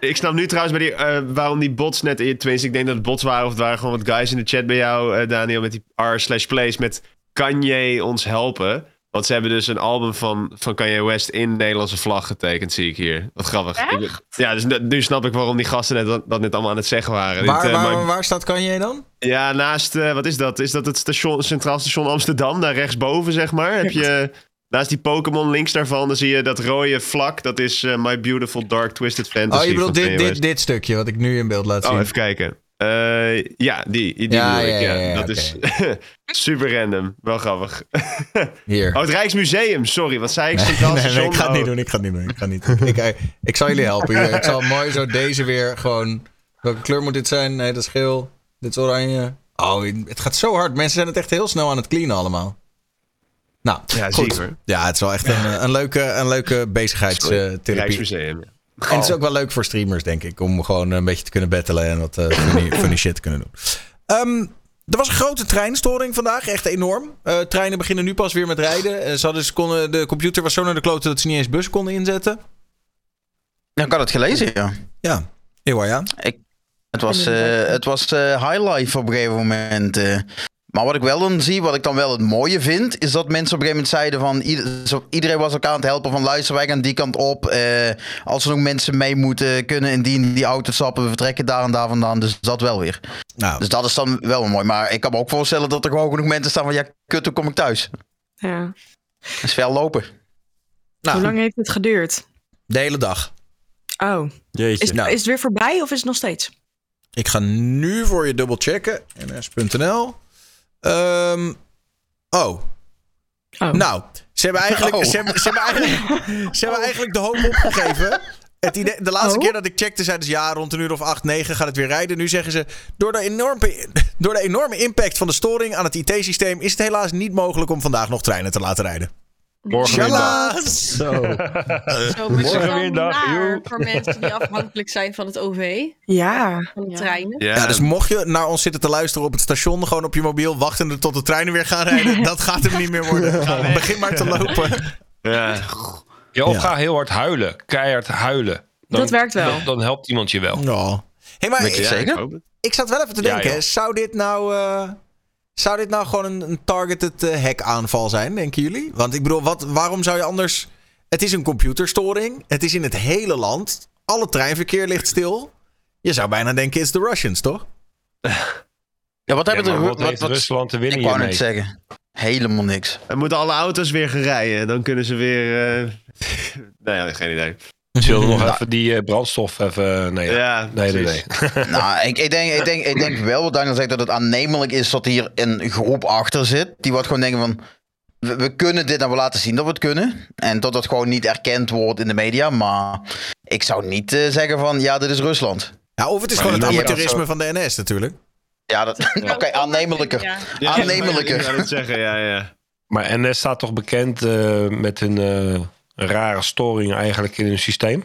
Ik snap nu trouwens bij die, eh, waarom die bots net... Tenminste, ik denk dat het bots waren. Of het waren gewoon wat guys in de chat bij jou, eh, Daniel. Met die r slash plays met... Kan jij ons helpen? Want ze hebben dus een album van, van Kanye West in de Nederlandse vlag getekend, zie ik hier. Wat grappig. Ik- ja, dus nu- snap ik waarom die gasten net, dat, dat net allemaal aan het zeggen waren. Waar, Dit, eh, waar, maar- waar staat Kanye dan? Ja, naast, eh, wat is dat? Is dat het station, Centraal Station Amsterdam? Daar rechtsboven, zeg maar. Heb je, naast die Pokémon links daarvan, dan zie je dat rode vlak. Dat is eh, My Beautiful Dark Twisted Fantasy. Oh, je bedoelt dit, dit, dit stukje wat ik nu in beeld laat zien. Oh, even kijken. Eh, ja, die, die Ja, bedoel ik. ja, dat is super random. Wel grappig. Hier. Oh, het Rijksmuseum. Sorry, wat zei ik? Nee, nee, ik ga het niet doen. Ik ga het niet doen. Ik, ga niet. ik, ik, zal jullie helpen. Hier. Ik zal mooi zo deze weer gewoon... Welke kleur moet dit zijn? Nee, dat is geel. Dit is oranje. Oh, het gaat zo hard. Mensen zijn het echt heel snel aan het cleanen allemaal. Nou, Ja, goed. zeker. Ja, het is wel echt een, een leuke, een leuke bezigheidstherapie. Rijksmuseum. ja. En het is ook wel leuk voor streamers, denk ik. Om gewoon een beetje te kunnen battelen en wat eh, funny, funny shit te kunnen doen. Ehm, er was een grote treinstoring vandaag. Echt enorm. Eh, treinen beginnen nu pas weer met rijden. Eh, ze hadden, ze konden, de computer was zo naar de kloten dat ze niet eens bus konden inzetten. Ja, ik had het gelezen, ja. Ja, heel ja. Ik, het was, eh, het was eh, high life op een gegeven moment. Maar wat ik wel dan zie, wat ik dan wel het mooie vind, is dat mensen op een gegeven moment zeiden van iedereen was elkaar aan het helpen van luister wij gaan die kant op. eh, als er nog mensen mee moeten kunnen in die, in die auto stappen, we vertrekken daar en daar vandaan. Dus dat wel weer. Nou, Dus dat is dan wel mooi. Maar ik kan me ook voorstellen dat er gewoon genoeg mensen staan van ja, kut, hoe kom ik thuis? Ja. Dat is veel lopen. nou Hoe lang heeft het geduurd? de hele dag. Oh, Jeetje. is, Nou. is het weer voorbij of is het nog steeds? Ik ga nu voor je dubbel checken. ns.nl. Ehm, oh, Oh. Nou, ze hebben eigenlijk, Oh. ze hebben, ze hebben eigenlijk, ze hebben eigenlijk de hoop opgegeven. Het idee, de laatste Oh. keer dat ik checkte, zeiden ze ja, rond een uur of 8, 9 gaat het weer rijden. Nu zeggen ze, door de, enorme, door de enorme impact van de storing aan het IT-systeem is het helaas niet mogelijk om vandaag nog treinen te laten rijden. Morgen weer een dag. Tjalaas! Zo, joe. voor mensen die afhankelijk zijn van het OV, Ja. van de Ja. treinen. Ja, dus mocht je naar ons zitten te luisteren op het station, gewoon op je mobiel, wachtende tot de treinen weer gaan rijden, dat gaat hem niet meer worden. Begin maar te lopen. Ja. Ja, of Ja. ga heel hard huilen. Keihard huilen. Dan, Dat werkt wel. Dan, dan helpt iemand je wel. Oh. Hey, maar Weet je ik, zeker? ik zat wel even te Ja, denken, zou dit nou... eh, zou dit nou gewoon een, een targeted eh, hack-aanval zijn, denken jullie? Want ik bedoel, wat, waarom zou je anders... Het is een computerstoring. Het is in het hele land. Alle treinverkeer ligt stil. Je zou bijna denken, it's the Russians, toch? Ja, wat Ja, hebben maar de wat wat, heeft wat, Rusland te winnen Ik hiermee? net zeggen. Helemaal niks. Dan moeten alle auto's weer gaan rijden. Dan kunnen ze weer... eh nee, ja, geen idee. Zullen we nog even die eh, brandstof even... Nee, Ja, nee, nee, nou, ik, ik, denk, ik, denk, ik denk wel, wat Daniel zegt, dat het aannemelijk is dat hier een groep achter zit. Die wat gewoon denken van, we, we kunnen dit en we laten zien dat we het kunnen. En dat het gewoon niet erkend wordt in de media. Maar ik zou niet eh, zeggen van, ja, dit is Rusland. Ja, of het is Maar gewoon het amateurisme van de NS natuurlijk. Ja, dat, oké, aannemelijker. Ja. Ja, Aannemelijker. Ik zou het zeggen, ja, ja. Maar NS staat toch bekend eh, met eh, rare storing eigenlijk in hun systeem?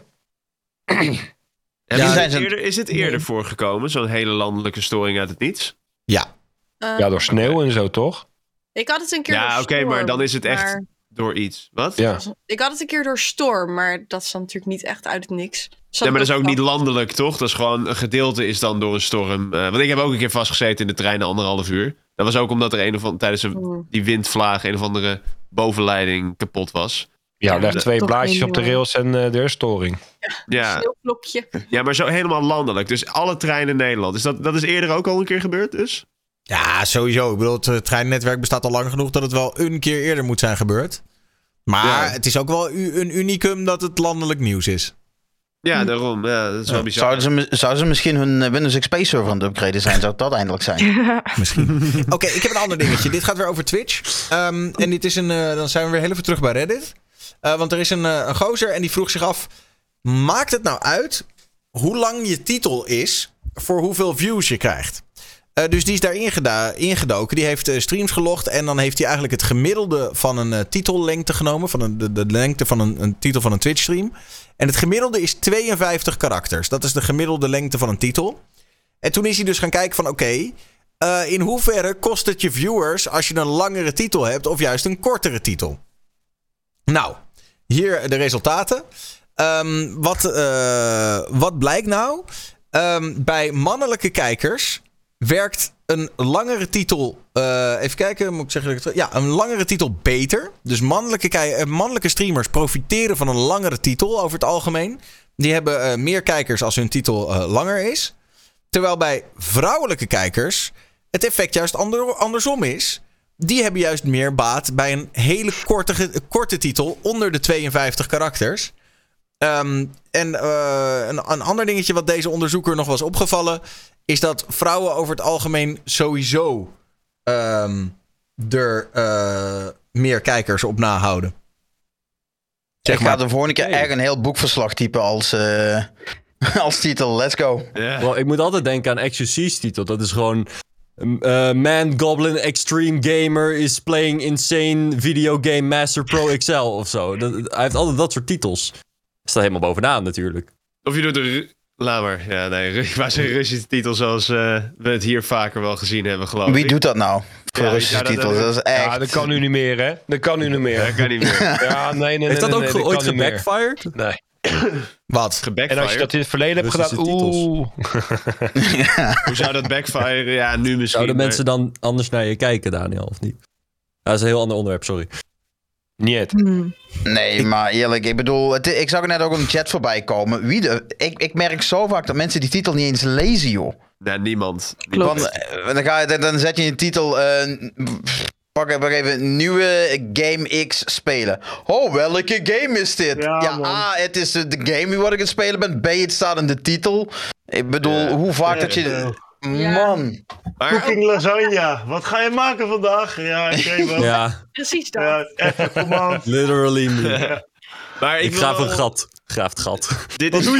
Ja, is, het eerder, is het eerder voorgekomen, zo'n hele landelijke storing uit het niets? Ja. Eh, Ja, door sneeuw en zo, toch? Ik had het een keer Ja, door oké, maar dan is het echt maar- door iets. Wat? Ja. Ik had het een keer door storm, maar dat is dan natuurlijk niet echt uit het niks. Zat Nee, maar dat is ook niet landelijk, toch? Dat is gewoon een gedeelte is dan door een storm. Eh, want ik heb ook een keer vastgezeten in de trein anderhalf uur. Dat was ook omdat er een of andere, tijdens een, Hmm. die windvlaag een of andere bovenleiding kapot was. Ja, leg twee blaadjes op de rails en eh er is storing. Ja, Sneeuwvlokje. ja, maar zo helemaal landelijk. Dus alle treinen in Nederland. Is dat, dat is eerder ook al een keer gebeurd dus? Ja, sowieso. Ik bedoel, het eh, treinnetwerk bestaat al lang genoeg dat het wel een keer eerder moet zijn gebeurd. Maar Ja. het is ook wel u- een unicum dat het landelijk nieuws is. Ja, daarom. Ja, dat is wel bizar. Zouden ze, zouden ze misschien hun eh, Windows XP server aan het upgraden zijn? Zou dat eindelijk zijn? Misschien. Oké, ik heb een ander dingetje. Dit gaat weer over Twitch. Ehm, en dit is een. eh, dan zijn we weer heel even terug bij Reddit. Eh, want er is een, eh, een gozer en die vroeg zich af: maakt het nou uit hoe lang je titel is voor hoeveel views je krijgt? Eh, dus die is daar ingedoken. Die heeft streams gelogd. En dan heeft hij eigenlijk het gemiddelde van een eh, titellengte genomen. Van de, de lengte van een, een titel van een Twitch stream. En het gemiddelde is 52 karakters. Dat is de gemiddelde lengte van een titel. En toen is hij dus gaan kijken van oké. in hoeverre kost het je viewers als je een langere titel hebt of juist een kortere titel? Nou, hier de resultaten. Ehm, wat, eh, wat blijkt nou? Ehm, bij mannelijke kijkers werkt een langere titel. eh, even kijken, moet ik zeggen. Ja, een langere titel beter. Dus mannelijke, eh, mannelijke streamers profiteren van een langere titel over het algemeen. Die hebben meer kijkers als hun titel langer is. Terwijl bij vrouwelijke kijkers het effect juist ander, andersom is. Die hebben juist meer baat bij een hele korte, korte titel onder de 52 karakters. Ehm, en eh, een, een ander dingetje wat deze onderzoeker nog was opgevallen... is dat vrouwen over het algemeen sowieso ehm, er eh, meer kijkers op nahouden. Zeg ik ga maar. de volgende keer echt een heel boekverslag typen als, eh, als titel. Let's go. Ja. Wel, ik moet altijd denken aan XQC's titel. Dat is gewoon... eh, Man Goblin Extreme Gamer is playing insane video game Master Pro XL of zo. Dat, hij heeft altijd dat soort titels. Staat helemaal bovenaan natuurlijk. Of je doet. Ru- Laat maar. Ja, nee. Waar zijn Russische titels zoals eh, we het hier vaker wel gezien hebben, geloof Wie ik. doet dat nou? Voor Ja, Russische ja, dat- titels. Dat is echt... Ja, dat kan nu niet meer, hè? Dat kan nu niet meer. Dat kan niet meer. Ja, nee, nee, nee. Heeft dat nee, ook nee, ooit gebackfired? Nee. Wat? En als je dat in het verleden hebt gedaan, titels. oeh. Hoe zou dat backfiren? Ja, nu misschien. Zouden maar- mensen dan anders naar je kijken, Daniel, of niet? Dat is een heel ander onderwerp, sorry. Niet. Hmm. Nee, maar eerlijk, ik bedoel, het, ik zag er net ook een chat voorbij komen. Wie de, ik, ik merk zo vaak dat mensen die titel niet eens lezen, joh. Nee, niemand. Klopt. Want, eh, dan, ga je, dan- zet je een titel, eh, even, pak even nieuwe Game X spelen. Oh, welke game is dit? Ja, Ja, man. A, het is de de game wat ik aan het spelen ben. B, het staat in de titel. Ik bedoel, Ja. hoe vaak dat je... Man. Maar Cooking lasagne. Wat ga je maken vandaag? Ja, oké man. Ja, Precies dat. Ja, even command. literally me. maar ik, Ik wil graaf een wel- gat. Graaf het gat. Dit is...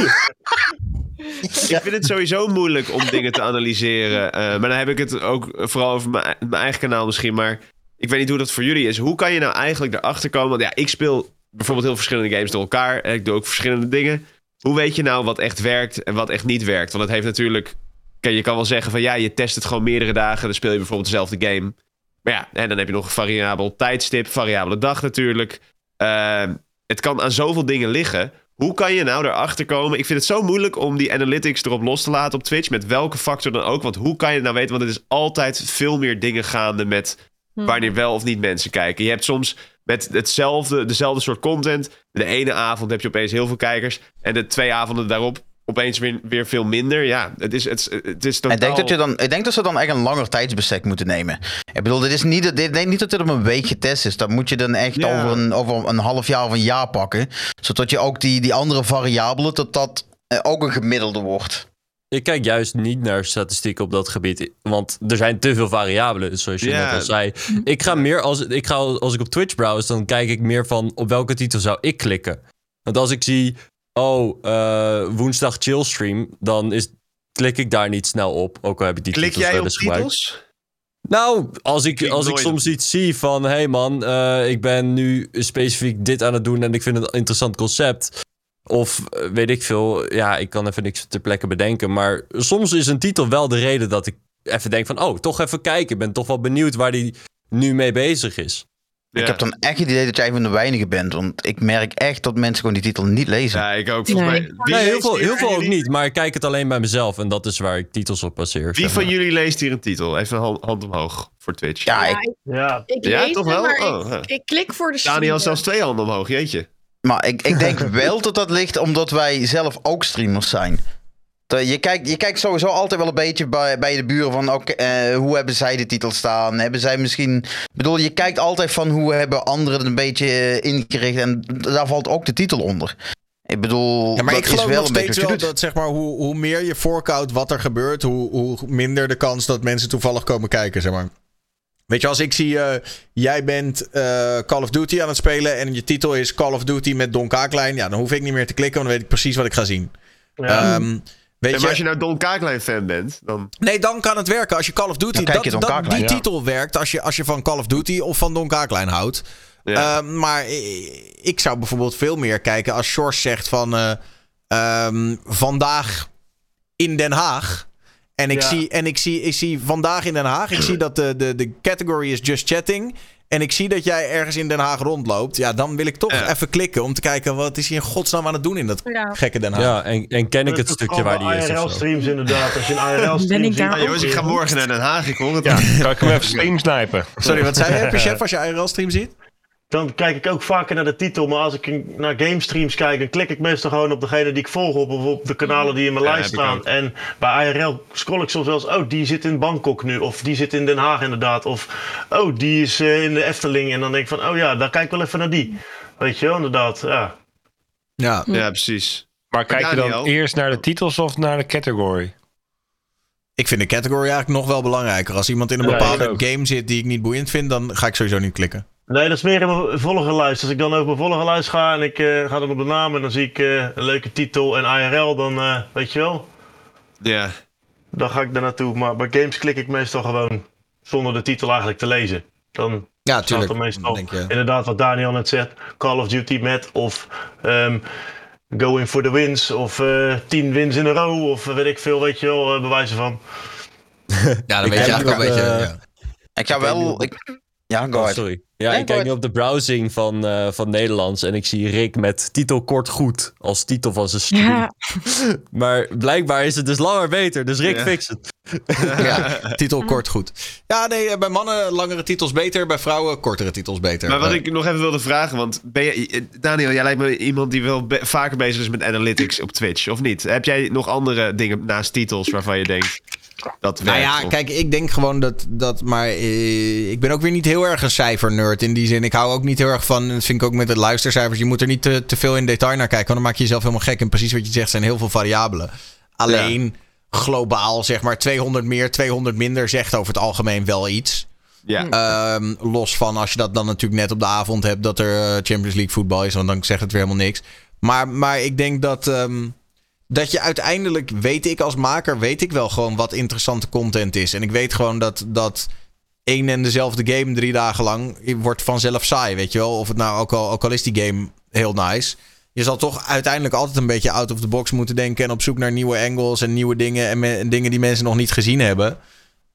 ik vind het sowieso moeilijk om dingen te analyseren. Eh, maar dan heb ik het ook vooral over mijn, mijn eigen kanaal misschien. Maar ik weet niet hoe dat voor jullie is. Hoe kan je nou eigenlijk erachter komen? Want ja, ik speel bijvoorbeeld heel verschillende games door elkaar. En ik doe ook verschillende dingen. Hoe weet je nou wat echt werkt en wat echt niet werkt? Want het heeft natuurlijk... Je kan wel zeggen van ja, je test het gewoon meerdere dagen. Dan speel je bijvoorbeeld dezelfde game. Maar ja, en dan heb je nog een variabel tijdstip, variabele dag natuurlijk. Ehm, het kan aan zoveel dingen liggen. Hoe kan je nou erachter komen? Ik vind het zo moeilijk om die analytics erop los te laten op Twitch. Met welke factor dan ook. Want hoe kan je nou weten? Want het is altijd veel meer dingen gaande met wanneer wel of niet mensen kijken. Je hebt soms met hetzelfde, dezelfde soort content. De ene avond heb je opeens heel veel kijkers. En de twee avonden daarop opeens weer, weer veel minder. Ja, het is, het, is- het is totaal... Ik denk, dat je dan, ik denk dat ze dan echt een langer tijdsbestek moeten nemen. Ik bedoel, dit is niet, dit, denk niet dat dit op een week getest is. Dat moet je dan echt Ja. over, een, over een half jaar of een jaar pakken. Zodat je ook die, die andere variabelen, dat dat eh, ook een gemiddelde wordt. Ik kijk juist niet naar statistieken op dat gebied. Want er zijn te veel variabelen, zoals je net al zei. Ik ga meer als ik, ga, als ik op Twitch browse, dan kijk ik meer van op welke titel zou ik klikken. Want als ik zie, oh, eh, woensdag chillstream, dan is, klik ik daar niet snel op. Ook al heb ik die Klik titels jij wel op eens gebruikt. titels? Nou, als ik, als ik soms iets zie van... hé hey man, eh, ik ben nu specifiek dit aan het doen... en ik vind het een interessant concept... Of eh, weet ik veel, ja, ik kan even niks ter plekke bedenken. Maar soms is een titel wel de reden dat ik even denk van... oh, toch even kijken. Ik ben toch wel benieuwd waar die nu mee bezig is. Ik heb dan echt het idee dat jij een van de weinigen bent. Want ik merk echt dat mensen gewoon die titel niet lezen. Ja, ik ook. volgens Nee. mij- Nee, heel veel, heel veel ook niet. Maar ik kijk het alleen bij mezelf. En dat is waar ik titels op baseer. Wie zeg van maar. jullie leest hier een titel? Even een hand, hand omhoog voor Twitch. Ja, Ja, ik, ik, Ja, ik Ja, lees toch het, wel? maar Oh, ik, ja. ik klik voor de Daniel zelfs twee handen omhoog, jeetje. Maar ik, ik denk wel dat dat ligt omdat wij zelf ook streamers zijn. Dat Je kijkt, je kijkt sowieso altijd wel een beetje bij, bij de buren van... oké, eh, hoe hebben zij de titel staan? Hebben zij misschien... Ik bedoel, je kijkt altijd van hoe hebben anderen het een beetje eh, ingericht... en daar valt ook de titel onder. Ik bedoel, Ja, maar dat ik geloof is wel nog een beetje steeds wat je wel doet. dat zeg maar, hoe, hoe meer je voorkoudt wat er gebeurt, hoe, hoe minder de kans dat mensen toevallig komen kijken, zeg maar. Weet je, als ik zie, eh, jij bent eh, Call of Duty aan het spelen en je titel is Call of Duty met Don Kaaklijn, ja, dan hoef ik niet meer te klikken, want dan weet ik precies wat ik ga zien. Ja. Ehm, weet En maar je, als je nou Don Kaaklijn fan bent, dan... Nee, dan kan het werken. Als je Call of Duty... Dan kijk Dat, je Don dat- Kaaklijn, die ja. titel werkt als je, als je van Call of Duty of van Don Kaaklijn houdt. Ja. Ehm, maar ik zou bijvoorbeeld veel meer kijken als Sjors zegt van... eh, ehm, vandaag in Den Haag. En ik, Ja. zie, en ik, zie, ik zie vandaag in Den Haag... Ik zie dat de, de, de category is just chatting... En ik zie dat jij ergens in Den Haag rondloopt. Ja, dan wil ik toch Ja. even klikken om te kijken... wat is hij in godsnaam aan het doen in dat Ja. gekke Den Haag. Ja, en, en ken ik het stukje waar die is of zo. IRL-streams inderdaad. Als je een IRL-stream ziet... Ah, jongens, ik ga morgen naar Den Haag, ik hoor het. Kan ik hem even stream snipen? Sorry, wat zei je? Heb je chef als je IRL-stream ziet? Dan kijk ik ook vaker naar de titel. Maar als ik naar gamestreams kijk, dan klik ik meestal gewoon op degene die ik volg. Op, of op de kanalen die in mijn Ja, lijst staan. En bij IRL scroll ik soms wel eens. Oh, die zit in Bangkok nu. Of die zit in Den Haag inderdaad. Of oh, die is eh, in de Efteling. En dan denk ik van, oh ja, daar kijk ik wel even naar die. Weet je wel, inderdaad. Ja. Ja. Ja, precies. Maar kijk je dan eerst naar de titels of naar de category? Ik vind de category eigenlijk nog wel belangrijker. Als iemand in een bepaalde game zit die ik niet boeiend vind, dan ga ik sowieso niet klikken. Nee, dat is meer in mijn volgerlijst. Als ik dan over mijn volgerlijst ga en ik eh, ga dan op de naam en dan zie ik eh, een leuke titel en IRL, dan eh, weet je wel, Ja. dan ga ik daar naartoe. Maar bij games klik ik meestal gewoon zonder de titel eigenlijk te lezen. Dan Ja, staat tuurlijk. er meestal Denk je. inderdaad wat Daniel net zegt, Call of Duty met of ehm Going for the wins of eh 10 wins in a row of weet ik veel, weet je wel, bewijzen van. Ja, dan weet je eigenlijk wel een ook, beetje. ja. Ik ga wel... Ik, ja, go Oh, ahead. sorry. Ja, Ja, ik kijk nu op de browsing van, eh, van Nederlands en ik zie Rick met titel kort goed als titel van zijn stream. Ja, Maar blijkbaar is het dus langer beter, dus Rick Ja. fix het. Ja, titel kort goed. Ja, nee, eh, bij mannen langere titels beter, bij vrouwen kortere titels beter. Maar wat Eh, ik nog even wilde vragen, want ben je, Daniel, jij lijkt me iemand die wel be- vaker bezig is met analytics op Twitch, of niet? Heb jij nog andere dingen naast titels waarvan je denkt dat Nou ja, Of- kijk, ik denk gewoon dat. dat maar eh, ik ben ook weer niet heel erg een cijfernerd in die zin. Ik hou ook niet heel erg van. Dat vind ik ook met de luistercijfers. Je moet er niet te, te veel in detail naar kijken. Want dan maak je jezelf helemaal gek. En precies wat je zegt, zijn heel veel variabelen. Alleen globaal, zeg maar, 200 meer, 200 minder zegt over het algemeen wel iets. Ja. Ehm, los van als je dat dan natuurlijk net op de avond hebt dat er eh, Champions League voetbal is, want dan zegt het weer helemaal niks. Maar, maar ik denk dat, ehm, dat je uiteindelijk, weet ik als maker, weet ik wel gewoon wat interessante content is. En ik weet gewoon dat, dat één en dezelfde game drie dagen lang wordt vanzelf saai, weet je wel. Of het nou ook al, ook al is die game heel nice. Je zal toch uiteindelijk altijd een beetje out of the box moeten denken en op zoek naar nieuwe angles en nieuwe dingen en, dingen die mensen nog niet gezien hebben.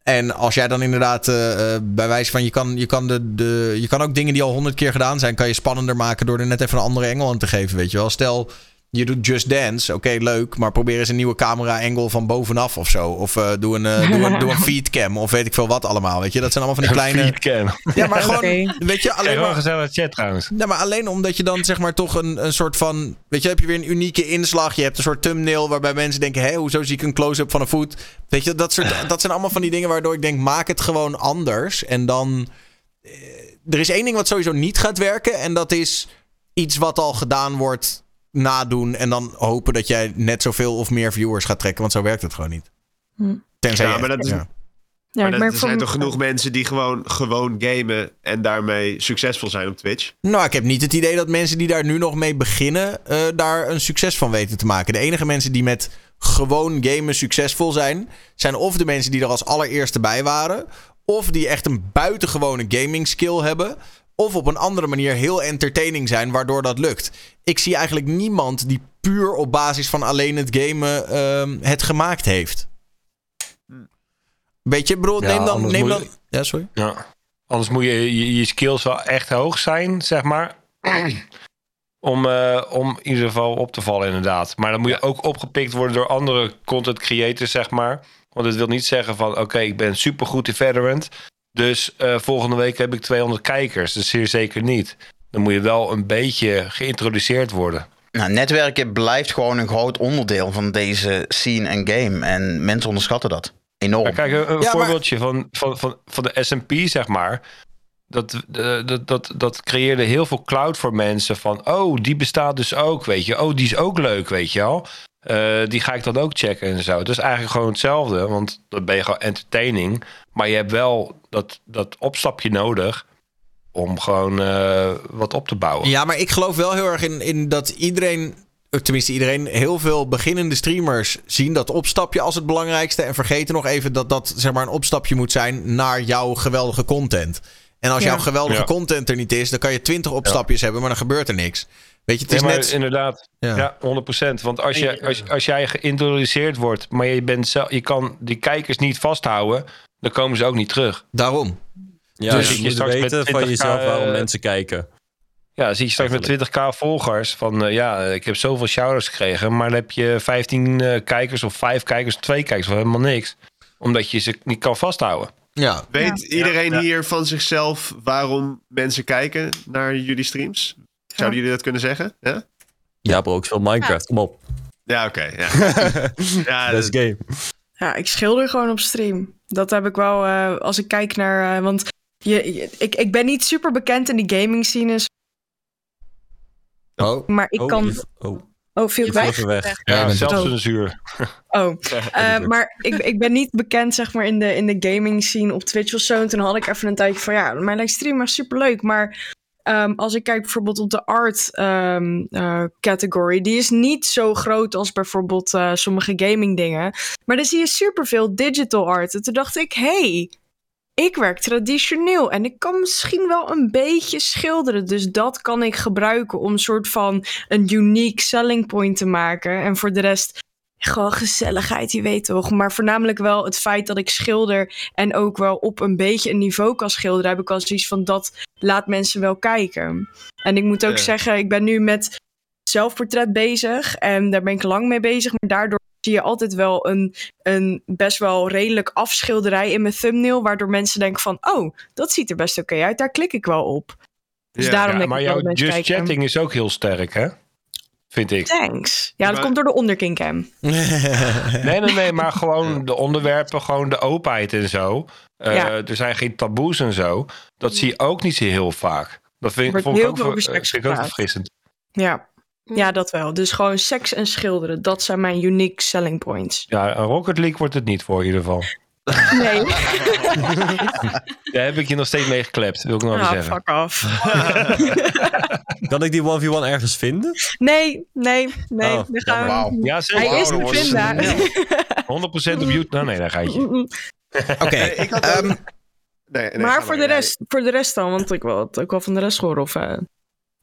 En als jij dan inderdaad eh, eh, bij wijze van je kan, je, kan de, de, je kan ook dingen die al honderd keer gedaan zijn, kan je spannender maken door er net even een andere engel aan te geven. Weet je wel. Stel, je doet Just Dance, oké, leuk, maar probeer eens een nieuwe camera-angle van bovenaf of zo. Of eh, doe, een, eh, doe, een, doe een feedcam of weet ik veel wat allemaal. Weet je, dat zijn allemaal van die kleine. Feedcam. Ja, maar gewoon, weet je, Alleen maar. gezellige chat trouwens. Nee, maar alleen omdat je dan zeg maar toch een, een soort van... Weet je, heb je weer een unieke inslag. Je hebt een soort thumbnail waarbij mensen denken... Hé, hoezo zie ik een close-up van een voet? Weet je, dat, soort, dat zijn allemaal van die dingen waardoor ik denk... Maak het gewoon anders. En dan... eh, Er is één ding wat sowieso niet gaat werken. En dat is iets wat al gedaan wordt nadoen. En dan hopen dat jij net zoveel of meer viewers gaat trekken. Want zo werkt het gewoon niet. Hm. Tenzij Ja, maar dat is- ja. ja maar er zijn toch genoeg mensen die gewoon, gewoon gamen en daarmee succesvol zijn op Twitch? Nou, ik heb niet het idee dat mensen die daar nu nog mee beginnen, eh, daar een succes van weten te maken. De enige mensen die met gewoon gamen succesvol zijn, zijn of de mensen die er als allereerste bij waren, of die echt een buitengewone gaming skill hebben, of op een andere manier heel entertaining zijn, waardoor dat lukt. Ik zie eigenlijk niemand die puur op basis van alleen het gamen ehm, het gemaakt heeft. Weet je, bro, Ja, neem dan... Neem dan je- ja, sorry. Ja. Anders moet je, je je skills wel echt hoog zijn, zeg maar. Om, eh, om in ieder geval op te vallen, inderdaad. Maar dan moet je ook opgepikt worden door andere content creators, zeg maar. Want het wil niet zeggen van, oké, ik ben supergoed in Veterant. Dus eh, volgende week heb ik 200 kijkers. Dat is zeer zeker niet. Dan moet je wel een beetje geïntroduceerd worden. Nou, netwerken blijft gewoon een groot onderdeel van deze scene en game. En mensen onderschatten dat. Enorm. Maar kijk, een, maar- voorbeeldje van, van, van, van de S&P, zeg maar. Dat, eh, dat, dat, dat creëerde heel veel cloud voor mensen. Van, oh, die bestaat dus ook, weet je. Oh, die is ook leuk, weet je wel. Eh, die ga ik dan ook checken en zo. Het is eigenlijk gewoon hetzelfde. Want dan ben je gewoon entertaining. Maar je hebt wel dat, dat opstapje nodig... om gewoon eh, wat op te bouwen. Ja, maar ik geloof wel heel erg in, in dat iedereen, of tenminste iedereen, heel veel beginnende streamers zien dat opstapje als het belangrijkste. En vergeten nog even dat dat zeg maar een opstapje moet zijn naar jouw geweldige content. En als Ja. jouw geweldige Ja. content er niet is, dan kan je twintig opstapjes hebben, maar dan gebeurt er niks. Weet je, het is Nee, net... inderdaad. Ja. Ja. 100%. Want als, je, als, als jij geïntroduceerd wordt, maar je, bent zelf, je kan die kijkers niet vasthouden, dan komen ze ook niet terug. Daarom. Ja, Dus je zit moet weten van 20k, jezelf waarom eh, mensen kijken. Ja, dan zie je straks met 20k volgers van eh, ja, ik heb zoveel shoutouts gekregen, maar dan heb je 15 eh, kijkers of 5 kijkers of 2 kijkers of helemaal niks. Omdat je ze niet kan vasthouden. Ja. Weet Ja. iedereen Ja. hier van zichzelf waarom mensen kijken naar jullie streams? Zouden jullie dat kunnen zeggen? Ja, Ja, bro, ik speel Minecraft. Kom op. ja oké. ja. ja, Best game. Ja, ik schilder gewoon op stream. Dat heb ik wel, eh, als ik kijk naar... eh, want je, je- ik, ik ben niet super bekend in die gaming scene. Oh. Maar ik Oh, kan... je- oh. Oh, viel weg? weg. Ja, zelfcensuur. Oh, eh, maar ik, ik ben niet bekend zeg maar in de, in de gaming scene op Twitch of zo. En toen had ik even een tijdje van ja, mijn lijkt stream maar superleuk. Maar ehm, als ik kijk bijvoorbeeld op de art eh, category, die is niet zo groot als bijvoorbeeld eh, sommige gaming dingen. Maar dan zie je superveel digital art. En toen dacht ik, hey, ik werk traditioneel en ik kan misschien wel een beetje schilderen. Dus dat kan ik gebruiken om een soort van een unique selling point te maken. En voor de rest gewoon gezelligheid, je weet toch. Maar voornamelijk wel het feit dat ik schilder en ook wel op een beetje een niveau kan schilderen. Heb ik al zoiets van dat laat mensen wel kijken. En ik moet ook Ja. zeggen, ik ben nu met zelfportret bezig en daar ben ik lang mee bezig. Maar daardoor zie je altijd wel een, een best wel redelijk afschilderij in mijn thumbnail. Waardoor mensen denken van, oh, dat ziet er best oké uit. Daar klik ik wel op. Dus daarom Ja, maar jouw just kijken. chatting is ook heel sterk, hè? Vind ik. Thanks. Ja, dat Maar- komt door de onderkincam. Nee, nee, nee, maar gewoon de onderwerpen, gewoon de openheid en zo. Eh, Ja. Er zijn geen taboes en zo. Dat zie je ook niet zo heel vaak. Dat vind, vond ik ook, eh, vind ik ook verfrissend. Ja. ja, dat wel. Dus gewoon seks en schilderen. Dat zijn mijn unique selling points. Ja, een Rocket League wordt het niet voor in ieder geval. Nee. Daar heb ik je nog steeds mee geklept, wil ik nog even Ah, zeggen. fuck off. Kan ik die 1v1 ergens vinden? Nee, nee, nee. Oh, we gaan... Ja, zeker. Hij is Wauw, te vinden. 100% op YouTube. Nou, nee, daar ga je. Oké. ehm, Nee, nee, maar ga voor de, rest, voor de rest dan, want ik wil het ook wel van de rest horen. Of, eh,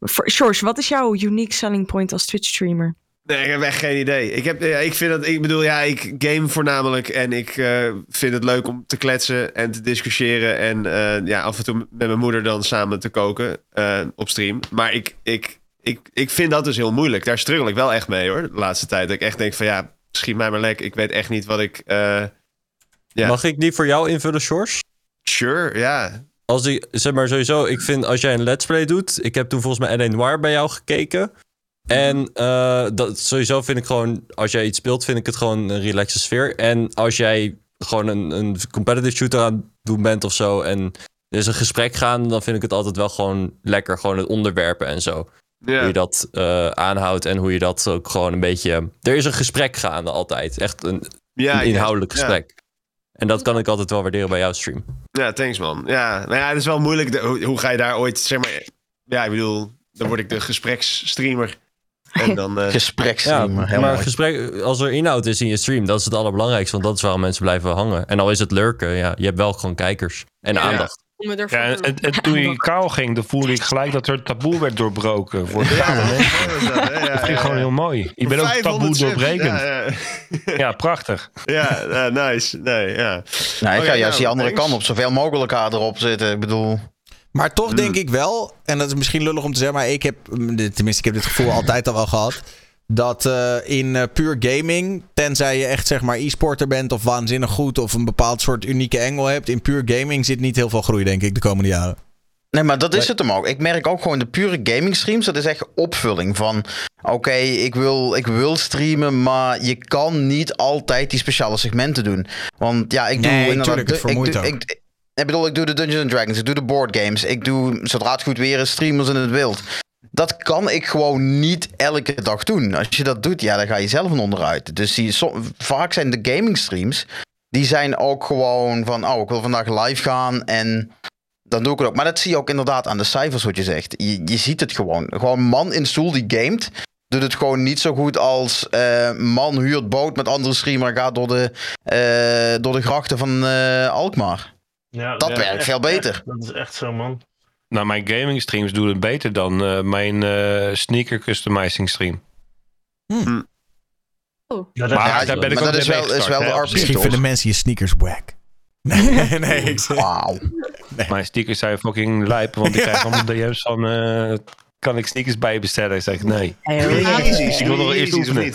voor- George, wat is jouw unique selling point als Twitch streamer? Nee, ik heb echt geen idee. Ik, heb, ja, ik vind dat, ik bedoel, ja, ik game voornamelijk en ik eh, vind het leuk om te kletsen en te discussiëren en eh, ja, af en toe met mijn moeder dan samen te koken eh, op stream. Maar ik, ik, ik, ik vind dat dus heel moeilijk. Daar struggle ik wel echt mee hoor, de laatste tijd. Dat ik echt denk van ja, schiet mij maar lek. Ik weet echt niet wat ik... ja. Mag ik die voor jou invullen, George? Sure, ja. Als die, zeg maar sowieso, ik vind als jij een let's play doet. Ik heb toen volgens mij L.A. Noir bij jou gekeken. En eh, dat, sowieso vind ik gewoon, als jij iets speelt, vind ik het gewoon een relaxe sfeer. En als jij gewoon een, een competitive shooter aan het doen bent of zo. En er is een gesprek gaan, dan vind ik het altijd wel gewoon lekker. Gewoon het onderwerpen en zo. Hoe je dat eh, aanhoudt en hoe je dat ook gewoon een beetje. Er is een gesprek gaande altijd. Echt een, Ja, een inhoudelijk gesprek. En dat kan ik altijd wel waarderen bij jouw stream. Ja, thanks man. Ja, maar ja, het is wel moeilijk. De- hoe, hoe ga je daar ooit, zeg maar... Ja, ik bedoel, dan word ik de gespreksstreamer. En dan... eh, Ja, maar gesprek, als er inhoud is in je stream, dat is het allerbelangrijkste. Want dat is waarom mensen blijven hangen. En al is het lurken, ja, je hebt wel gewoon kijkers en Ja. aandacht. Ja, en, en, en toen je kaal ging, dan voelde ik gelijk dat er het taboe werd doorbroken. Voor de mensen. Dat vind ik gewoon heel mooi. Ik ben ook 500 taboe doorbrekend. Ja, Ja, ja. prachtig. Ja, ja, nice. Nee, ja. Nou, ik Oh ga ja, juist die andere thanks. kant op zoveel mogelijk haar erop zitten. Ik bedoel... Maar toch denk Hmm. ik wel, en dat is misschien lullig om te zeggen, maar ik heb, tenminste, ik heb dit gevoel altijd al wel gehad. Dat eh, in eh, puur gaming, tenzij je echt zeg maar e-sporter bent of waanzinnig goed of een bepaald soort unieke engel hebt, in puur gaming zit niet heel veel groei, denk ik, de komende jaren. Nee, maar dat is het hem ook. Ik merk ook gewoon de pure gaming streams. Dat is echt opvulling van... Oké, ik, wil, ik wil streamen, maar je kan niet altijd die speciale segmenten doen. Want ja, ik doe Nee, inderdaad... tuurlijk, het ik, vermoeit doe- ook. ik, ik bedoel, ik doe de Dungeons Dragons, ik doe de board games. Ik doe, zodra het goed weer is, streamers in het wild. Dat kan ik gewoon niet elke dag doen. Als je dat doet, ja, dan ga je zelf een onderuit. Dus die, vaak zijn de gaming streams... Die zijn ook gewoon van... Oh, ik wil vandaag live gaan en dan doe ik het ook. Maar dat zie je ook inderdaad aan de cijfers wat je zegt. Je, ziet het gewoon. Gewoon man in stoel die gamet. Doet het gewoon niet zo goed als eh, man huurt boot met andere streamer gaat door de, eh, door de grachten van eh, Alkmaar. Ja, Dat ja, werkt echt, veel beter. echt. dat is echt zo, man. Nou, mijn gaming streams doen het beter dan eh, mijn eh, sneaker customizing stream. Ja, dat- Maar Ja, daar ben ik maar ook dat is wel- is wel de. RP Misschien vinden mensen je sneakers wack. Nee, nee, ik zeg- Wauw. Mijn stickers zijn fucking lijp, want ik krijg allemaal DM's van... eh, kan ik sneakers bij je bestellen? Ik zeg nee. Easy, Ik wil nog eerst oefenen.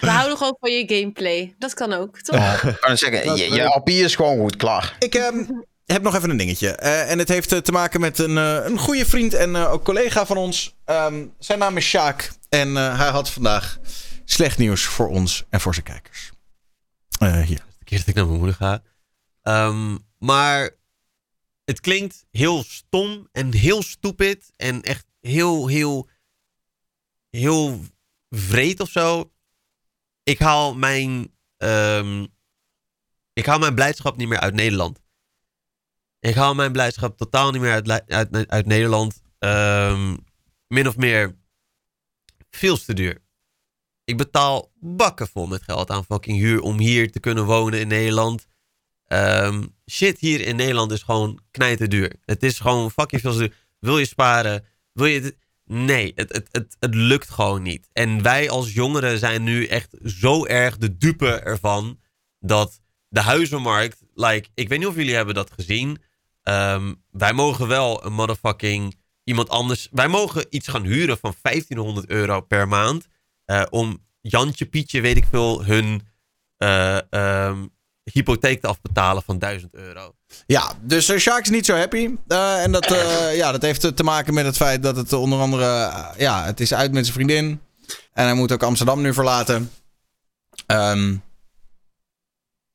We houden gewoon van je gameplay. Dat kan ook, toch? Ik kan zeggen, je, je RP is gewoon goed, klaar. Ik ehm, heb nog even een dingetje. Eh, en het heeft eh, te maken met een, eh, een goede vriend en ook collega van ons. Ehm, zijn naam is Sjaak. En hij had vandaag slecht nieuws voor ons en voor zijn kijkers. Hier. de keer dat ik naar mijn moeder ga. Ehm, maar het klinkt heel stom en heel stupid en echt heel, heel, heel vreed of zo. Ik haal mijn, ehm, ik haal mijn blijdschap niet meer uit Nederland. Ik haal mijn blijdschap totaal niet meer uit, uit, uit Nederland. Ehm, min of meer veel te duur. Ik betaal bakken vol met geld aan fucking huur om hier te kunnen wonen in Nederland. Ehm, shit hier in Nederland is gewoon knijterduur. Het is gewoon fucking veel te duur. Wil je sparen? Wil je? Nee, het, het, het, het lukt gewoon niet. En wij als jongeren zijn nu echt zo erg de dupe ervan dat de huizenmarkt, like, ik weet niet of jullie hebben dat gezien. Ehm, wij mogen wel een motherfucking iemand anders. Wij mogen iets gaan huren van 1500 euro per maand. eh, om Jantje, Pietje, weet ik veel, hun eh, ehm, hypotheek te afbetalen van 1000 euro. Ja, dus uh, Sjaak is niet zo happy. Eh, en dat, eh, ja, dat heeft te maken met het feit dat het onder andere... eh, ja, het is uit met zijn vriendin. En hij moet ook Amsterdam nu verlaten. Ehm,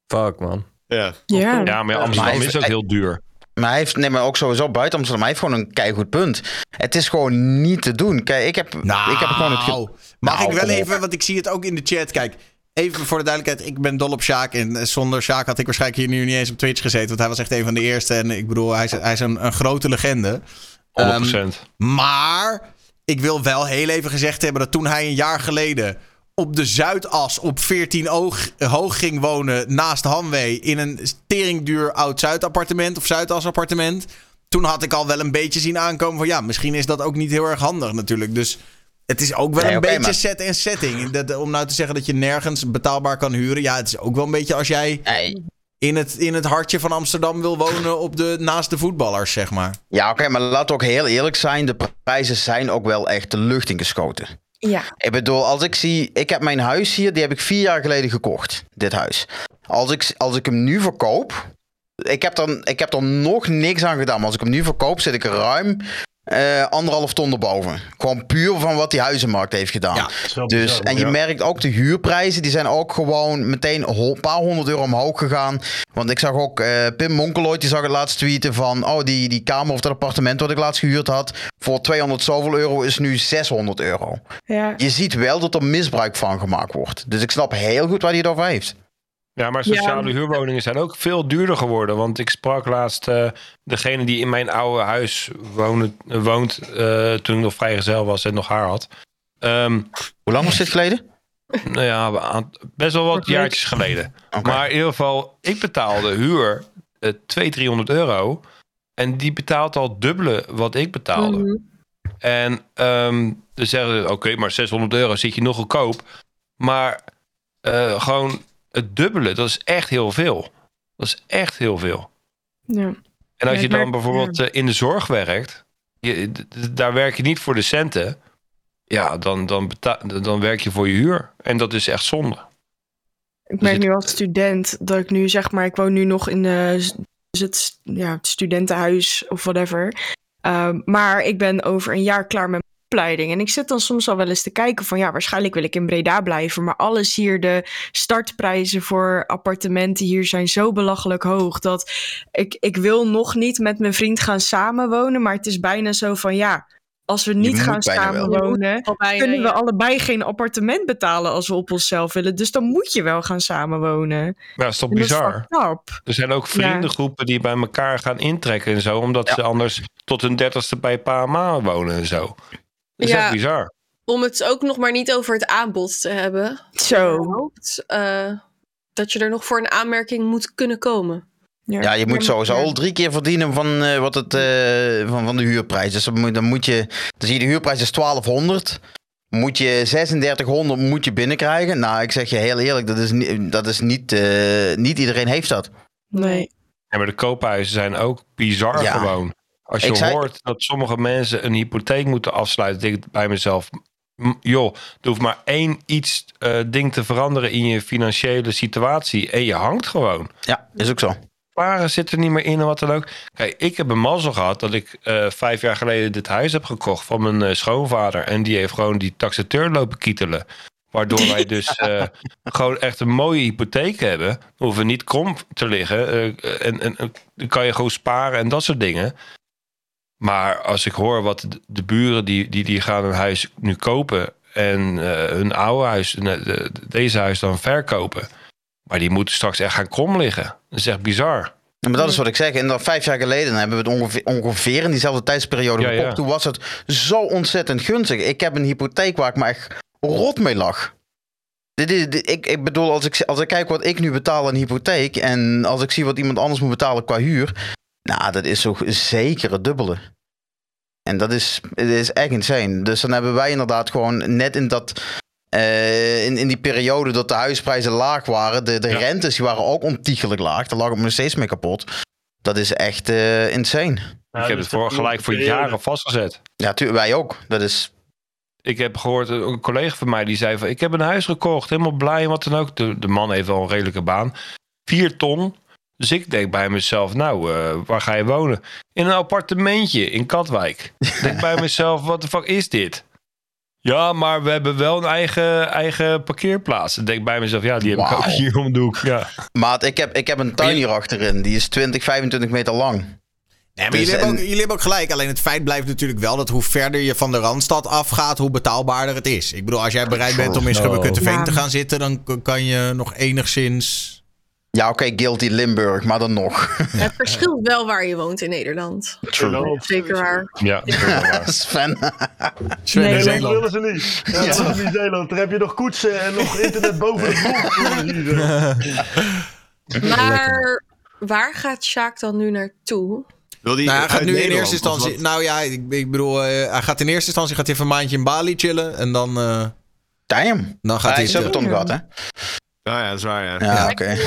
Fuck, man. Ja. Ja. Ja, maar ja, Maar Amsterdam is ook heel duur. Maar hij heeft, nee, maar ook sowieso buiten Amsterdam, hij heeft gewoon een keigoed punt. Het is gewoon niet te doen. Kijk, ik heb, nou, ik heb gewoon het... ge- mag Nou, ik wel kom op. even, want ik zie het ook in de chat. Kijk, even voor de duidelijkheid. Ik ben dol op Sjaak. En eh, zonder Sjaak had ik waarschijnlijk hier nu niet eens op Twitch gezeten. Want hij was echt een van de eerste. En ik bedoel, hij is, hij is een, een grote legende. 100%. Ehm, maar ik wil wel heel even gezegd hebben dat toen hij een jaar geleden op de Zuidas op 14 oog, hoog ging wonen naast Hanwee in een teringduur oud Zuidappartement of Zuidas appartement. Toen had ik al wel een beetje zien aankomen van ja, misschien is dat ook niet heel erg handig natuurlijk. Dus het is ook wel Nee, een beetje maar- set en setting. Dat, om nou te zeggen dat je nergens betaalbaar kan huren. Ja, het is ook wel een beetje als jij Nee. in het, in het hartje van Amsterdam wil wonen op de, naast de voetballers, zeg maar. Ja, oké, maar we ook heel eerlijk zijn. De prijzen zijn ook wel echt de lucht ingeschoten. Ja. Ik bedoel, als ik zie... Ik heb mijn huis hier, die heb ik vier jaar geleden gekocht. Dit huis. Als ik, als ik hem nu verkoop... Ik heb, er, ik heb er nog niks aan gedaan. Maar als ik hem nu verkoop, zit ik ruim eh, anderhalf ton erboven. Gewoon puur van wat die huizenmarkt heeft gedaan. Ja, Dus, bizar, en je ja. merkt ook de huurprijzen, die zijn ook gewoon meteen een paar honderd euro omhoog gegaan. Want ik zag ook eh, Pim Monkeloid, die zag het laatst tweeten van, oh die, die kamer of dat appartement wat ik laatst gehuurd had, voor 200 zoveel euro is nu 600 euro. Ja. Je ziet wel dat er misbruik van gemaakt wordt. Dus ik snap heel goed waar hij het over heeft. Ja, maar sociale huurwoningen zijn ook veel duurder geworden. Want ik sprak laatst eh, degene die in mijn oude huis woonde, woont eh, toen ik nog vrijgezel was en nog haar had. Ehm, Hoe lang was dit geleden? nou ja, best wel wat jaartjes geleden. Maar in ieder geval, ik betaalde huur eh 200, 300 euro. En die betaalt al dubbele wat ik betaalde. Mhm. En ehm dan zeggen ze, oké, maar 600 euro zit je nog goedkoop. Maar eh, gewoon het dubbele, dat is echt heel veel. Dat is echt heel veel. Ja. En als je dan bijvoorbeeld eh, in de zorg werkt, je, daar werk je niet voor de centen. Ja, dan, dan, dan werk je voor je huur. En dat is echt zonde. Ik merk nu als student dat ik nu zeg maar, ik woon nu nog in de, dus het, ja, het studentenhuis of whatever. Ehm, maar ik ben over een jaar klaar met opleiding. En ik zit dan soms al wel eens te kijken van ja, waarschijnlijk wil ik in Breda blijven. Maar alles hier, de startprijzen voor appartementen hier zijn zo belachelijk hoog. Dat ik, ik wil nog niet met mijn vriend gaan samenwonen. Maar het is bijna zo van ja, als we niet gaan samenwonen, kunnen we ja. allebei geen appartement betalen als we op onszelf willen. Dus dan moet je wel gaan samenwonen. Maar dat is toch En dat is bizar? Er zijn ook vriendengroepen die bij elkaar gaan intrekken en zo. Omdat ze anders tot hun dertigste bij pa en ma wonen en zo. Is Ja. echt bizar. Om het ook nog maar niet over het aanbod te hebben. Zo. Überhaupt, eh, dat je er nog voor een aanmerking moet kunnen komen. Ja, je moet sowieso al drie keer verdienen van, eh, wat het, eh, van, van de huurprijs. Dus dan moet, dan moet je, dan zie je de huurprijs is 1200. Moet je 3600 moet je binnenkrijgen. Nou, ik zeg je heel eerlijk, dat is, niet, dat is niet, eh, niet iedereen heeft dat. Nee. Ja, maar de koophuizen zijn ook bizar Ja. gewoon. Als je zei- hoort dat sommige mensen een hypotheek moeten afsluiten, denk ik bij mezelf. Joh, er hoeft maar één iets eh, ding te veranderen in je financiële situatie. En je hangt gewoon. Ja, is ook zo. Sparen zit er niet meer in en wat dan ook. Kijk, ik heb een mazzel gehad dat ik eh, vijf jaar geleden dit huis heb gekocht van mijn eh, schoonvader. En die heeft gewoon die taxateur lopen kietelen. Waardoor wij dus gewoon echt een mooie hypotheek hebben. We hoeven niet krom te liggen. en, en, en dan kan je gewoon sparen en dat soort dingen. Maar als ik hoor wat de, buren die, die, die gaan een huis nu kopen. En eh, hun oude huis, de- deze huis dan verkopen. Maar die moeten straks echt gaan krom liggen. Dat is echt bizar. Ja, maar dat is wat ik zeg. En dan vijf jaar geleden hebben we het ongeveer, ongeveer in diezelfde tijdsperiode Ja, gekocht. ja. Toen was het zo ontzettend gunstig. Ik heb een hypotheek waar ik me echt rot mee lag. Dit is, dit- ik, ik bedoel, als ik, als ik kijk wat ik nu betaal aan hypotheek... en als ik zie wat iemand anders moet betalen qua huur... nou, dat is toch zeker het dubbele. En dat is, het is echt insane. Dus dan hebben wij inderdaad gewoon net in dat... eh, in, in die periode dat de huisprijzen laag waren... de, de rentes die waren ook ontiegelijk laag. Daar lag ik me nog steeds mee kapot. Dat is echt eh, insane. ik heb het voor, gelijk voor jaren vastgezet. Ja, tu- wij ook. Dat is... Ik heb gehoord, eh, een collega van mij die zei van... ik heb een huis gekocht, helemaal blij en wat dan ook. De, de man heeft wel een redelijke baan. Vier ton. Dus ik denk bij mezelf, nou, eh, waar ga je wonen? In een appartementje in Katwijk. Ik denk bij mezelf, wat de fuck is dit? Ja, maar we hebben wel een eigen, eigen parkeerplaats. Ik denk bij mezelf, ja, die heb ik ook hier om de hoek. Ja. Maat, ik heb, ik heb een tuin hier achterin. Die is 20, 25 meter lang. Nee, maar Dus jullie, hebben en- ook, jullie hebben ook gelijk. Alleen het feit blijft natuurlijk wel dat hoe verder je van de Randstad afgaat, hoe betaalbaarder het is. Ik bedoel, als jij bereid bent om in Zo. Schubbekutteveen Ja. te gaan zitten, dan kan je nog enigszins... Ja, oké, guilty Limburg, maar dan nog. Het verschilt wel waar je woont in Nederland. True. Zeker waar. Ja, dat is. Sven. Sven Nee. Dat Zeeland. willen ze niet. Ja, dat willen ze niet Zeeland. Daar heb je nog koetsen en nog internet boven de grond. Maar waar gaat Sjaak dan nu naartoe? Wil die Nou, hij gaat nu in eerste instantie... Nou ja, ik, ik bedoel, eh, hij gaat in eerste instantie gaat hij even een maandje in Bali chillen. En dan, eh, Damn. dan gaat Hij hij... heeft Subbeton gehad, hè? Ja, ja, dat is waar, ja. Ja, oké.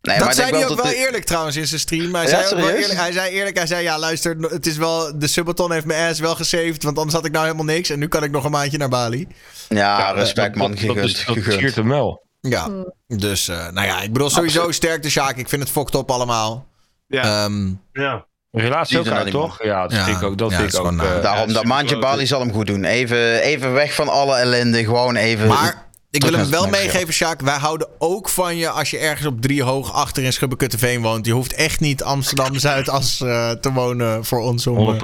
Nee, dat maar ik zei hij ook wel de- eerlijk trouwens in zijn stream. Hij, Ja, zei ook wel eerlijk, hij zei eerlijk, hij zei ja luister, het is wel, de Subbaton heeft mijn ass wel gesaved, want anders had ik nou helemaal niks. En nu kan ik nog een maandje naar Bali. Ja, respect man, dat- gegund. Dat, is- dat gegund. siert hem wel. Ja, dus eh, nou ja, ik bedoel sowieso sterk de Sjaak. Ik vind het fokt op allemaal. Ja. Ehm, Ja. Relatie ook uit, toch? Ja, dat Ja. vind ik ook. Dat Ja, vind dat ik ook eh, Daarom, dat maandje. Bali zal hem goed doen. Even, even weg van alle ellende. Gewoon even... maar ik wil hem wel meegeven, Sjaak. Wij houden ook van je als je ergens op drie hoog achter in Schubbekutteveen woont. Je hoeft echt niet Amsterdam Zuidas eh te wonen voor ons om... eh, 100%.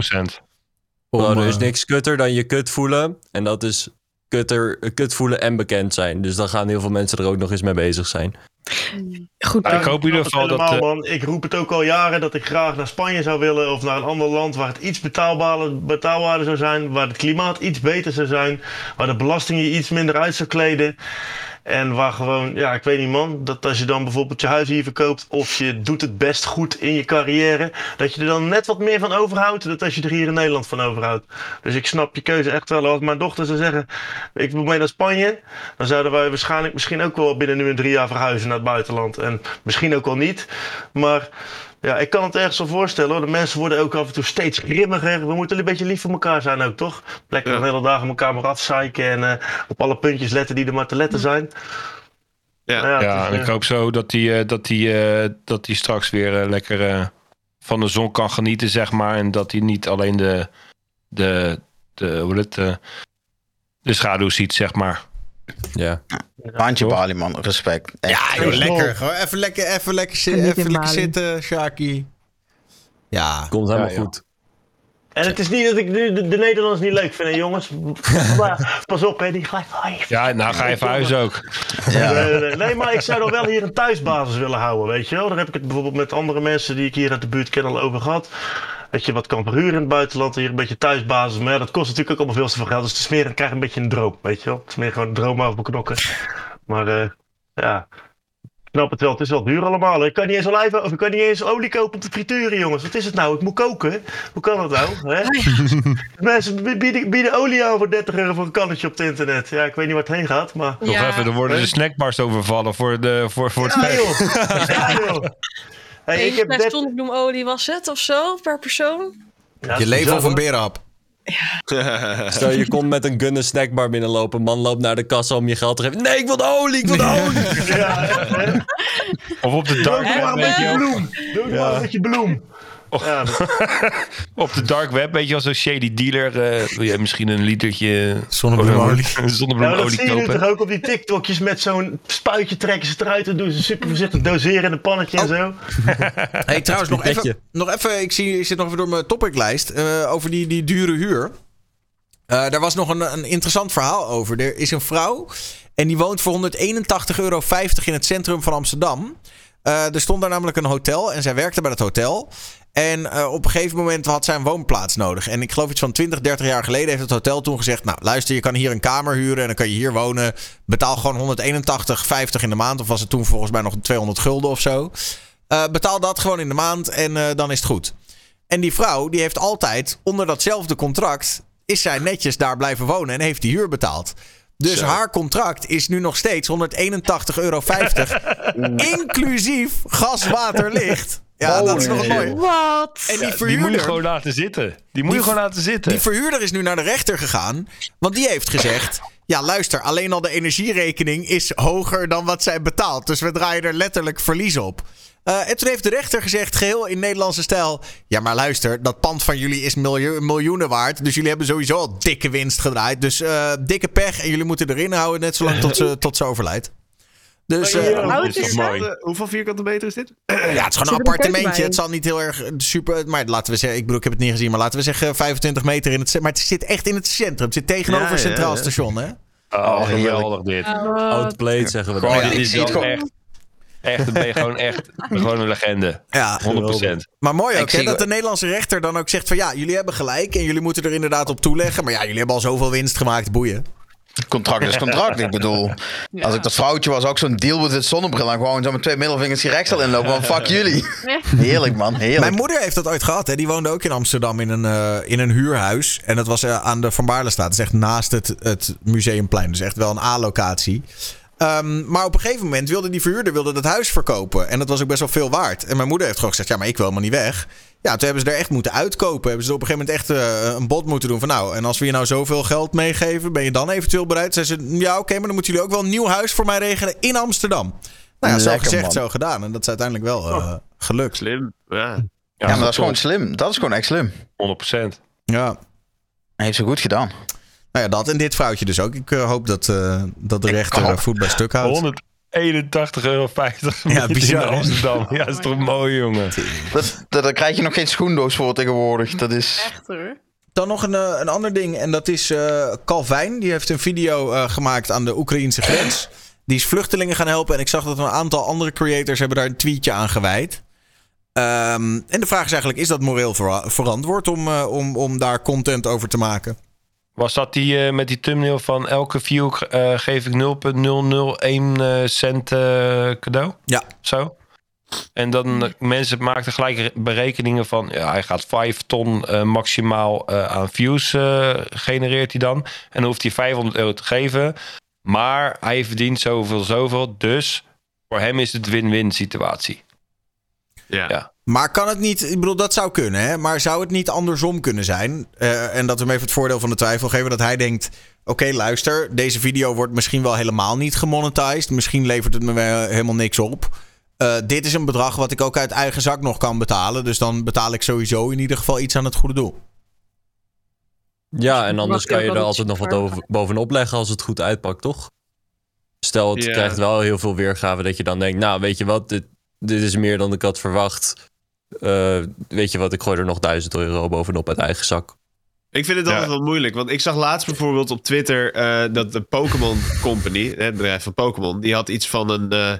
om, Nou, er is eh, niks kutter dan je kut voelen. En dat is kutter, eh, kut voelen en bekend zijn. Dus dan gaan heel veel mensen er ook nog eens mee bezig zijn. Goed. Ik hoop in ieder geval dat... Man. Ik roep het ook al jaren dat ik graag naar Spanje zou willen of naar een ander land waar het iets betaalbaarder, betaalbaarder zou zijn, waar het klimaat iets beter zou zijn, waar de belasting je iets minder uit zou kleden. En waar gewoon, ja, ik weet niet man, dat als je dan bijvoorbeeld je huis hier verkoopt of je doet het best goed in je carrière, dat je er dan net wat meer van overhoudt dan als je er hier in Nederland van overhoudt. Dus ik snap je keuze echt wel. Als mijn dochter zou zeggen, ik wil mee naar Spanje, dan zouden wij waarschijnlijk misschien ook wel binnen nu en drie jaar verhuizen naar het buitenland. En misschien ook al niet, maar... Ja, ik kan het ergens wel voorstellen hoor. De mensen worden ook af en toe steeds grimmiger. We moeten een beetje lief voor elkaar zijn ook, toch? Lekker de hele dagen elkaar maar afzeiken en eh, op alle puntjes letten die er maar te letten zijn. Ja, Ja, Ja, is, en ik eh, hoop zo dat hij dat die, eh, dat die straks weer lekker eh, van de zon kan genieten, zeg maar. En dat hij niet alleen de, de, de, hoe heet het, de schaduw ziet, zeg maar. Ja. Handje Bali, man. Respect. Echt. Ja, joh, lekker. Gewoon even lekker, even lekker, zi- even lekker zitten, Shaki. Ja. Komt helemaal Ja, goed. En het is niet dat ik de, de, de Nederlanders niet leuk vind, hè, jongens. Maar pas op, hè, die gelijk. Ja, nou ga je verhuizen ook. Ja. Nee, maar ik zou dan wel hier een thuisbasis willen houden, weet je wel. Daar heb ik het bijvoorbeeld met andere mensen die ik hier uit de buurt ken al over gehad. Dat je wat kan verhuren in het buitenland, hier een beetje thuisbasis. Maar ja, dat kost natuurlijk ook allemaal veel te veel geld. Dus het is meer, dan krijg je een beetje een droom, weet je wel. Het is meer gewoon een droom over mijn knokken. Maar eh, ja, snap het wel. Het is wel duur allemaal. hè. Ik kan niet eens olijven, of ik kan niet eens olie kopen om te frituren, jongens. Wat is het nou? Ik moet koken. Hoe kan dat nou? Hè? Mensen bieden, bieden olie aan voor 30 euro voor een kannetje op het internet. Ja, ik weet niet waar het heen gaat, maar... Nog even, dan worden de snackbars overvallen voor, de, voor, voor het Ja, joh. Ja, joh. Hey, ik heb Eén net... fles zonnebloemolie was het of zo per persoon? Ja, Je leven of een hoor. Stel je komt met een gunner snackbar binnenlopen. Man loopt naar de kassa om je geld te geven. Nee, ik wil de olie, ik wil de olie. Ja? Of op de Doe dark ook maar een beetje bloem. Doe maar een beetje bloem. Ja, dat- Op de dark web, weet je wel, zo'n shady dealer. eh, wil jij misschien een litertje Zonnebloemolie. ja, maar dat zonnebloemolie zie je nu toch kopen? ook op die TikTokjes met zo'n spuitje trekken ze eruit en doen ze super voorzichtig doseren in een pannetje en zo. Hey, trouwens, nog even, nog even. Ik, zie, ik zit nog even door mijn topiclijst. eh, over die, die dure huur. Eh, daar was nog een, een interessant verhaal over. Er is een vrouw. En die woont voor 181,50 euro in het centrum van Amsterdam. Eh, er stond daar namelijk een hotel. En zij werkte bij dat hotel. En eh, op een gegeven moment had zij een woonplaats nodig. En ik geloof iets van 20, 30 jaar geleden heeft het hotel toen gezegd: Nou, luister, je kan hier een kamer huren en dan kan je hier wonen. Betaal gewoon 181,50 in de maand. Of was het toen volgens mij nog 200 gulden of zo. Eh, betaal dat gewoon in de maand en eh, dan is het goed. En die vrouw, die heeft altijd onder datzelfde contract. is zij netjes daar blijven wonen en heeft die huur betaald. Dus haar contract is nu nog steeds 181,50 euro. inclusief gas, water, licht. Ja, dat is nog een mooi. Wat? En die Ja, die moet je verhuurder. gewoon laten zitten. Die moet je gewoon laten zitten. Die verhuurder is nu naar de rechter gegaan. Want die heeft gezegd: Ja, luister, alleen al de energierekening is hoger dan wat zij betaalt. Dus we draaien er letterlijk verlies op. Eh, en toen heeft de rechter gezegd, geheel in Nederlandse stijl... Ja, maar luister, dat pand van jullie is miljo- miljoenen waard. Dus jullie hebben sowieso al dikke winst gedraaid. Dus eh, dikke pech en jullie moeten erin houden... net zolang tot ze, tot ze overlijdt. Dus eh, oud is toch mooi. hoeveel vierkante meter is dit? ja, het is gewoon een appartementje. Het zal niet heel erg super... Maar laten we zeggen, ik bedoel, ik heb het niet gezien... maar laten we zeggen 25 meter in het... Maar het zit echt in het centrum. Het zit tegenover Ja, ja, Centraal ja. Station, hè? Oh, geweldig dit. Outplayed zeggen we Gewoon, dit is gewoon. echt... Echt, dan ben je gewoon echt gewoon een legende. Ja, 100%. Maar mooi ook, hè, dat de Nederlandse rechter dan ook zegt van... ja, jullie hebben gelijk en jullie moeten er inderdaad op toeleggen. Maar ja, jullie hebben al zoveel winst gemaakt, boeien. Contract is contract. Ik bedoel, als ik dat vrouwtje was, ook zo'n deal met het zonnebril. En gewoon zo met twee middelvingers die rechtsel inlopen. Want fuck jullie. Heerlijk, man. Heerlijk. Mijn moeder heeft dat ooit gehad. Hè. Die woonde ook in Amsterdam in een, eh, in een huurhuis. En dat was eh, aan de Van Baarlestraat. Dat is echt naast het, het Museumplein. Dus echt wel een A-locatie. Ehm, maar op een gegeven moment wilde die verhuurder wilde dat huis verkopen. En dat was ook best wel veel waard. En mijn moeder heeft gewoon gezegd: Ja, maar ik wil helemaal niet weg. Ja, toen hebben ze er echt moeten uitkopen. Hebben ze er op een gegeven moment echt eh, een bod moeten doen. Van nou, en als we je nou zoveel geld meegeven, ben je dan eventueel bereid? Zei ze: Ja, oké, maar dan moeten jullie ook wel een nieuw huis voor mij regelen in Amsterdam. Nou ja, zo Lekker, gezegd, man. zo gedaan. En dat is uiteindelijk wel eh, gelukt. Slim. Ja. ja, maar dat is gewoon slim. Dat is gewoon echt slim. 100%. Ja. Hij heeft ze goed gedaan. Nou ja, dat en dit vrouwtje dus ook. Ik eh, hoop dat, eh, dat de rechter voet bij stuk houdt. 181,50 euro Ja, bizar, in? Amsterdam. Ja, dat is toch mooi, jongen. Dat, dat, daar krijg je nog geen schoendoos voor tegenwoordig. Dat is... Echt hoor. Dan nog een, eh, een ander ding. En dat is eh Calvijn. Die heeft een video eh, gemaakt aan de Oekraïnse grens. Die is vluchtelingen gaan helpen. En ik zag dat een aantal andere creators hebben daar een tweetje aan gewijd. Ehm, en de vraag is eigenlijk, is dat moreel vera- verantwoord om, om, om daar content over te maken? Was dat die eh, met die thumbnail van elke view eh, geef ik 0,001 eh, cent cadeau? Ja. Zo. En dan mensen maakten gelijk re- berekeningen van ja, hij gaat 5 ton maximaal aan views genereert hij dan. En dan hoeft hij 500 euro te geven. Maar hij verdient zoveel, zoveel. Dus voor hem is het win-win situatie. Ja. Maar kan het niet, ik bedoel, dat zou kunnen, hè? Maar zou het niet andersom kunnen zijn? Eh, en dat we hem even het voordeel van de twijfel geven. Dat hij denkt: oké, luister, deze video wordt misschien wel helemaal niet gemonetized. Misschien levert het me wel helemaal niks op. Eh, dit is een bedrag wat ik ook uit eigen zak nog kan betalen. Dus dan betaal ik sowieso in ieder geval iets aan het goede doel. Ja, en anders kan je er altijd nog wat over, bovenop leggen als het goed uitpakt, toch? Stel, het krijgt wel heel veel weergave dat je dan denkt... nou, weet je wat, dit, dit is meer dan ik had verwacht. Eh, weet je wat, ik gooi er nog 1000 euro bovenop uit eigen zak. Ik vind het altijd wel moeilijk. Want ik zag laatst bijvoorbeeld op Twitter eh, dat de Pokémon Company, hè, het bedrijf van Pokémon, die had iets van een. eh,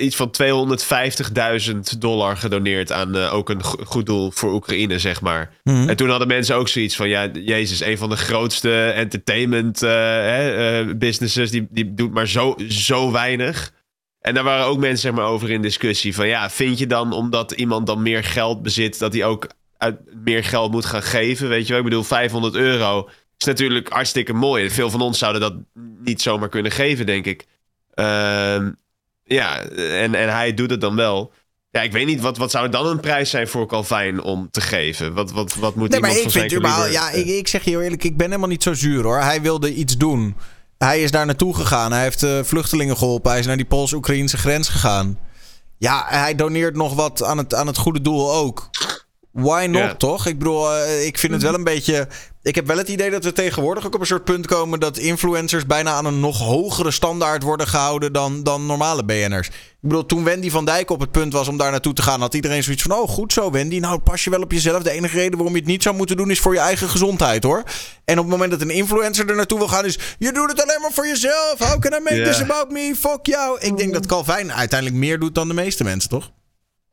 iets van 250.000 dollar gedoneerd aan eh, ook een go- goed doel voor Oekraïne, zeg maar. Mhm. En toen hadden mensen ook zoiets van: ja, Jezus, een van de grootste entertainment eh, hè, eh, businesses, die, die doet maar zo, zo weinig. En daar waren ook mensen zeg maar, over in discussie. Van ja, vind je dan omdat iemand dan meer geld bezit, dat hij ook uit meer geld moet gaan geven? Weet je wel, ik bedoel, 500 euro is natuurlijk hartstikke mooi. Veel van ons zouden dat niet zomaar kunnen geven, denk ik. Ehm, ja, en, en hij doet het dan wel. Ja, ik weet niet, wat, wat zou dan een prijs zijn voor Calvin om te geven? Wat, wat, wat moet Nee, maar iemand ik van vind zijn kaliber- ja, ik, ik zeg je heel eerlijk, ik ben helemaal niet zo zuur hoor. Hij wilde iets doen. Hij is daar naartoe gegaan. Hij heeft eh, vluchtelingen geholpen. Hij is naar die Pools-Oekraïnse grens gegaan. Ja, hij doneert nog wat aan het, aan het goede doel ook. Why not, toch? Ik bedoel, eh, ik vind het wel een beetje... Ik heb wel het idee dat we tegenwoordig ook op een soort punt komen... dat influencers bijna aan een nog hogere standaard worden gehouden... dan, dan normale BN'ers. Ik bedoel, toen Wendy van Dijk op het punt was om daar naartoe te gaan... had iedereen zoiets van, oh, goed zo Wendy. Nou, pas je wel op jezelf. De enige reden waarom je het niet zou moeten doen... is voor je eigen gezondheid, hoor. En op het moment dat een influencer er naartoe wil gaan... is, je doet het alleen maar voor jezelf. How can I make this about me? Fuck jou. Ik denk dat Calvin uiteindelijk meer doet dan de meeste mensen, toch?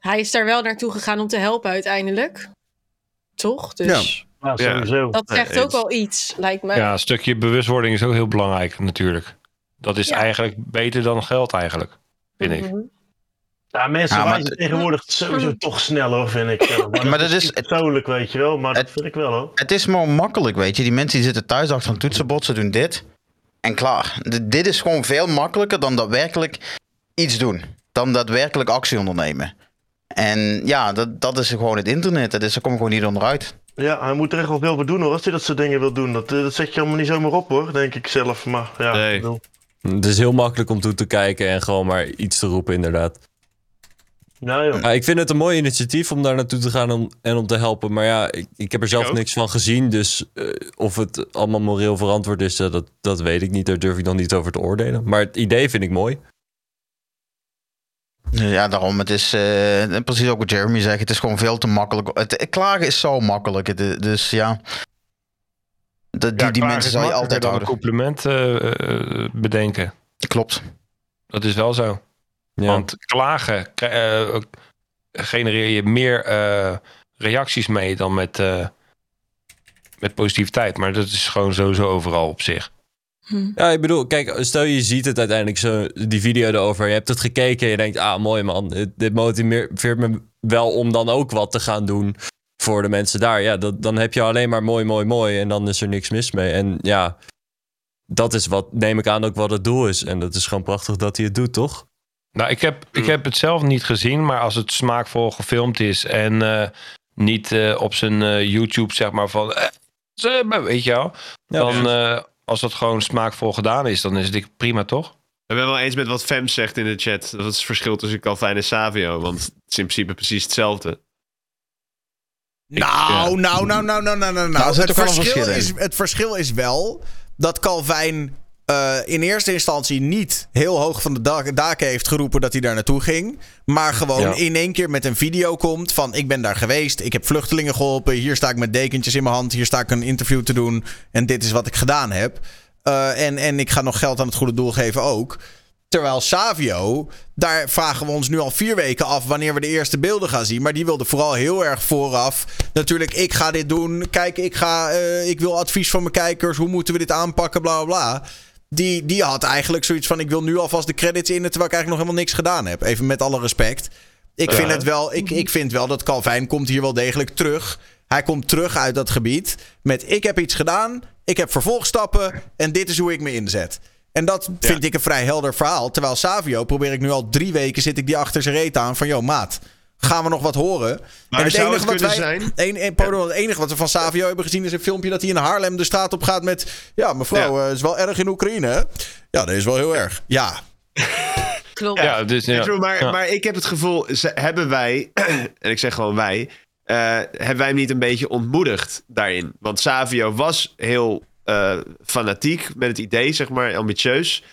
Hij is daar wel naartoe gegaan om te helpen uiteindelijk. Toch? Dus Ja, sowieso. dat zegt Nee, ook wel iets, lijkt mij. Ja, een stukje bewustwording is ook heel belangrijk natuurlijk. Dat is Ja. eigenlijk beter dan geld eigenlijk, vind ik. Mhm. Ja, mensen Ja, maar wijzen het- tegenwoordig sowieso toch sneller, vind ik. Maar, Maar dat dat is persoonlijk, weet je wel. Maar dat vind ik wel, hoor. Het is maar makkelijk, weet je. Die mensen die zitten thuis achter een toetsenbord, ze doen dit. En klaar. Dit is gewoon veel makkelijker dan daadwerkelijk iets doen. Dan daadwerkelijk actie ondernemen. En ja, dat, dat is gewoon het internet. Dat is, daar kom je gewoon niet onderuit. Ja, hij moet er echt wel veel voor doen, hoor. Als hij dat soort dingen wil doen. Dat, eh, dat zet je allemaal niet zomaar op, hoor. Denk ik zelf. Maar ja, Nee. ik bedoel, Het is heel makkelijk om toe te kijken en gewoon maar iets te roepen, inderdaad. nou joh. Ja, ik vind het een mooi initiatief om daar naartoe te gaan om, en om te helpen. Maar ja, ik, ik heb er zelf niks van gezien. Dus eh, of het allemaal moreel verantwoord is, eh, dat, dat weet ik niet. Daar durf ik nog niet over te oordelen. Maar het idee vind ik mooi. Ja, daarom. Het is eh, precies ook wat Jeremy zegt. Het is gewoon veel te makkelijk. Het, klagen is zo makkelijk. Het- dus ja. De, die, Ja, die mensen zou je altijd dan een compliment eh, eh, bedenken. Klopt. Dat is wel zo. Ja. Want klagen eh, genereer je meer eh, reacties mee dan met, eh, met positiviteit. Maar dat is gewoon sowieso overal op zich. Ja, ik bedoel, kijk, stel je ziet het uiteindelijk zo, die video erover. Je hebt het gekeken en je denkt, ah, mooi man. Dit, dit motiveert me wel om dan ook wat te gaan doen voor de mensen daar. Ja, dat, dan heb je alleen maar mooi, mooi, mooi. En dan is er niks mis mee. En ja, dat is wat, neem ik aan, ook wat het doel is. En dat is gewoon prachtig dat hij het doet, toch? Nou, ik heb, ik heb het zelf niet gezien, maar als het smaakvol gefilmd is en eh, niet eh, op zijn eh, YouTube, zeg maar van, eh, weet je wel, dan eh, als dat gewoon smaakvol gedaan is, dan is het prima, toch? Ik ben wel eens met wat Fem zegt in de chat. Dat is het verschil tussen Calvin en Savio. Want het is in principe precies hetzelfde. Nou, nou, nou, nou, nou, nou, nou, nou. zit Het, verschil verschil is, het verschil is wel dat Calvin eh, in eerste instantie niet heel hoog van de dak- daken heeft geroepen dat hij daar naartoe ging. Maar gewoon Ja. in één keer met een video komt van ik ben daar geweest, ik heb vluchtelingen geholpen, hier sta ik met dekentjes in mijn hand, hier sta ik een interview te doen en dit is wat ik gedaan heb. Eh, en, en ik ga nog geld aan het goede doel geven ook. Terwijl Savio, daar vragen we ons nu al vier weken af wanneer we de eerste beelden gaan zien. Maar die wilde vooral heel erg vooraf. Natuurlijk, ik ga dit doen. Kijk, ik, ga, eh, ik wil advies van mijn kijkers. Hoe moeten we dit aanpakken? Bla bla bla. Die, die had eigenlijk zoiets van: ik wil nu alvast de credits in. Terwijl ik eigenlijk nog helemaal niks gedaan heb. Even met alle respect. Ik vind, het wel, ik, ik vind wel dat Calvin komt hier wel degelijk terug. Hij komt terug uit dat gebied met ik heb iets gedaan, ik heb vervolgstappen en dit is hoe ik me inzet. En dat vind ik een vrij helder verhaal. Terwijl Savio probeer ik nu al drie weken zit ik die achter zijn reet aan van... joh maat, gaan we nog wat horen? Maar en zou het zijn- Een, een, pardon, Het enige wat we van Savio hebben gezien is een filmpje... dat hij in Haarlem de straat op gaat met... ja mevrouw, eh, is wel erg in Oekraïne hè? Ja, dat is wel heel erg. Ja, Klopt. Ja, dus ja. Maar, Ja. maar ik heb het gevoel, ze- hebben wij, en ik zeg gewoon wij, eh, hebben wij hem niet een beetje ontmoedigd daarin? Want Savio was heel eh, fanatiek met het idee, zeg maar, ambitieus.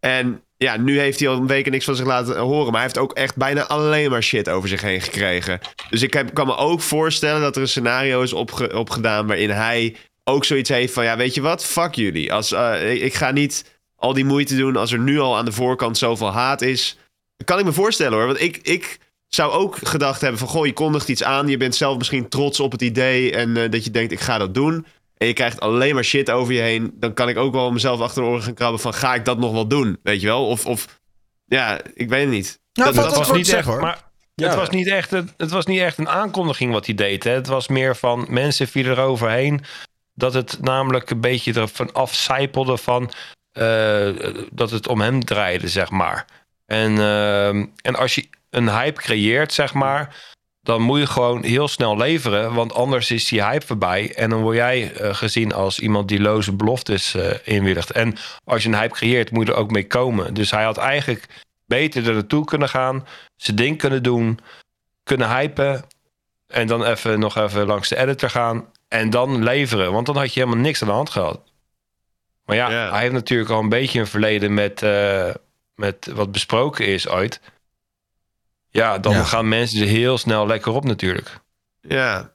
En ja, nu heeft hij al een week niks van zich laten horen. Maar hij heeft ook echt bijna alleen maar shit over zich heen gekregen. Dus ik heb, kan me ook voorstellen dat er een scenario is opge- opgedaan waarin hij ook zoiets heeft van... Ja, weet je wat? Fuck jullie. Als, eh, ik, ga niet al die moeite doen als er nu al aan de voorkant zoveel haat is. Kan ik me voorstellen hoor. Want ik, ik zou ook gedacht hebben van... Goh, je kondigt iets aan. Je bent zelf misschien trots op het idee. En eh, dat je denkt, ik ga dat doen. En je krijgt alleen maar shit over je heen. Dan kan ik ook wel mezelf achter de oren gaan krabben van... Ga ik dat nog wel doen? Weet je wel? Of, of ja, ik weet het niet. Nou, dat, dat was niet echt, hoor. maar Ja. het, was niet echt, het, het was niet echt een aankondiging wat hij deed. Hè. Het was meer van mensen vielen eroverheen. Dat het namelijk een beetje ervan afcijpelde van eh, dat het om hem draaide, zeg maar. En, ehm, en als je een hype creëert, zeg maar, dan moet je gewoon heel snel leveren. Want anders is die hype voorbij. En dan word jij eh, gezien als iemand die loze beloftes eh inwilligt. En als je een hype creëert, moet je er ook mee komen. Dus hij had eigenlijk beter er naartoe kunnen gaan. Zijn ding kunnen doen. Kunnen hypen. En dan even nog even langs de editor gaan. En dan leveren. Want dan had je helemaal niks aan de hand gehad. Maar ja, Ja. hij heeft natuurlijk al een beetje een verleden met, eh, met wat besproken is ooit. Ja, dan Ja. gaan mensen er heel snel lekker op natuurlijk. Ja.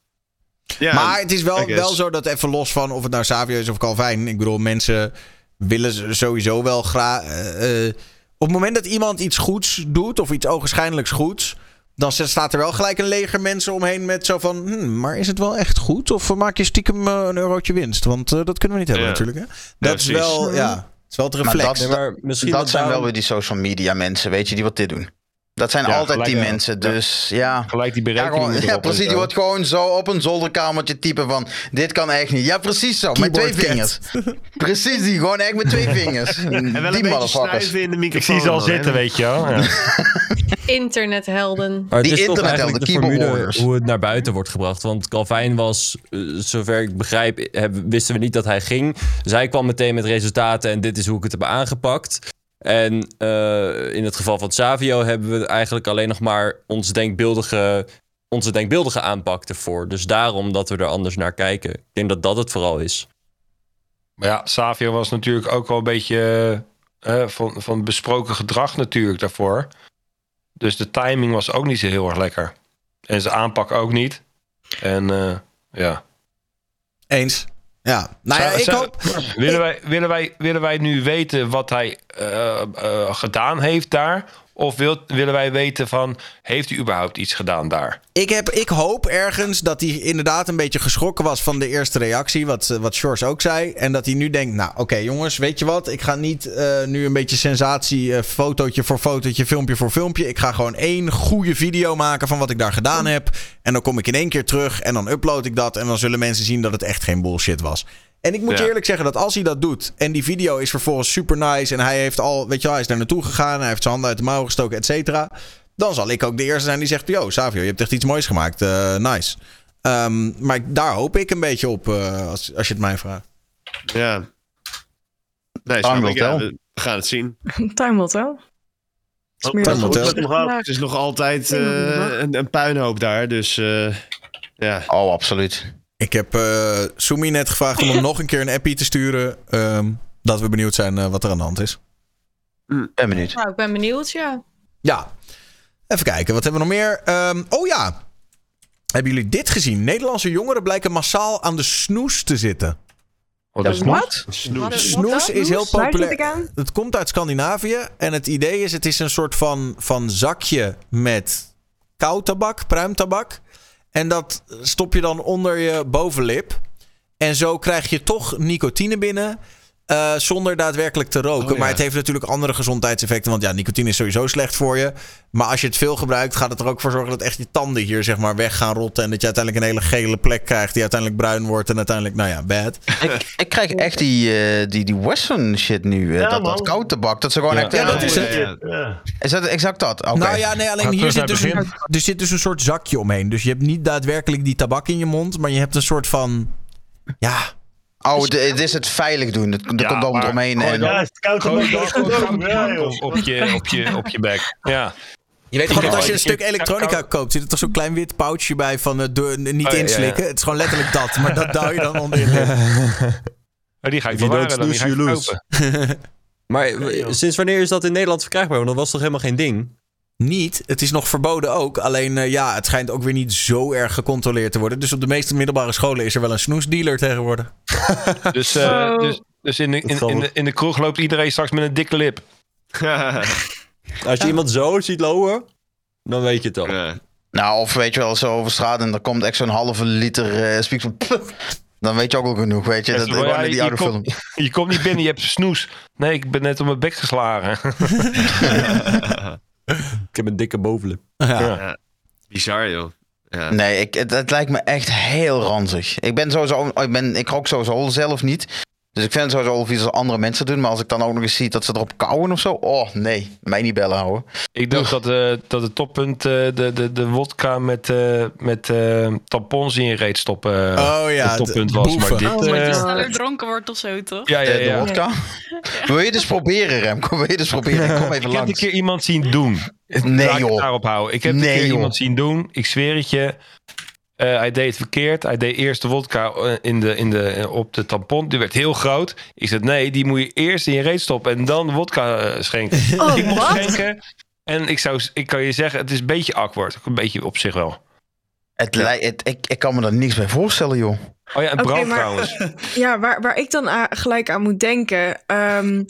ja maar het is wel, wel zo dat even los van of het nou Savio is of Calvin. Ik bedoel, mensen willen sowieso wel graag. eh, eh, op het moment dat iemand iets goeds doet, of iets ogenschijnlijks goeds. Dan staat er wel gelijk een leger mensen omheen met zo van... Hmm, maar is het wel echt goed? Of maak je stiekem eh, een eurotje winst? Want eh, dat kunnen we niet hebben Ja. natuurlijk. Hè? Dat is wel, ja, het is wel het Maar reflex. dat, maar misschien dat dat zijn wel weer die social media mensen, weet je, die wat dit doen. Dat zijn Ja, altijd die ja. mensen, dus ja. Gelijk die Ja, berekening ja, precies. Je wordt gewoon zo op een zolderkamertje typen van... Dit kan echt niet. Ja, precies zo. Met twee vingers. precies die. Gewoon echt met twee vingers. En wel een die snuiven in de Ik zie ze al zitten, weet je wel. Ja. Internethelden. Maar het Die is toch internethelden, eigenlijk de keyboard formule warriors. hoe het naar buiten wordt gebracht. Want Calvin was, eh, zover ik begrijp, hebben, wisten we niet dat hij ging. Zij kwam meteen met resultaten en dit is hoe ik het heb aangepakt. En eh, in het geval van Savio hebben we eigenlijk alleen nog maar ons denkbeeldige, onze denkbeeldige aanpak ervoor. Dus daarom dat we er anders naar kijken. Ik denk dat dat het vooral is. Maar ja, Savio was natuurlijk ook wel een beetje eh, van, van besproken gedrag natuurlijk daarvoor. Dus de timing was ook niet zo heel erg lekker. En zijn aanpak ook niet. En eh, ja. Eens. Ja, nou ja, ik hoop... Willen wij, willen, wij, willen wij nu weten wat hij eh, eh, gedaan heeft daar? Of wil, willen wij weten van, heeft hij überhaupt iets gedaan daar? Ik, heb, ik hoop ergens dat hij inderdaad een beetje geschrokken was van de eerste reactie. Wat, eh, wat Shores ook zei. En dat hij nu denkt: Nou, oké jongens, weet je wat? Ik ga niet eh, nu een beetje sensatie, eh, fotootje voor fotootje, filmpje voor filmpje. Ik ga gewoon één goede video maken van wat ik daar gedaan heb. En dan kom ik in één keer terug en dan upload ik dat. En dan zullen mensen zien dat het echt geen bullshit was. En ik moet je eerlijk zeggen dat als hij dat doet en die video is vervolgens super nice en hij heeft al, weet je wel, hij is daar naartoe gegaan, hij heeft zijn handen uit de mouwen gestoken, et cetera. Dan zal ik ook de eerste zijn die zegt, yo, Savio, je hebt echt iets moois gemaakt, eh, nice. Ehm, maar daar hoop ik een beetje op, eh, als, als je het mij vraagt. Ja. Nee, Time will tell. we gaan het zien. Time will tell. Het is nog, het is nog altijd eh, een, een puinhoop daar, dus eh, ja. Oh, absoluut. Ik heb eh Sumi net gevraagd om hem nog een keer een appie te sturen, ehm, dat we benieuwd zijn eh, wat er aan de hand is. Ben benieuwd. Nou, ik ben benieuwd, ja. Ja, even kijken, wat hebben we nog meer? Ehm, oh ja, hebben jullie dit gezien? Nederlandse jongeren blijken massaal aan de snoes te zitten. Wat is Wat? Snoes. Snoes is heel populair. aan? Het komt uit Scandinavië. En het idee is, het is een soort van, van zakje met kauwtabak, pruimtabak. En dat stop je dan onder je bovenlip. En zo krijg je toch nicotine binnen. Eh, zonder daadwerkelijk te roken. Oh, ja. Maar het heeft natuurlijk andere gezondheidseffecten. Want ja, nicotine is sowieso slecht voor je. Maar als je het veel gebruikt, gaat het er ook voor zorgen dat echt je tanden hier zeg maar weg gaan rotten. En dat je uiteindelijk een hele gele plek krijgt. Die uiteindelijk bruin wordt. En uiteindelijk, nou ja, bad. Ik, ik krijg echt die, eh, die, die western shit nu. eh, Ja, dat, man. dat koudtabak. Dat ze gewoon Ja. echt... Ja, dat is het. Is dat exact dat? Oké. Nou ja, nee, alleen hier zit dus, een, er zit dus een soort zakje omheen. Dus je hebt niet daadwerkelijk die tabak in je mond, maar je hebt een soort van. Ja, Oh, het het is het veilig doen. Er er Ja, komt dan maar omheen. gooi En, Ja, is het koud Gewoon dan dan gewoon Ja, op, je, op, je, op je bek. Ja. je weet gewoon dat als je een stuk elektronica koopt, zit er toch zo'n klein wit pouchje bij van eh, door- niet Oh, ja, inslikken. ja. Het is gewoon letterlijk dat, maar dat duw je dan onder je. Oh, die ga ik bewaren dan. Die ga ik. Maar sinds wanneer is dat in Nederland verkrijgbaar? Want dat was toch helemaal geen ding? Niet, het is nog verboden ook. Alleen eh, ja, het schijnt ook weer niet zo erg gecontroleerd te worden. Dus op de meeste middelbare scholen is er wel een snoesdealer tegenwoordig. Dus, eh, dus, dus in, de, in, in, de, in de kroeg loopt iedereen straks met een dikke lip. Als je iemand zo ziet lopen, dan weet je het al. Ja. nou, of weet je wel, zo over straat en er komt echt zo'n halve liter uh, speak van... Dan weet je ook wel genoeg, weet je. Ja, Dat, gewoon ja, in die je, oude film. komt, je komt niet binnen, je hebt snoes. Nee, ik ben net op mijn bek geslagen. Ik heb een dikke bovenlip. Ja. Bizar, joh. Ja. Nee, ik, het, het lijkt me echt heel ranzig. Ik ben sowieso, ik, ben, ik rook sowieso zelf niet. Dus ik vind het sowieso wel vies als andere mensen doen. Maar als ik dan ook nog eens zie dat ze erop kauwen of zo. Oh nee, mij niet bellen houden. Ik dacht dat, eh, dat het toppunt eh, de, de, de wodka met, eh, met eh, tampons in je reet stoppen eh, Oh ja, het toppunt de was. boeven. Maar dit, Oh, je sneller dronken wordt of zo, toch? ja, ja, Eh, de ja. wodka. Wil je dus proberen, Remco? Wil je dus proberen? Kom even Ik heb een langs. keer iemand zien doen. Nee, Laat ik joh. daarop houden. Ik heb Nee, een keer joh. iemand zien doen. Ik zweer het je. Eh, hij deed het verkeerd. Hij deed eerst de wodka eh, in de, in de, eh, op de tampon. Die werd heel groot. Ik zei, nee, die moet je eerst in je reet stoppen en dan de wodka schenken. Oh, ik mocht schenken. En ik, zou, ik kan je zeggen, het is een beetje awkward. Een beetje op zich wel. Het, lijkt- het, ik, ik kan me er niks bij voorstellen, joh. Oh ja, en Oké, brand maar- trouwens. Ja, waar, waar ik dan gelijk aan moet denken. ehm,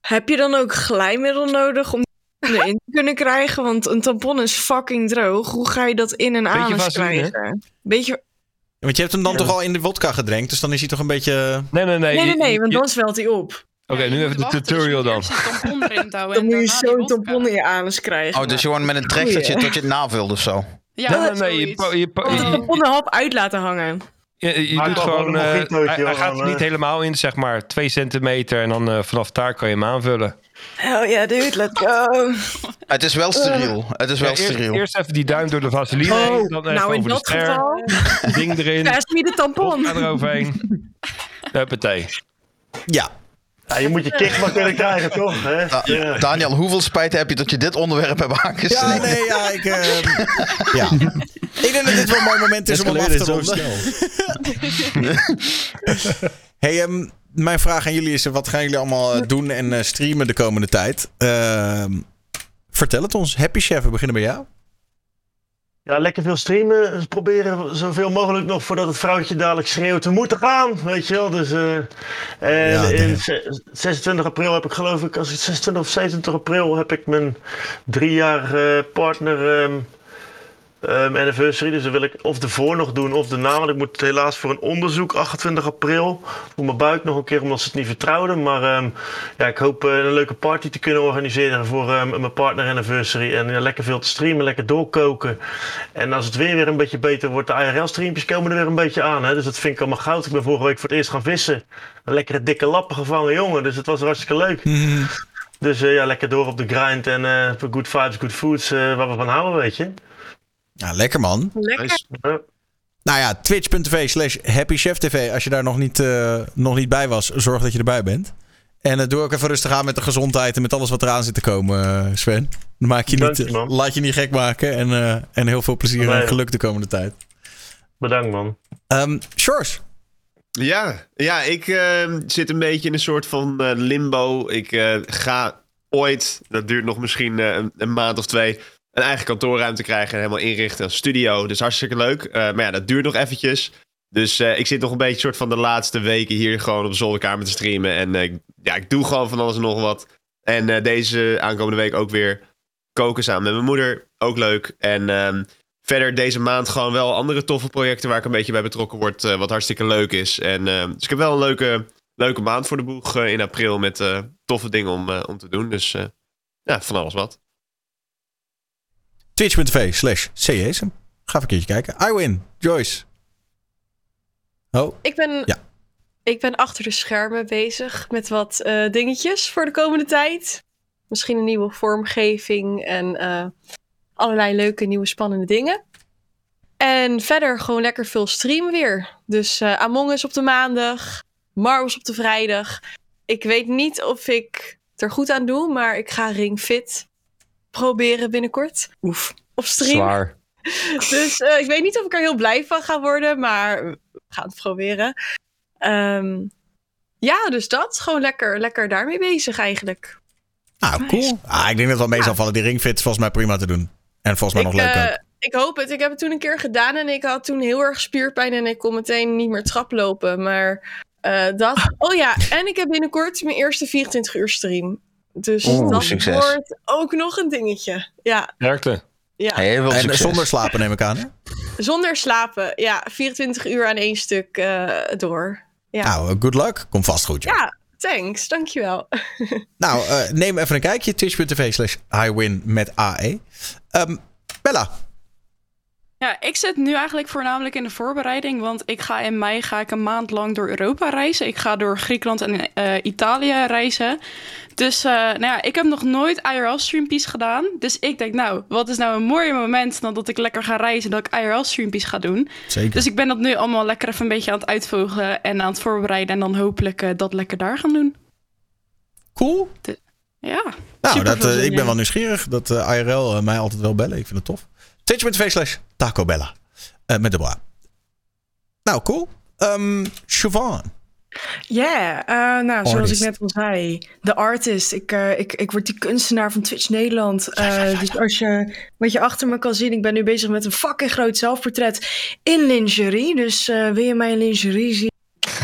heb je dan ook glijmiddel nodig om erin te kunnen krijgen? Want een tampon is fucking droog. Hoe ga je dat in anus vaseline. krijgen? Beetje... Want je hebt hem dan toch al in de wodka gedrenkt, dus dan is hij toch een beetje... Nee, nee, nee. Nee, nee, nee, want dan zwelt hij op. Oké, nu even de dus tutorial dan. Dan en moet je zo'n tampon in je anus krijgen. Oh, dus je gewoon met een trekkertje Goeie. tot je het navult of zo. Ja, nee, nee, nee. Je, je, je, tampon er half uit laten hangen. je, doet gewoon... eh, mojitootje, hij, gaat er niet helemaal in, zeg maar. Twee centimeter en dan eh, vanaf daar kan je hem aanvullen. Hell yeah, dude, let's go. Het is wel steriel. Het is wel Ja, eerst, steriel. eerst even die duim door de vaseline heen, Oh, dan even nou in over dat de ster, geval, ding erin, pass me de tampon. ga eroverheen. Huppatee. Ja, Ja, je moet je kick maar kunnen krijgen, toch? Hè? Da-. Daniel, hoeveel spijt heb je dat je dit onderwerp hebt aangesneden? ja nee, ja, ik... eh, ja. Ik denk dat dit wel een mooi moment is om hem af te ronden. snel. Hey, ehm, mijn vraag aan jullie is: wat gaan jullie allemaal eh, doen en eh, streamen de komende tijd? Ehm, vertel het ons. Happy Chef, we beginnen bij jou. Ja, lekker veel streamen. Dus proberen zoveel mogelijk nog voordat het vrouwtje dadelijk schreeuwt te moeten gaan. Weet je wel. Dus, eh, en Ja, in nee. ze- 26 april heb ik geloof ik, als het 26 of 27 april heb ik mijn driejarige partner ehm, ehm, anniversary. Dus dan wil ik of de voor nog doen of de na. Want ik moet helaas voor een onderzoek 28 april. Voor mijn buik nog een keer omdat ze het niet vertrouwden. Maar ehm, ja, ik hoop eh, een leuke party te kunnen organiseren voor ehm, mijn partner anniversary. En lekker veel te streamen, lekker doorkoken. En als het weer weer een beetje beter wordt, de IRL-streampjes komen er weer een beetje aan. Hè? Dus dat vind ik allemaal goud. Ik ben vorige week voor het eerst gaan vissen. Een lekkere dikke lappen gevangen jongen. Dus het was hartstikke leuk. Dus eh, ja, lekker door op de grind en eh, good vibes, good foods, eh, waar we van houden, weet je. Ja, lekker man. Lekker. Ja. Nou ja, twitch.tv slash happycheftv. Als je daar nog niet, eh, nog niet bij was, zorg dat je erbij bent. En het doe ook even rustig aan met de gezondheid en met alles wat eraan zit te komen, eh, Sven. Dan maak je Dank niet, je, man. laat je niet gek maken en, eh, en heel veel plezier en geluk de komende tijd. Bedankt man. Ehm Shores. Ja, ja ik eh, zit een beetje in een soort van eh, limbo. Ik eh, ga ooit, dat duurt nog misschien eh, een, een maand of twee, een eigen kantoorruimte krijgen en helemaal inrichten als studio. Dus hartstikke leuk. Eh, maar ja, dat duurt nog eventjes. Dus eh, ik zit nog een beetje soort van de laatste weken hier gewoon op de zolderkamer te streamen. En eh, ja, ik doe gewoon van alles en nog wat. En deze aankomende week ook weer koken samen met mijn moeder. Ook leuk. En ehm, verder deze maand gewoon wel andere toffe projecten waar ik een beetje bij betrokken word. wat hartstikke leuk is. En, ehm, dus ik heb wel een leuke, leuke maand voor de boeg in april met toffe dingen om, om te doen. Dus ja, van alles wat. Twitch.tv slash CJSM. Ga even een keertje kijken. I win. Joyce. Oh, Ik ben, Ja. ik ben achter de schermen bezig met wat eh, dingetjes voor de komende tijd. Misschien een nieuwe vormgeving en eh, allerlei leuke nieuwe spannende dingen. En verder gewoon lekker veel streamen weer. Dus eh, Among Us op de maandag, Marvels op de vrijdag. Ik weet niet of ik het er goed aan doe, maar ik ga Ring Fit proberen binnenkort. Oef. Op stream. Zwaar. Dus eh, ik weet niet of ik er heel blij van ga worden, maar we gaan het proberen. Ehm, ja, dus dat. Gewoon lekker, lekker daarmee bezig eigenlijk. nou cool. Ah, ik denk dat het wel mee zal vallen. Die ringfit is volgens mij prima te doen. En volgens mij nog leuk eh, ik hoop het. Ik heb het toen een keer gedaan en ik had toen heel erg spierpijn en ik kon meteen niet meer traplopen. Maar eh, dat. Oh ja, en ik heb binnenkort mijn eerste 24 uur stream. Dus Oeh, dat succes. wordt ook nog een dingetje. Ja, Werkte. ja. Heel veel En succes. zonder slapen neem ik aan. Hè? Zonder slapen. Ja, 24 uur aan één stuk eh, door. Ja. Nou, eh, good luck. Komt vast goed, joh. Ja, thanks. Dankjewel. Nou, eh, neem even een kijkje. Twitch.tv slash highwin met AE. Ehm, Bella. Ja, ik zit nu eigenlijk voornamelijk in de voorbereiding, want ik ga in mei ga ik een maand lang door Europa reizen. Ik ga door Griekenland en eh, Italië reizen. Dus eh, nou ja, ik heb nog nooit IRL-streampies gedaan. Dus ik denk, nou, wat is nou een mooier moment dan dat ik lekker ga reizen, dat ik IRL-streampies ga doen. Zeker. Dus ik ben dat nu allemaal lekker even een beetje aan het uitvogelen en aan het voorbereiden en dan hopelijk eh, dat lekker daar gaan doen. Cool. Ja. Nou, dat, ik ben wel nieuwsgierig. Dat IRL mij altijd wel bellen. Ik vind het tof. Twitch.tv slash Taco Bella. Eh, met de bra. Nou, cool. Ehm Siobhan. Ja, eh, nou, zoals ik net al zei, de artist. Ik, eh, ik, ik word die kunstenaar van Twitch Nederland. Eh, dus als je wat je achter me kan zien, ik ben nu bezig met een fucking groot zelfportret in lingerie. Dus eh, wil je mij in lingerie zien?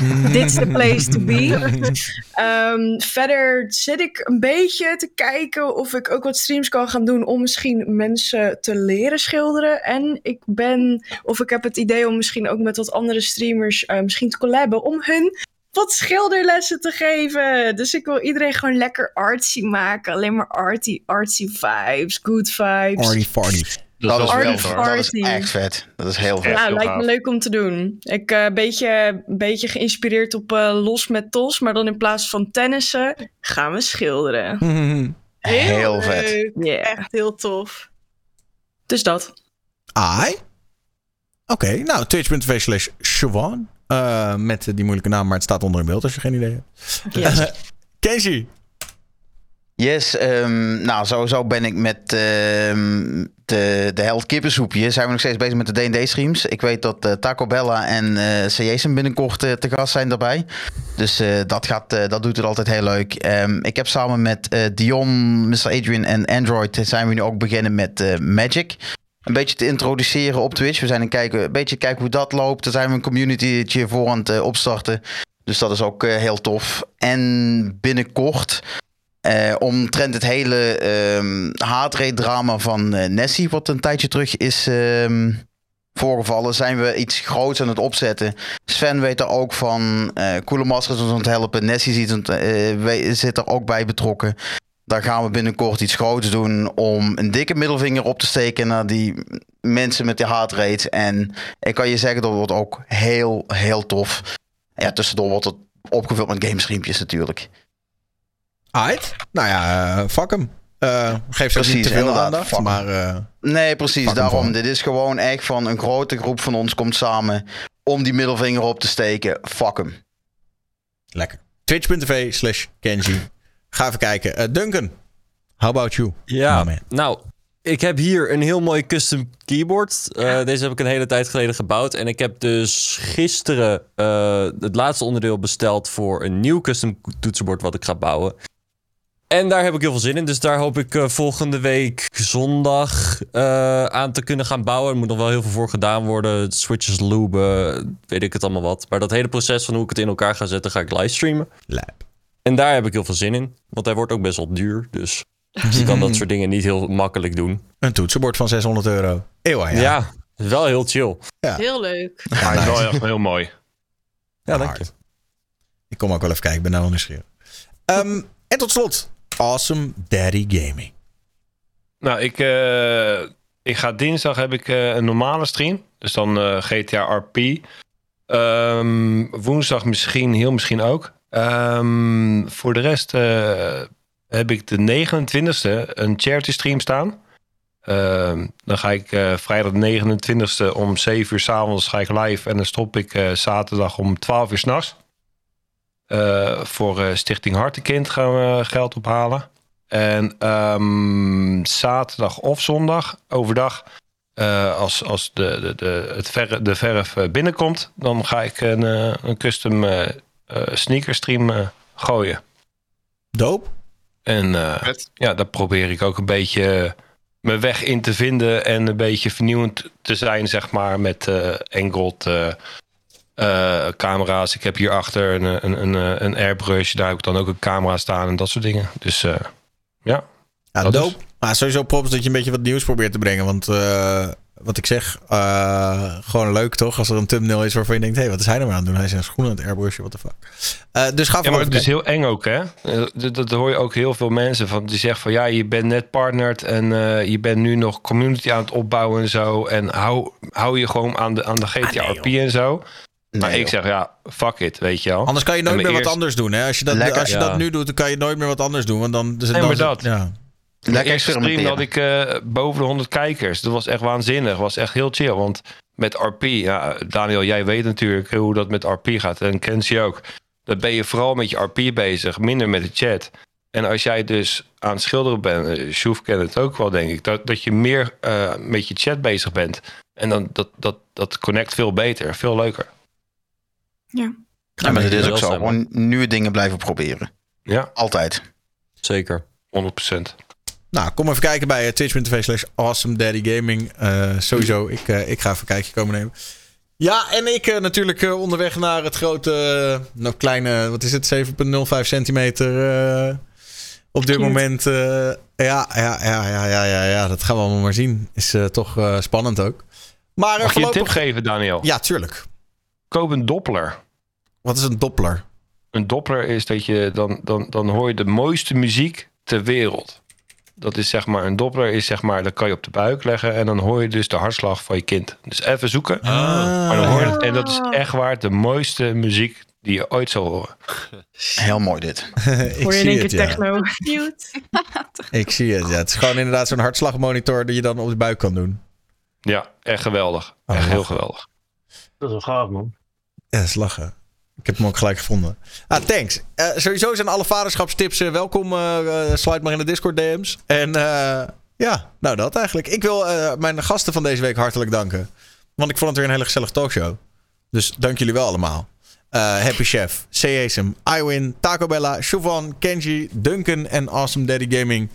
Dit is the place to be. Ehm, verder zit ik een beetje te kijken of ik ook wat streams kan gaan doen om misschien mensen te leren schilderen. En ik ben, of ik heb het idee om misschien ook met wat andere streamers eh, misschien te collaben om hun wat schilderlessen te geven. Dus ik wil iedereen gewoon lekker artsy maken. Alleen maar arty, artsy vibes, good vibes. Arty farty. Dat is Arty wel vet. Dat is echt vet. Dat is heel vet. Ja, lijkt me leuk om te doen. Ik eh, een beetje, een beetje geïnspireerd op eh, Los met Tos, maar dan in plaats van tennissen gaan we schilderen. Heel vet. leuk. Ja. Echt heel tof. Dus dat. Ai. Oké, nou, twitch.tv slash Siobhan. Eh, met die moeilijke naam, maar het staat onder in beeld als je geen idee hebt. Yes. Kenji. Yes, ehm, nou sowieso ben ik met ehm, de, de held kippensoepje. Zijn we nog steeds bezig met de D&D streams. Ik weet dat eh, Taco Bella en eh CJ's binnenkort eh, te gast zijn daarbij. Dus dat, gaat, dat doet het altijd heel leuk. Ehm, ik heb samen met Dion, Mr. Adrian en Android zijn we nu ook beginnen met Magic. Een beetje te introduceren op Twitch. We zijn een, kijken, een beetje kijken hoe dat loopt. Daar zijn we een communitytje voor aan het opstarten. Dus dat is ook heel tof. En binnenkort eh, omtrent het hele ehm haatrate-drama van eh, Nessie, wat een tijdje terug is ehm, voorgevallen, zijn we iets groots aan het opzetten. Sven weet er ook van. eh Coole Masters is ons aan het helpen. Nessie zit, er ook bij betrokken. Daar gaan we binnenkort iets groots doen om een dikke middelvinger op te steken naar die mensen met die haatrate. En ik kan je zeggen, dat wordt ook heel, heel tof. Ja, tussendoor wordt het opgevuld met gamestreampjes natuurlijk. Aight. Nou ja, eh, fuck hem. Eh, geef ze niet Precies, te veel aandacht, maar... eh, Nee, precies. Daarom. Dit is gewoon echt van een grote groep van ons komt samen om die middelvinger op te steken. Fuck hem. lekker. Twitch.tv slash Kenji. Ga even kijken. Eh, Duncan, how about you? Ja, nou, ik heb hier een heel mooi custom keyboard. Eh, deze heb ik een hele tijd geleden gebouwd. En ik heb dus gisteren eh, het laatste onderdeel besteld voor een nieuw custom toetsenbord wat ik ga bouwen. En daar heb ik heel veel zin in. Dus daar hoop ik eh, volgende week zondag eh, aan te kunnen gaan bouwen. Er moet nog wel heel veel voor gedaan worden. Switches looben, weet ik het allemaal wat. Maar dat hele proces van hoe ik het in elkaar ga zetten, ga ik livestreamen. En daar heb ik heel veel zin in. Want hij wordt ook best wel duur. Dus je kan dat soort dingen niet heel makkelijk doen. Een toetsenbord van 600 euro. Eeuw, ja. Ja, wel heel chill. Ja. Heel leuk. Ja, is wel echt heel mooi. Ja, dank je. Ik kom ook wel even kijken, ik ben nou wel nieuwsgierig. Ehm, en tot slot, Awesome Daddy Gaming. Nou, ik, eh, ik ga dinsdag heb ik eh, een normale stream. Dus dan eh, GTA RP. Ehm, woensdag misschien, heel misschien ook. Ehm, voor de rest heb ik de 29e een charity stream staan. Ehm, dan ga ik vrijdag de 29e om 7 uur s'avonds ga ik live. En dan stop ik zaterdag om 12 uur s'nachts. Eh voor eh, Stichting Hartenkind gaan we geld ophalen. En ehm, zaterdag of zondag overdag, eh, als, als de, de, de, het verf, de verf binnenkomt, dan ga ik een, eh, een custom eh eh, sneaker stream gooien. Doop. En eh, ja, daar probeer ik ook een beetje mijn weg in te vinden en een beetje vernieuwend te zijn, zeg maar, met eh Engold eh, eh, camera's. Ik heb hierachter een, een, een, een airbrush, daar heb ik dan ook een camera staan en dat soort dingen. Dus eh, ja. Ja, dat dope. is- Maar sowieso props dat je een beetje wat nieuws probeert te brengen. Want eh, wat ik zeg, eh, gewoon leuk toch? Als er een thumbnail is waarvan je denkt... hé, hey, wat is hij nou aan het doen? Hij is zijn schoenen aan het airbrushen, what the fuck. Eh, dus ga Ja, maar het is heel eng ook, hè? Eh, Dat, dat hoor je ook heel veel mensen van. Die zeggen van ja, je bent net partnered en eh, je bent nu nog community aan het opbouwen en zo. En hou, hou je gewoon aan de, aan de GTRP en zo. Maar ik joh. zeg ja, fuck it, weet je wel. Anders kan je nooit meer wat anders doen. Hè? Als je, dat, Lekker. als je Ja. dat nu doet, dan kan je nooit meer wat anders doen. Want dan, dus Nee, dan maar dat. Ja. Mijn eerste stream had ik eh, boven de 100 kijkers. Dat was echt waanzinnig. Dat was echt heel chill. Want met RP, ja, Daniel, jij weet natuurlijk hoe dat met RP gaat. En Kenzie ook. Dan ben je vooral met je RP bezig, minder met de chat. En als jij dus aan het schilderen bent, eh, Sjoef kent het ook wel, denk ik, dat, dat je meer eh, met je chat bezig bent. En dan dat, dat, dat connect veel beter, veel leuker. Ja. Ja, maar het is ook zo. Gewoon nieuwe dingen blijven proberen. Ja. Altijd. Zeker. 100%. Nou, kom even kijken bij eh, twitch.tv slash awesome daddy gaming. Eh, sowieso, ik, eh, ik ga even een kijkje komen nemen. Ja, en ik eh, natuurlijk eh, onderweg naar het grote, nou kleine, wat is het, 7,05 centimeter eh, op dit Cute. moment. eh, ja, ja, ja, ja, ja, ja, ja, dat gaan we allemaal maar zien. Is eh, toch eh, spannend ook. Maar Mag je een tip geven, Daniel? Ja, tuurlijk. Koop een Doppler. Wat is een Doppler? Een Doppler is dat je dan, dan, dan hoor je de mooiste muziek ter wereld. Dat is zeg maar, een Doppler is zeg maar, dat kan je op de buik leggen en dan hoor je dus de hartslag van je kind. Dus even zoeken. maar dan hoor je het, en dat is echt waar de mooiste muziek die je ooit zal horen. Heel mooi dit. ik Hoor je in zie één het, keer ja. techno. Cute. Ik zie het, ja. Het is gewoon inderdaad zo'n hartslagmonitor die je dan op de buik kan doen. Ja, echt geweldig. Oh, echt heel geweldig. Dat is wel gaaf, man. Ja, dat is lachen. Ik heb hem ook gelijk gevonden. Ah, thanks. Eh, sowieso zijn alle vaderschapstips eh, welkom. eh eh, sluit maar in de Discord DM's. En ja, nou dat eigenlijk. Ik wil mijn gasten van deze week hartelijk danken. Want ik vond het weer een hele gezellige talkshow. Dus dank jullie wel allemaal. Happy Chef, CASM, iWin, Taco Bella, Siobhan, Kenji, Duncan en Awesome Daddy Gaming.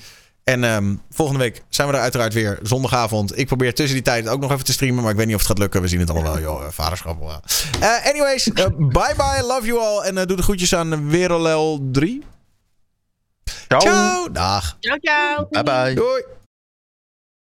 En ehm, volgende week zijn we er uiteraard weer zondagavond. Ik probeer tussen die tijd ook nog even te streamen, maar ik weet niet of het gaat lukken. We zien het allemaal wel, joh. eh, Vaderschap. wel. Eh, anyways, eh, bye bye, love you all. En doe de groetjes aan Werelel 3. Ciao. Ciao. Dag. Ciao, ciao. Bye bye. Doei.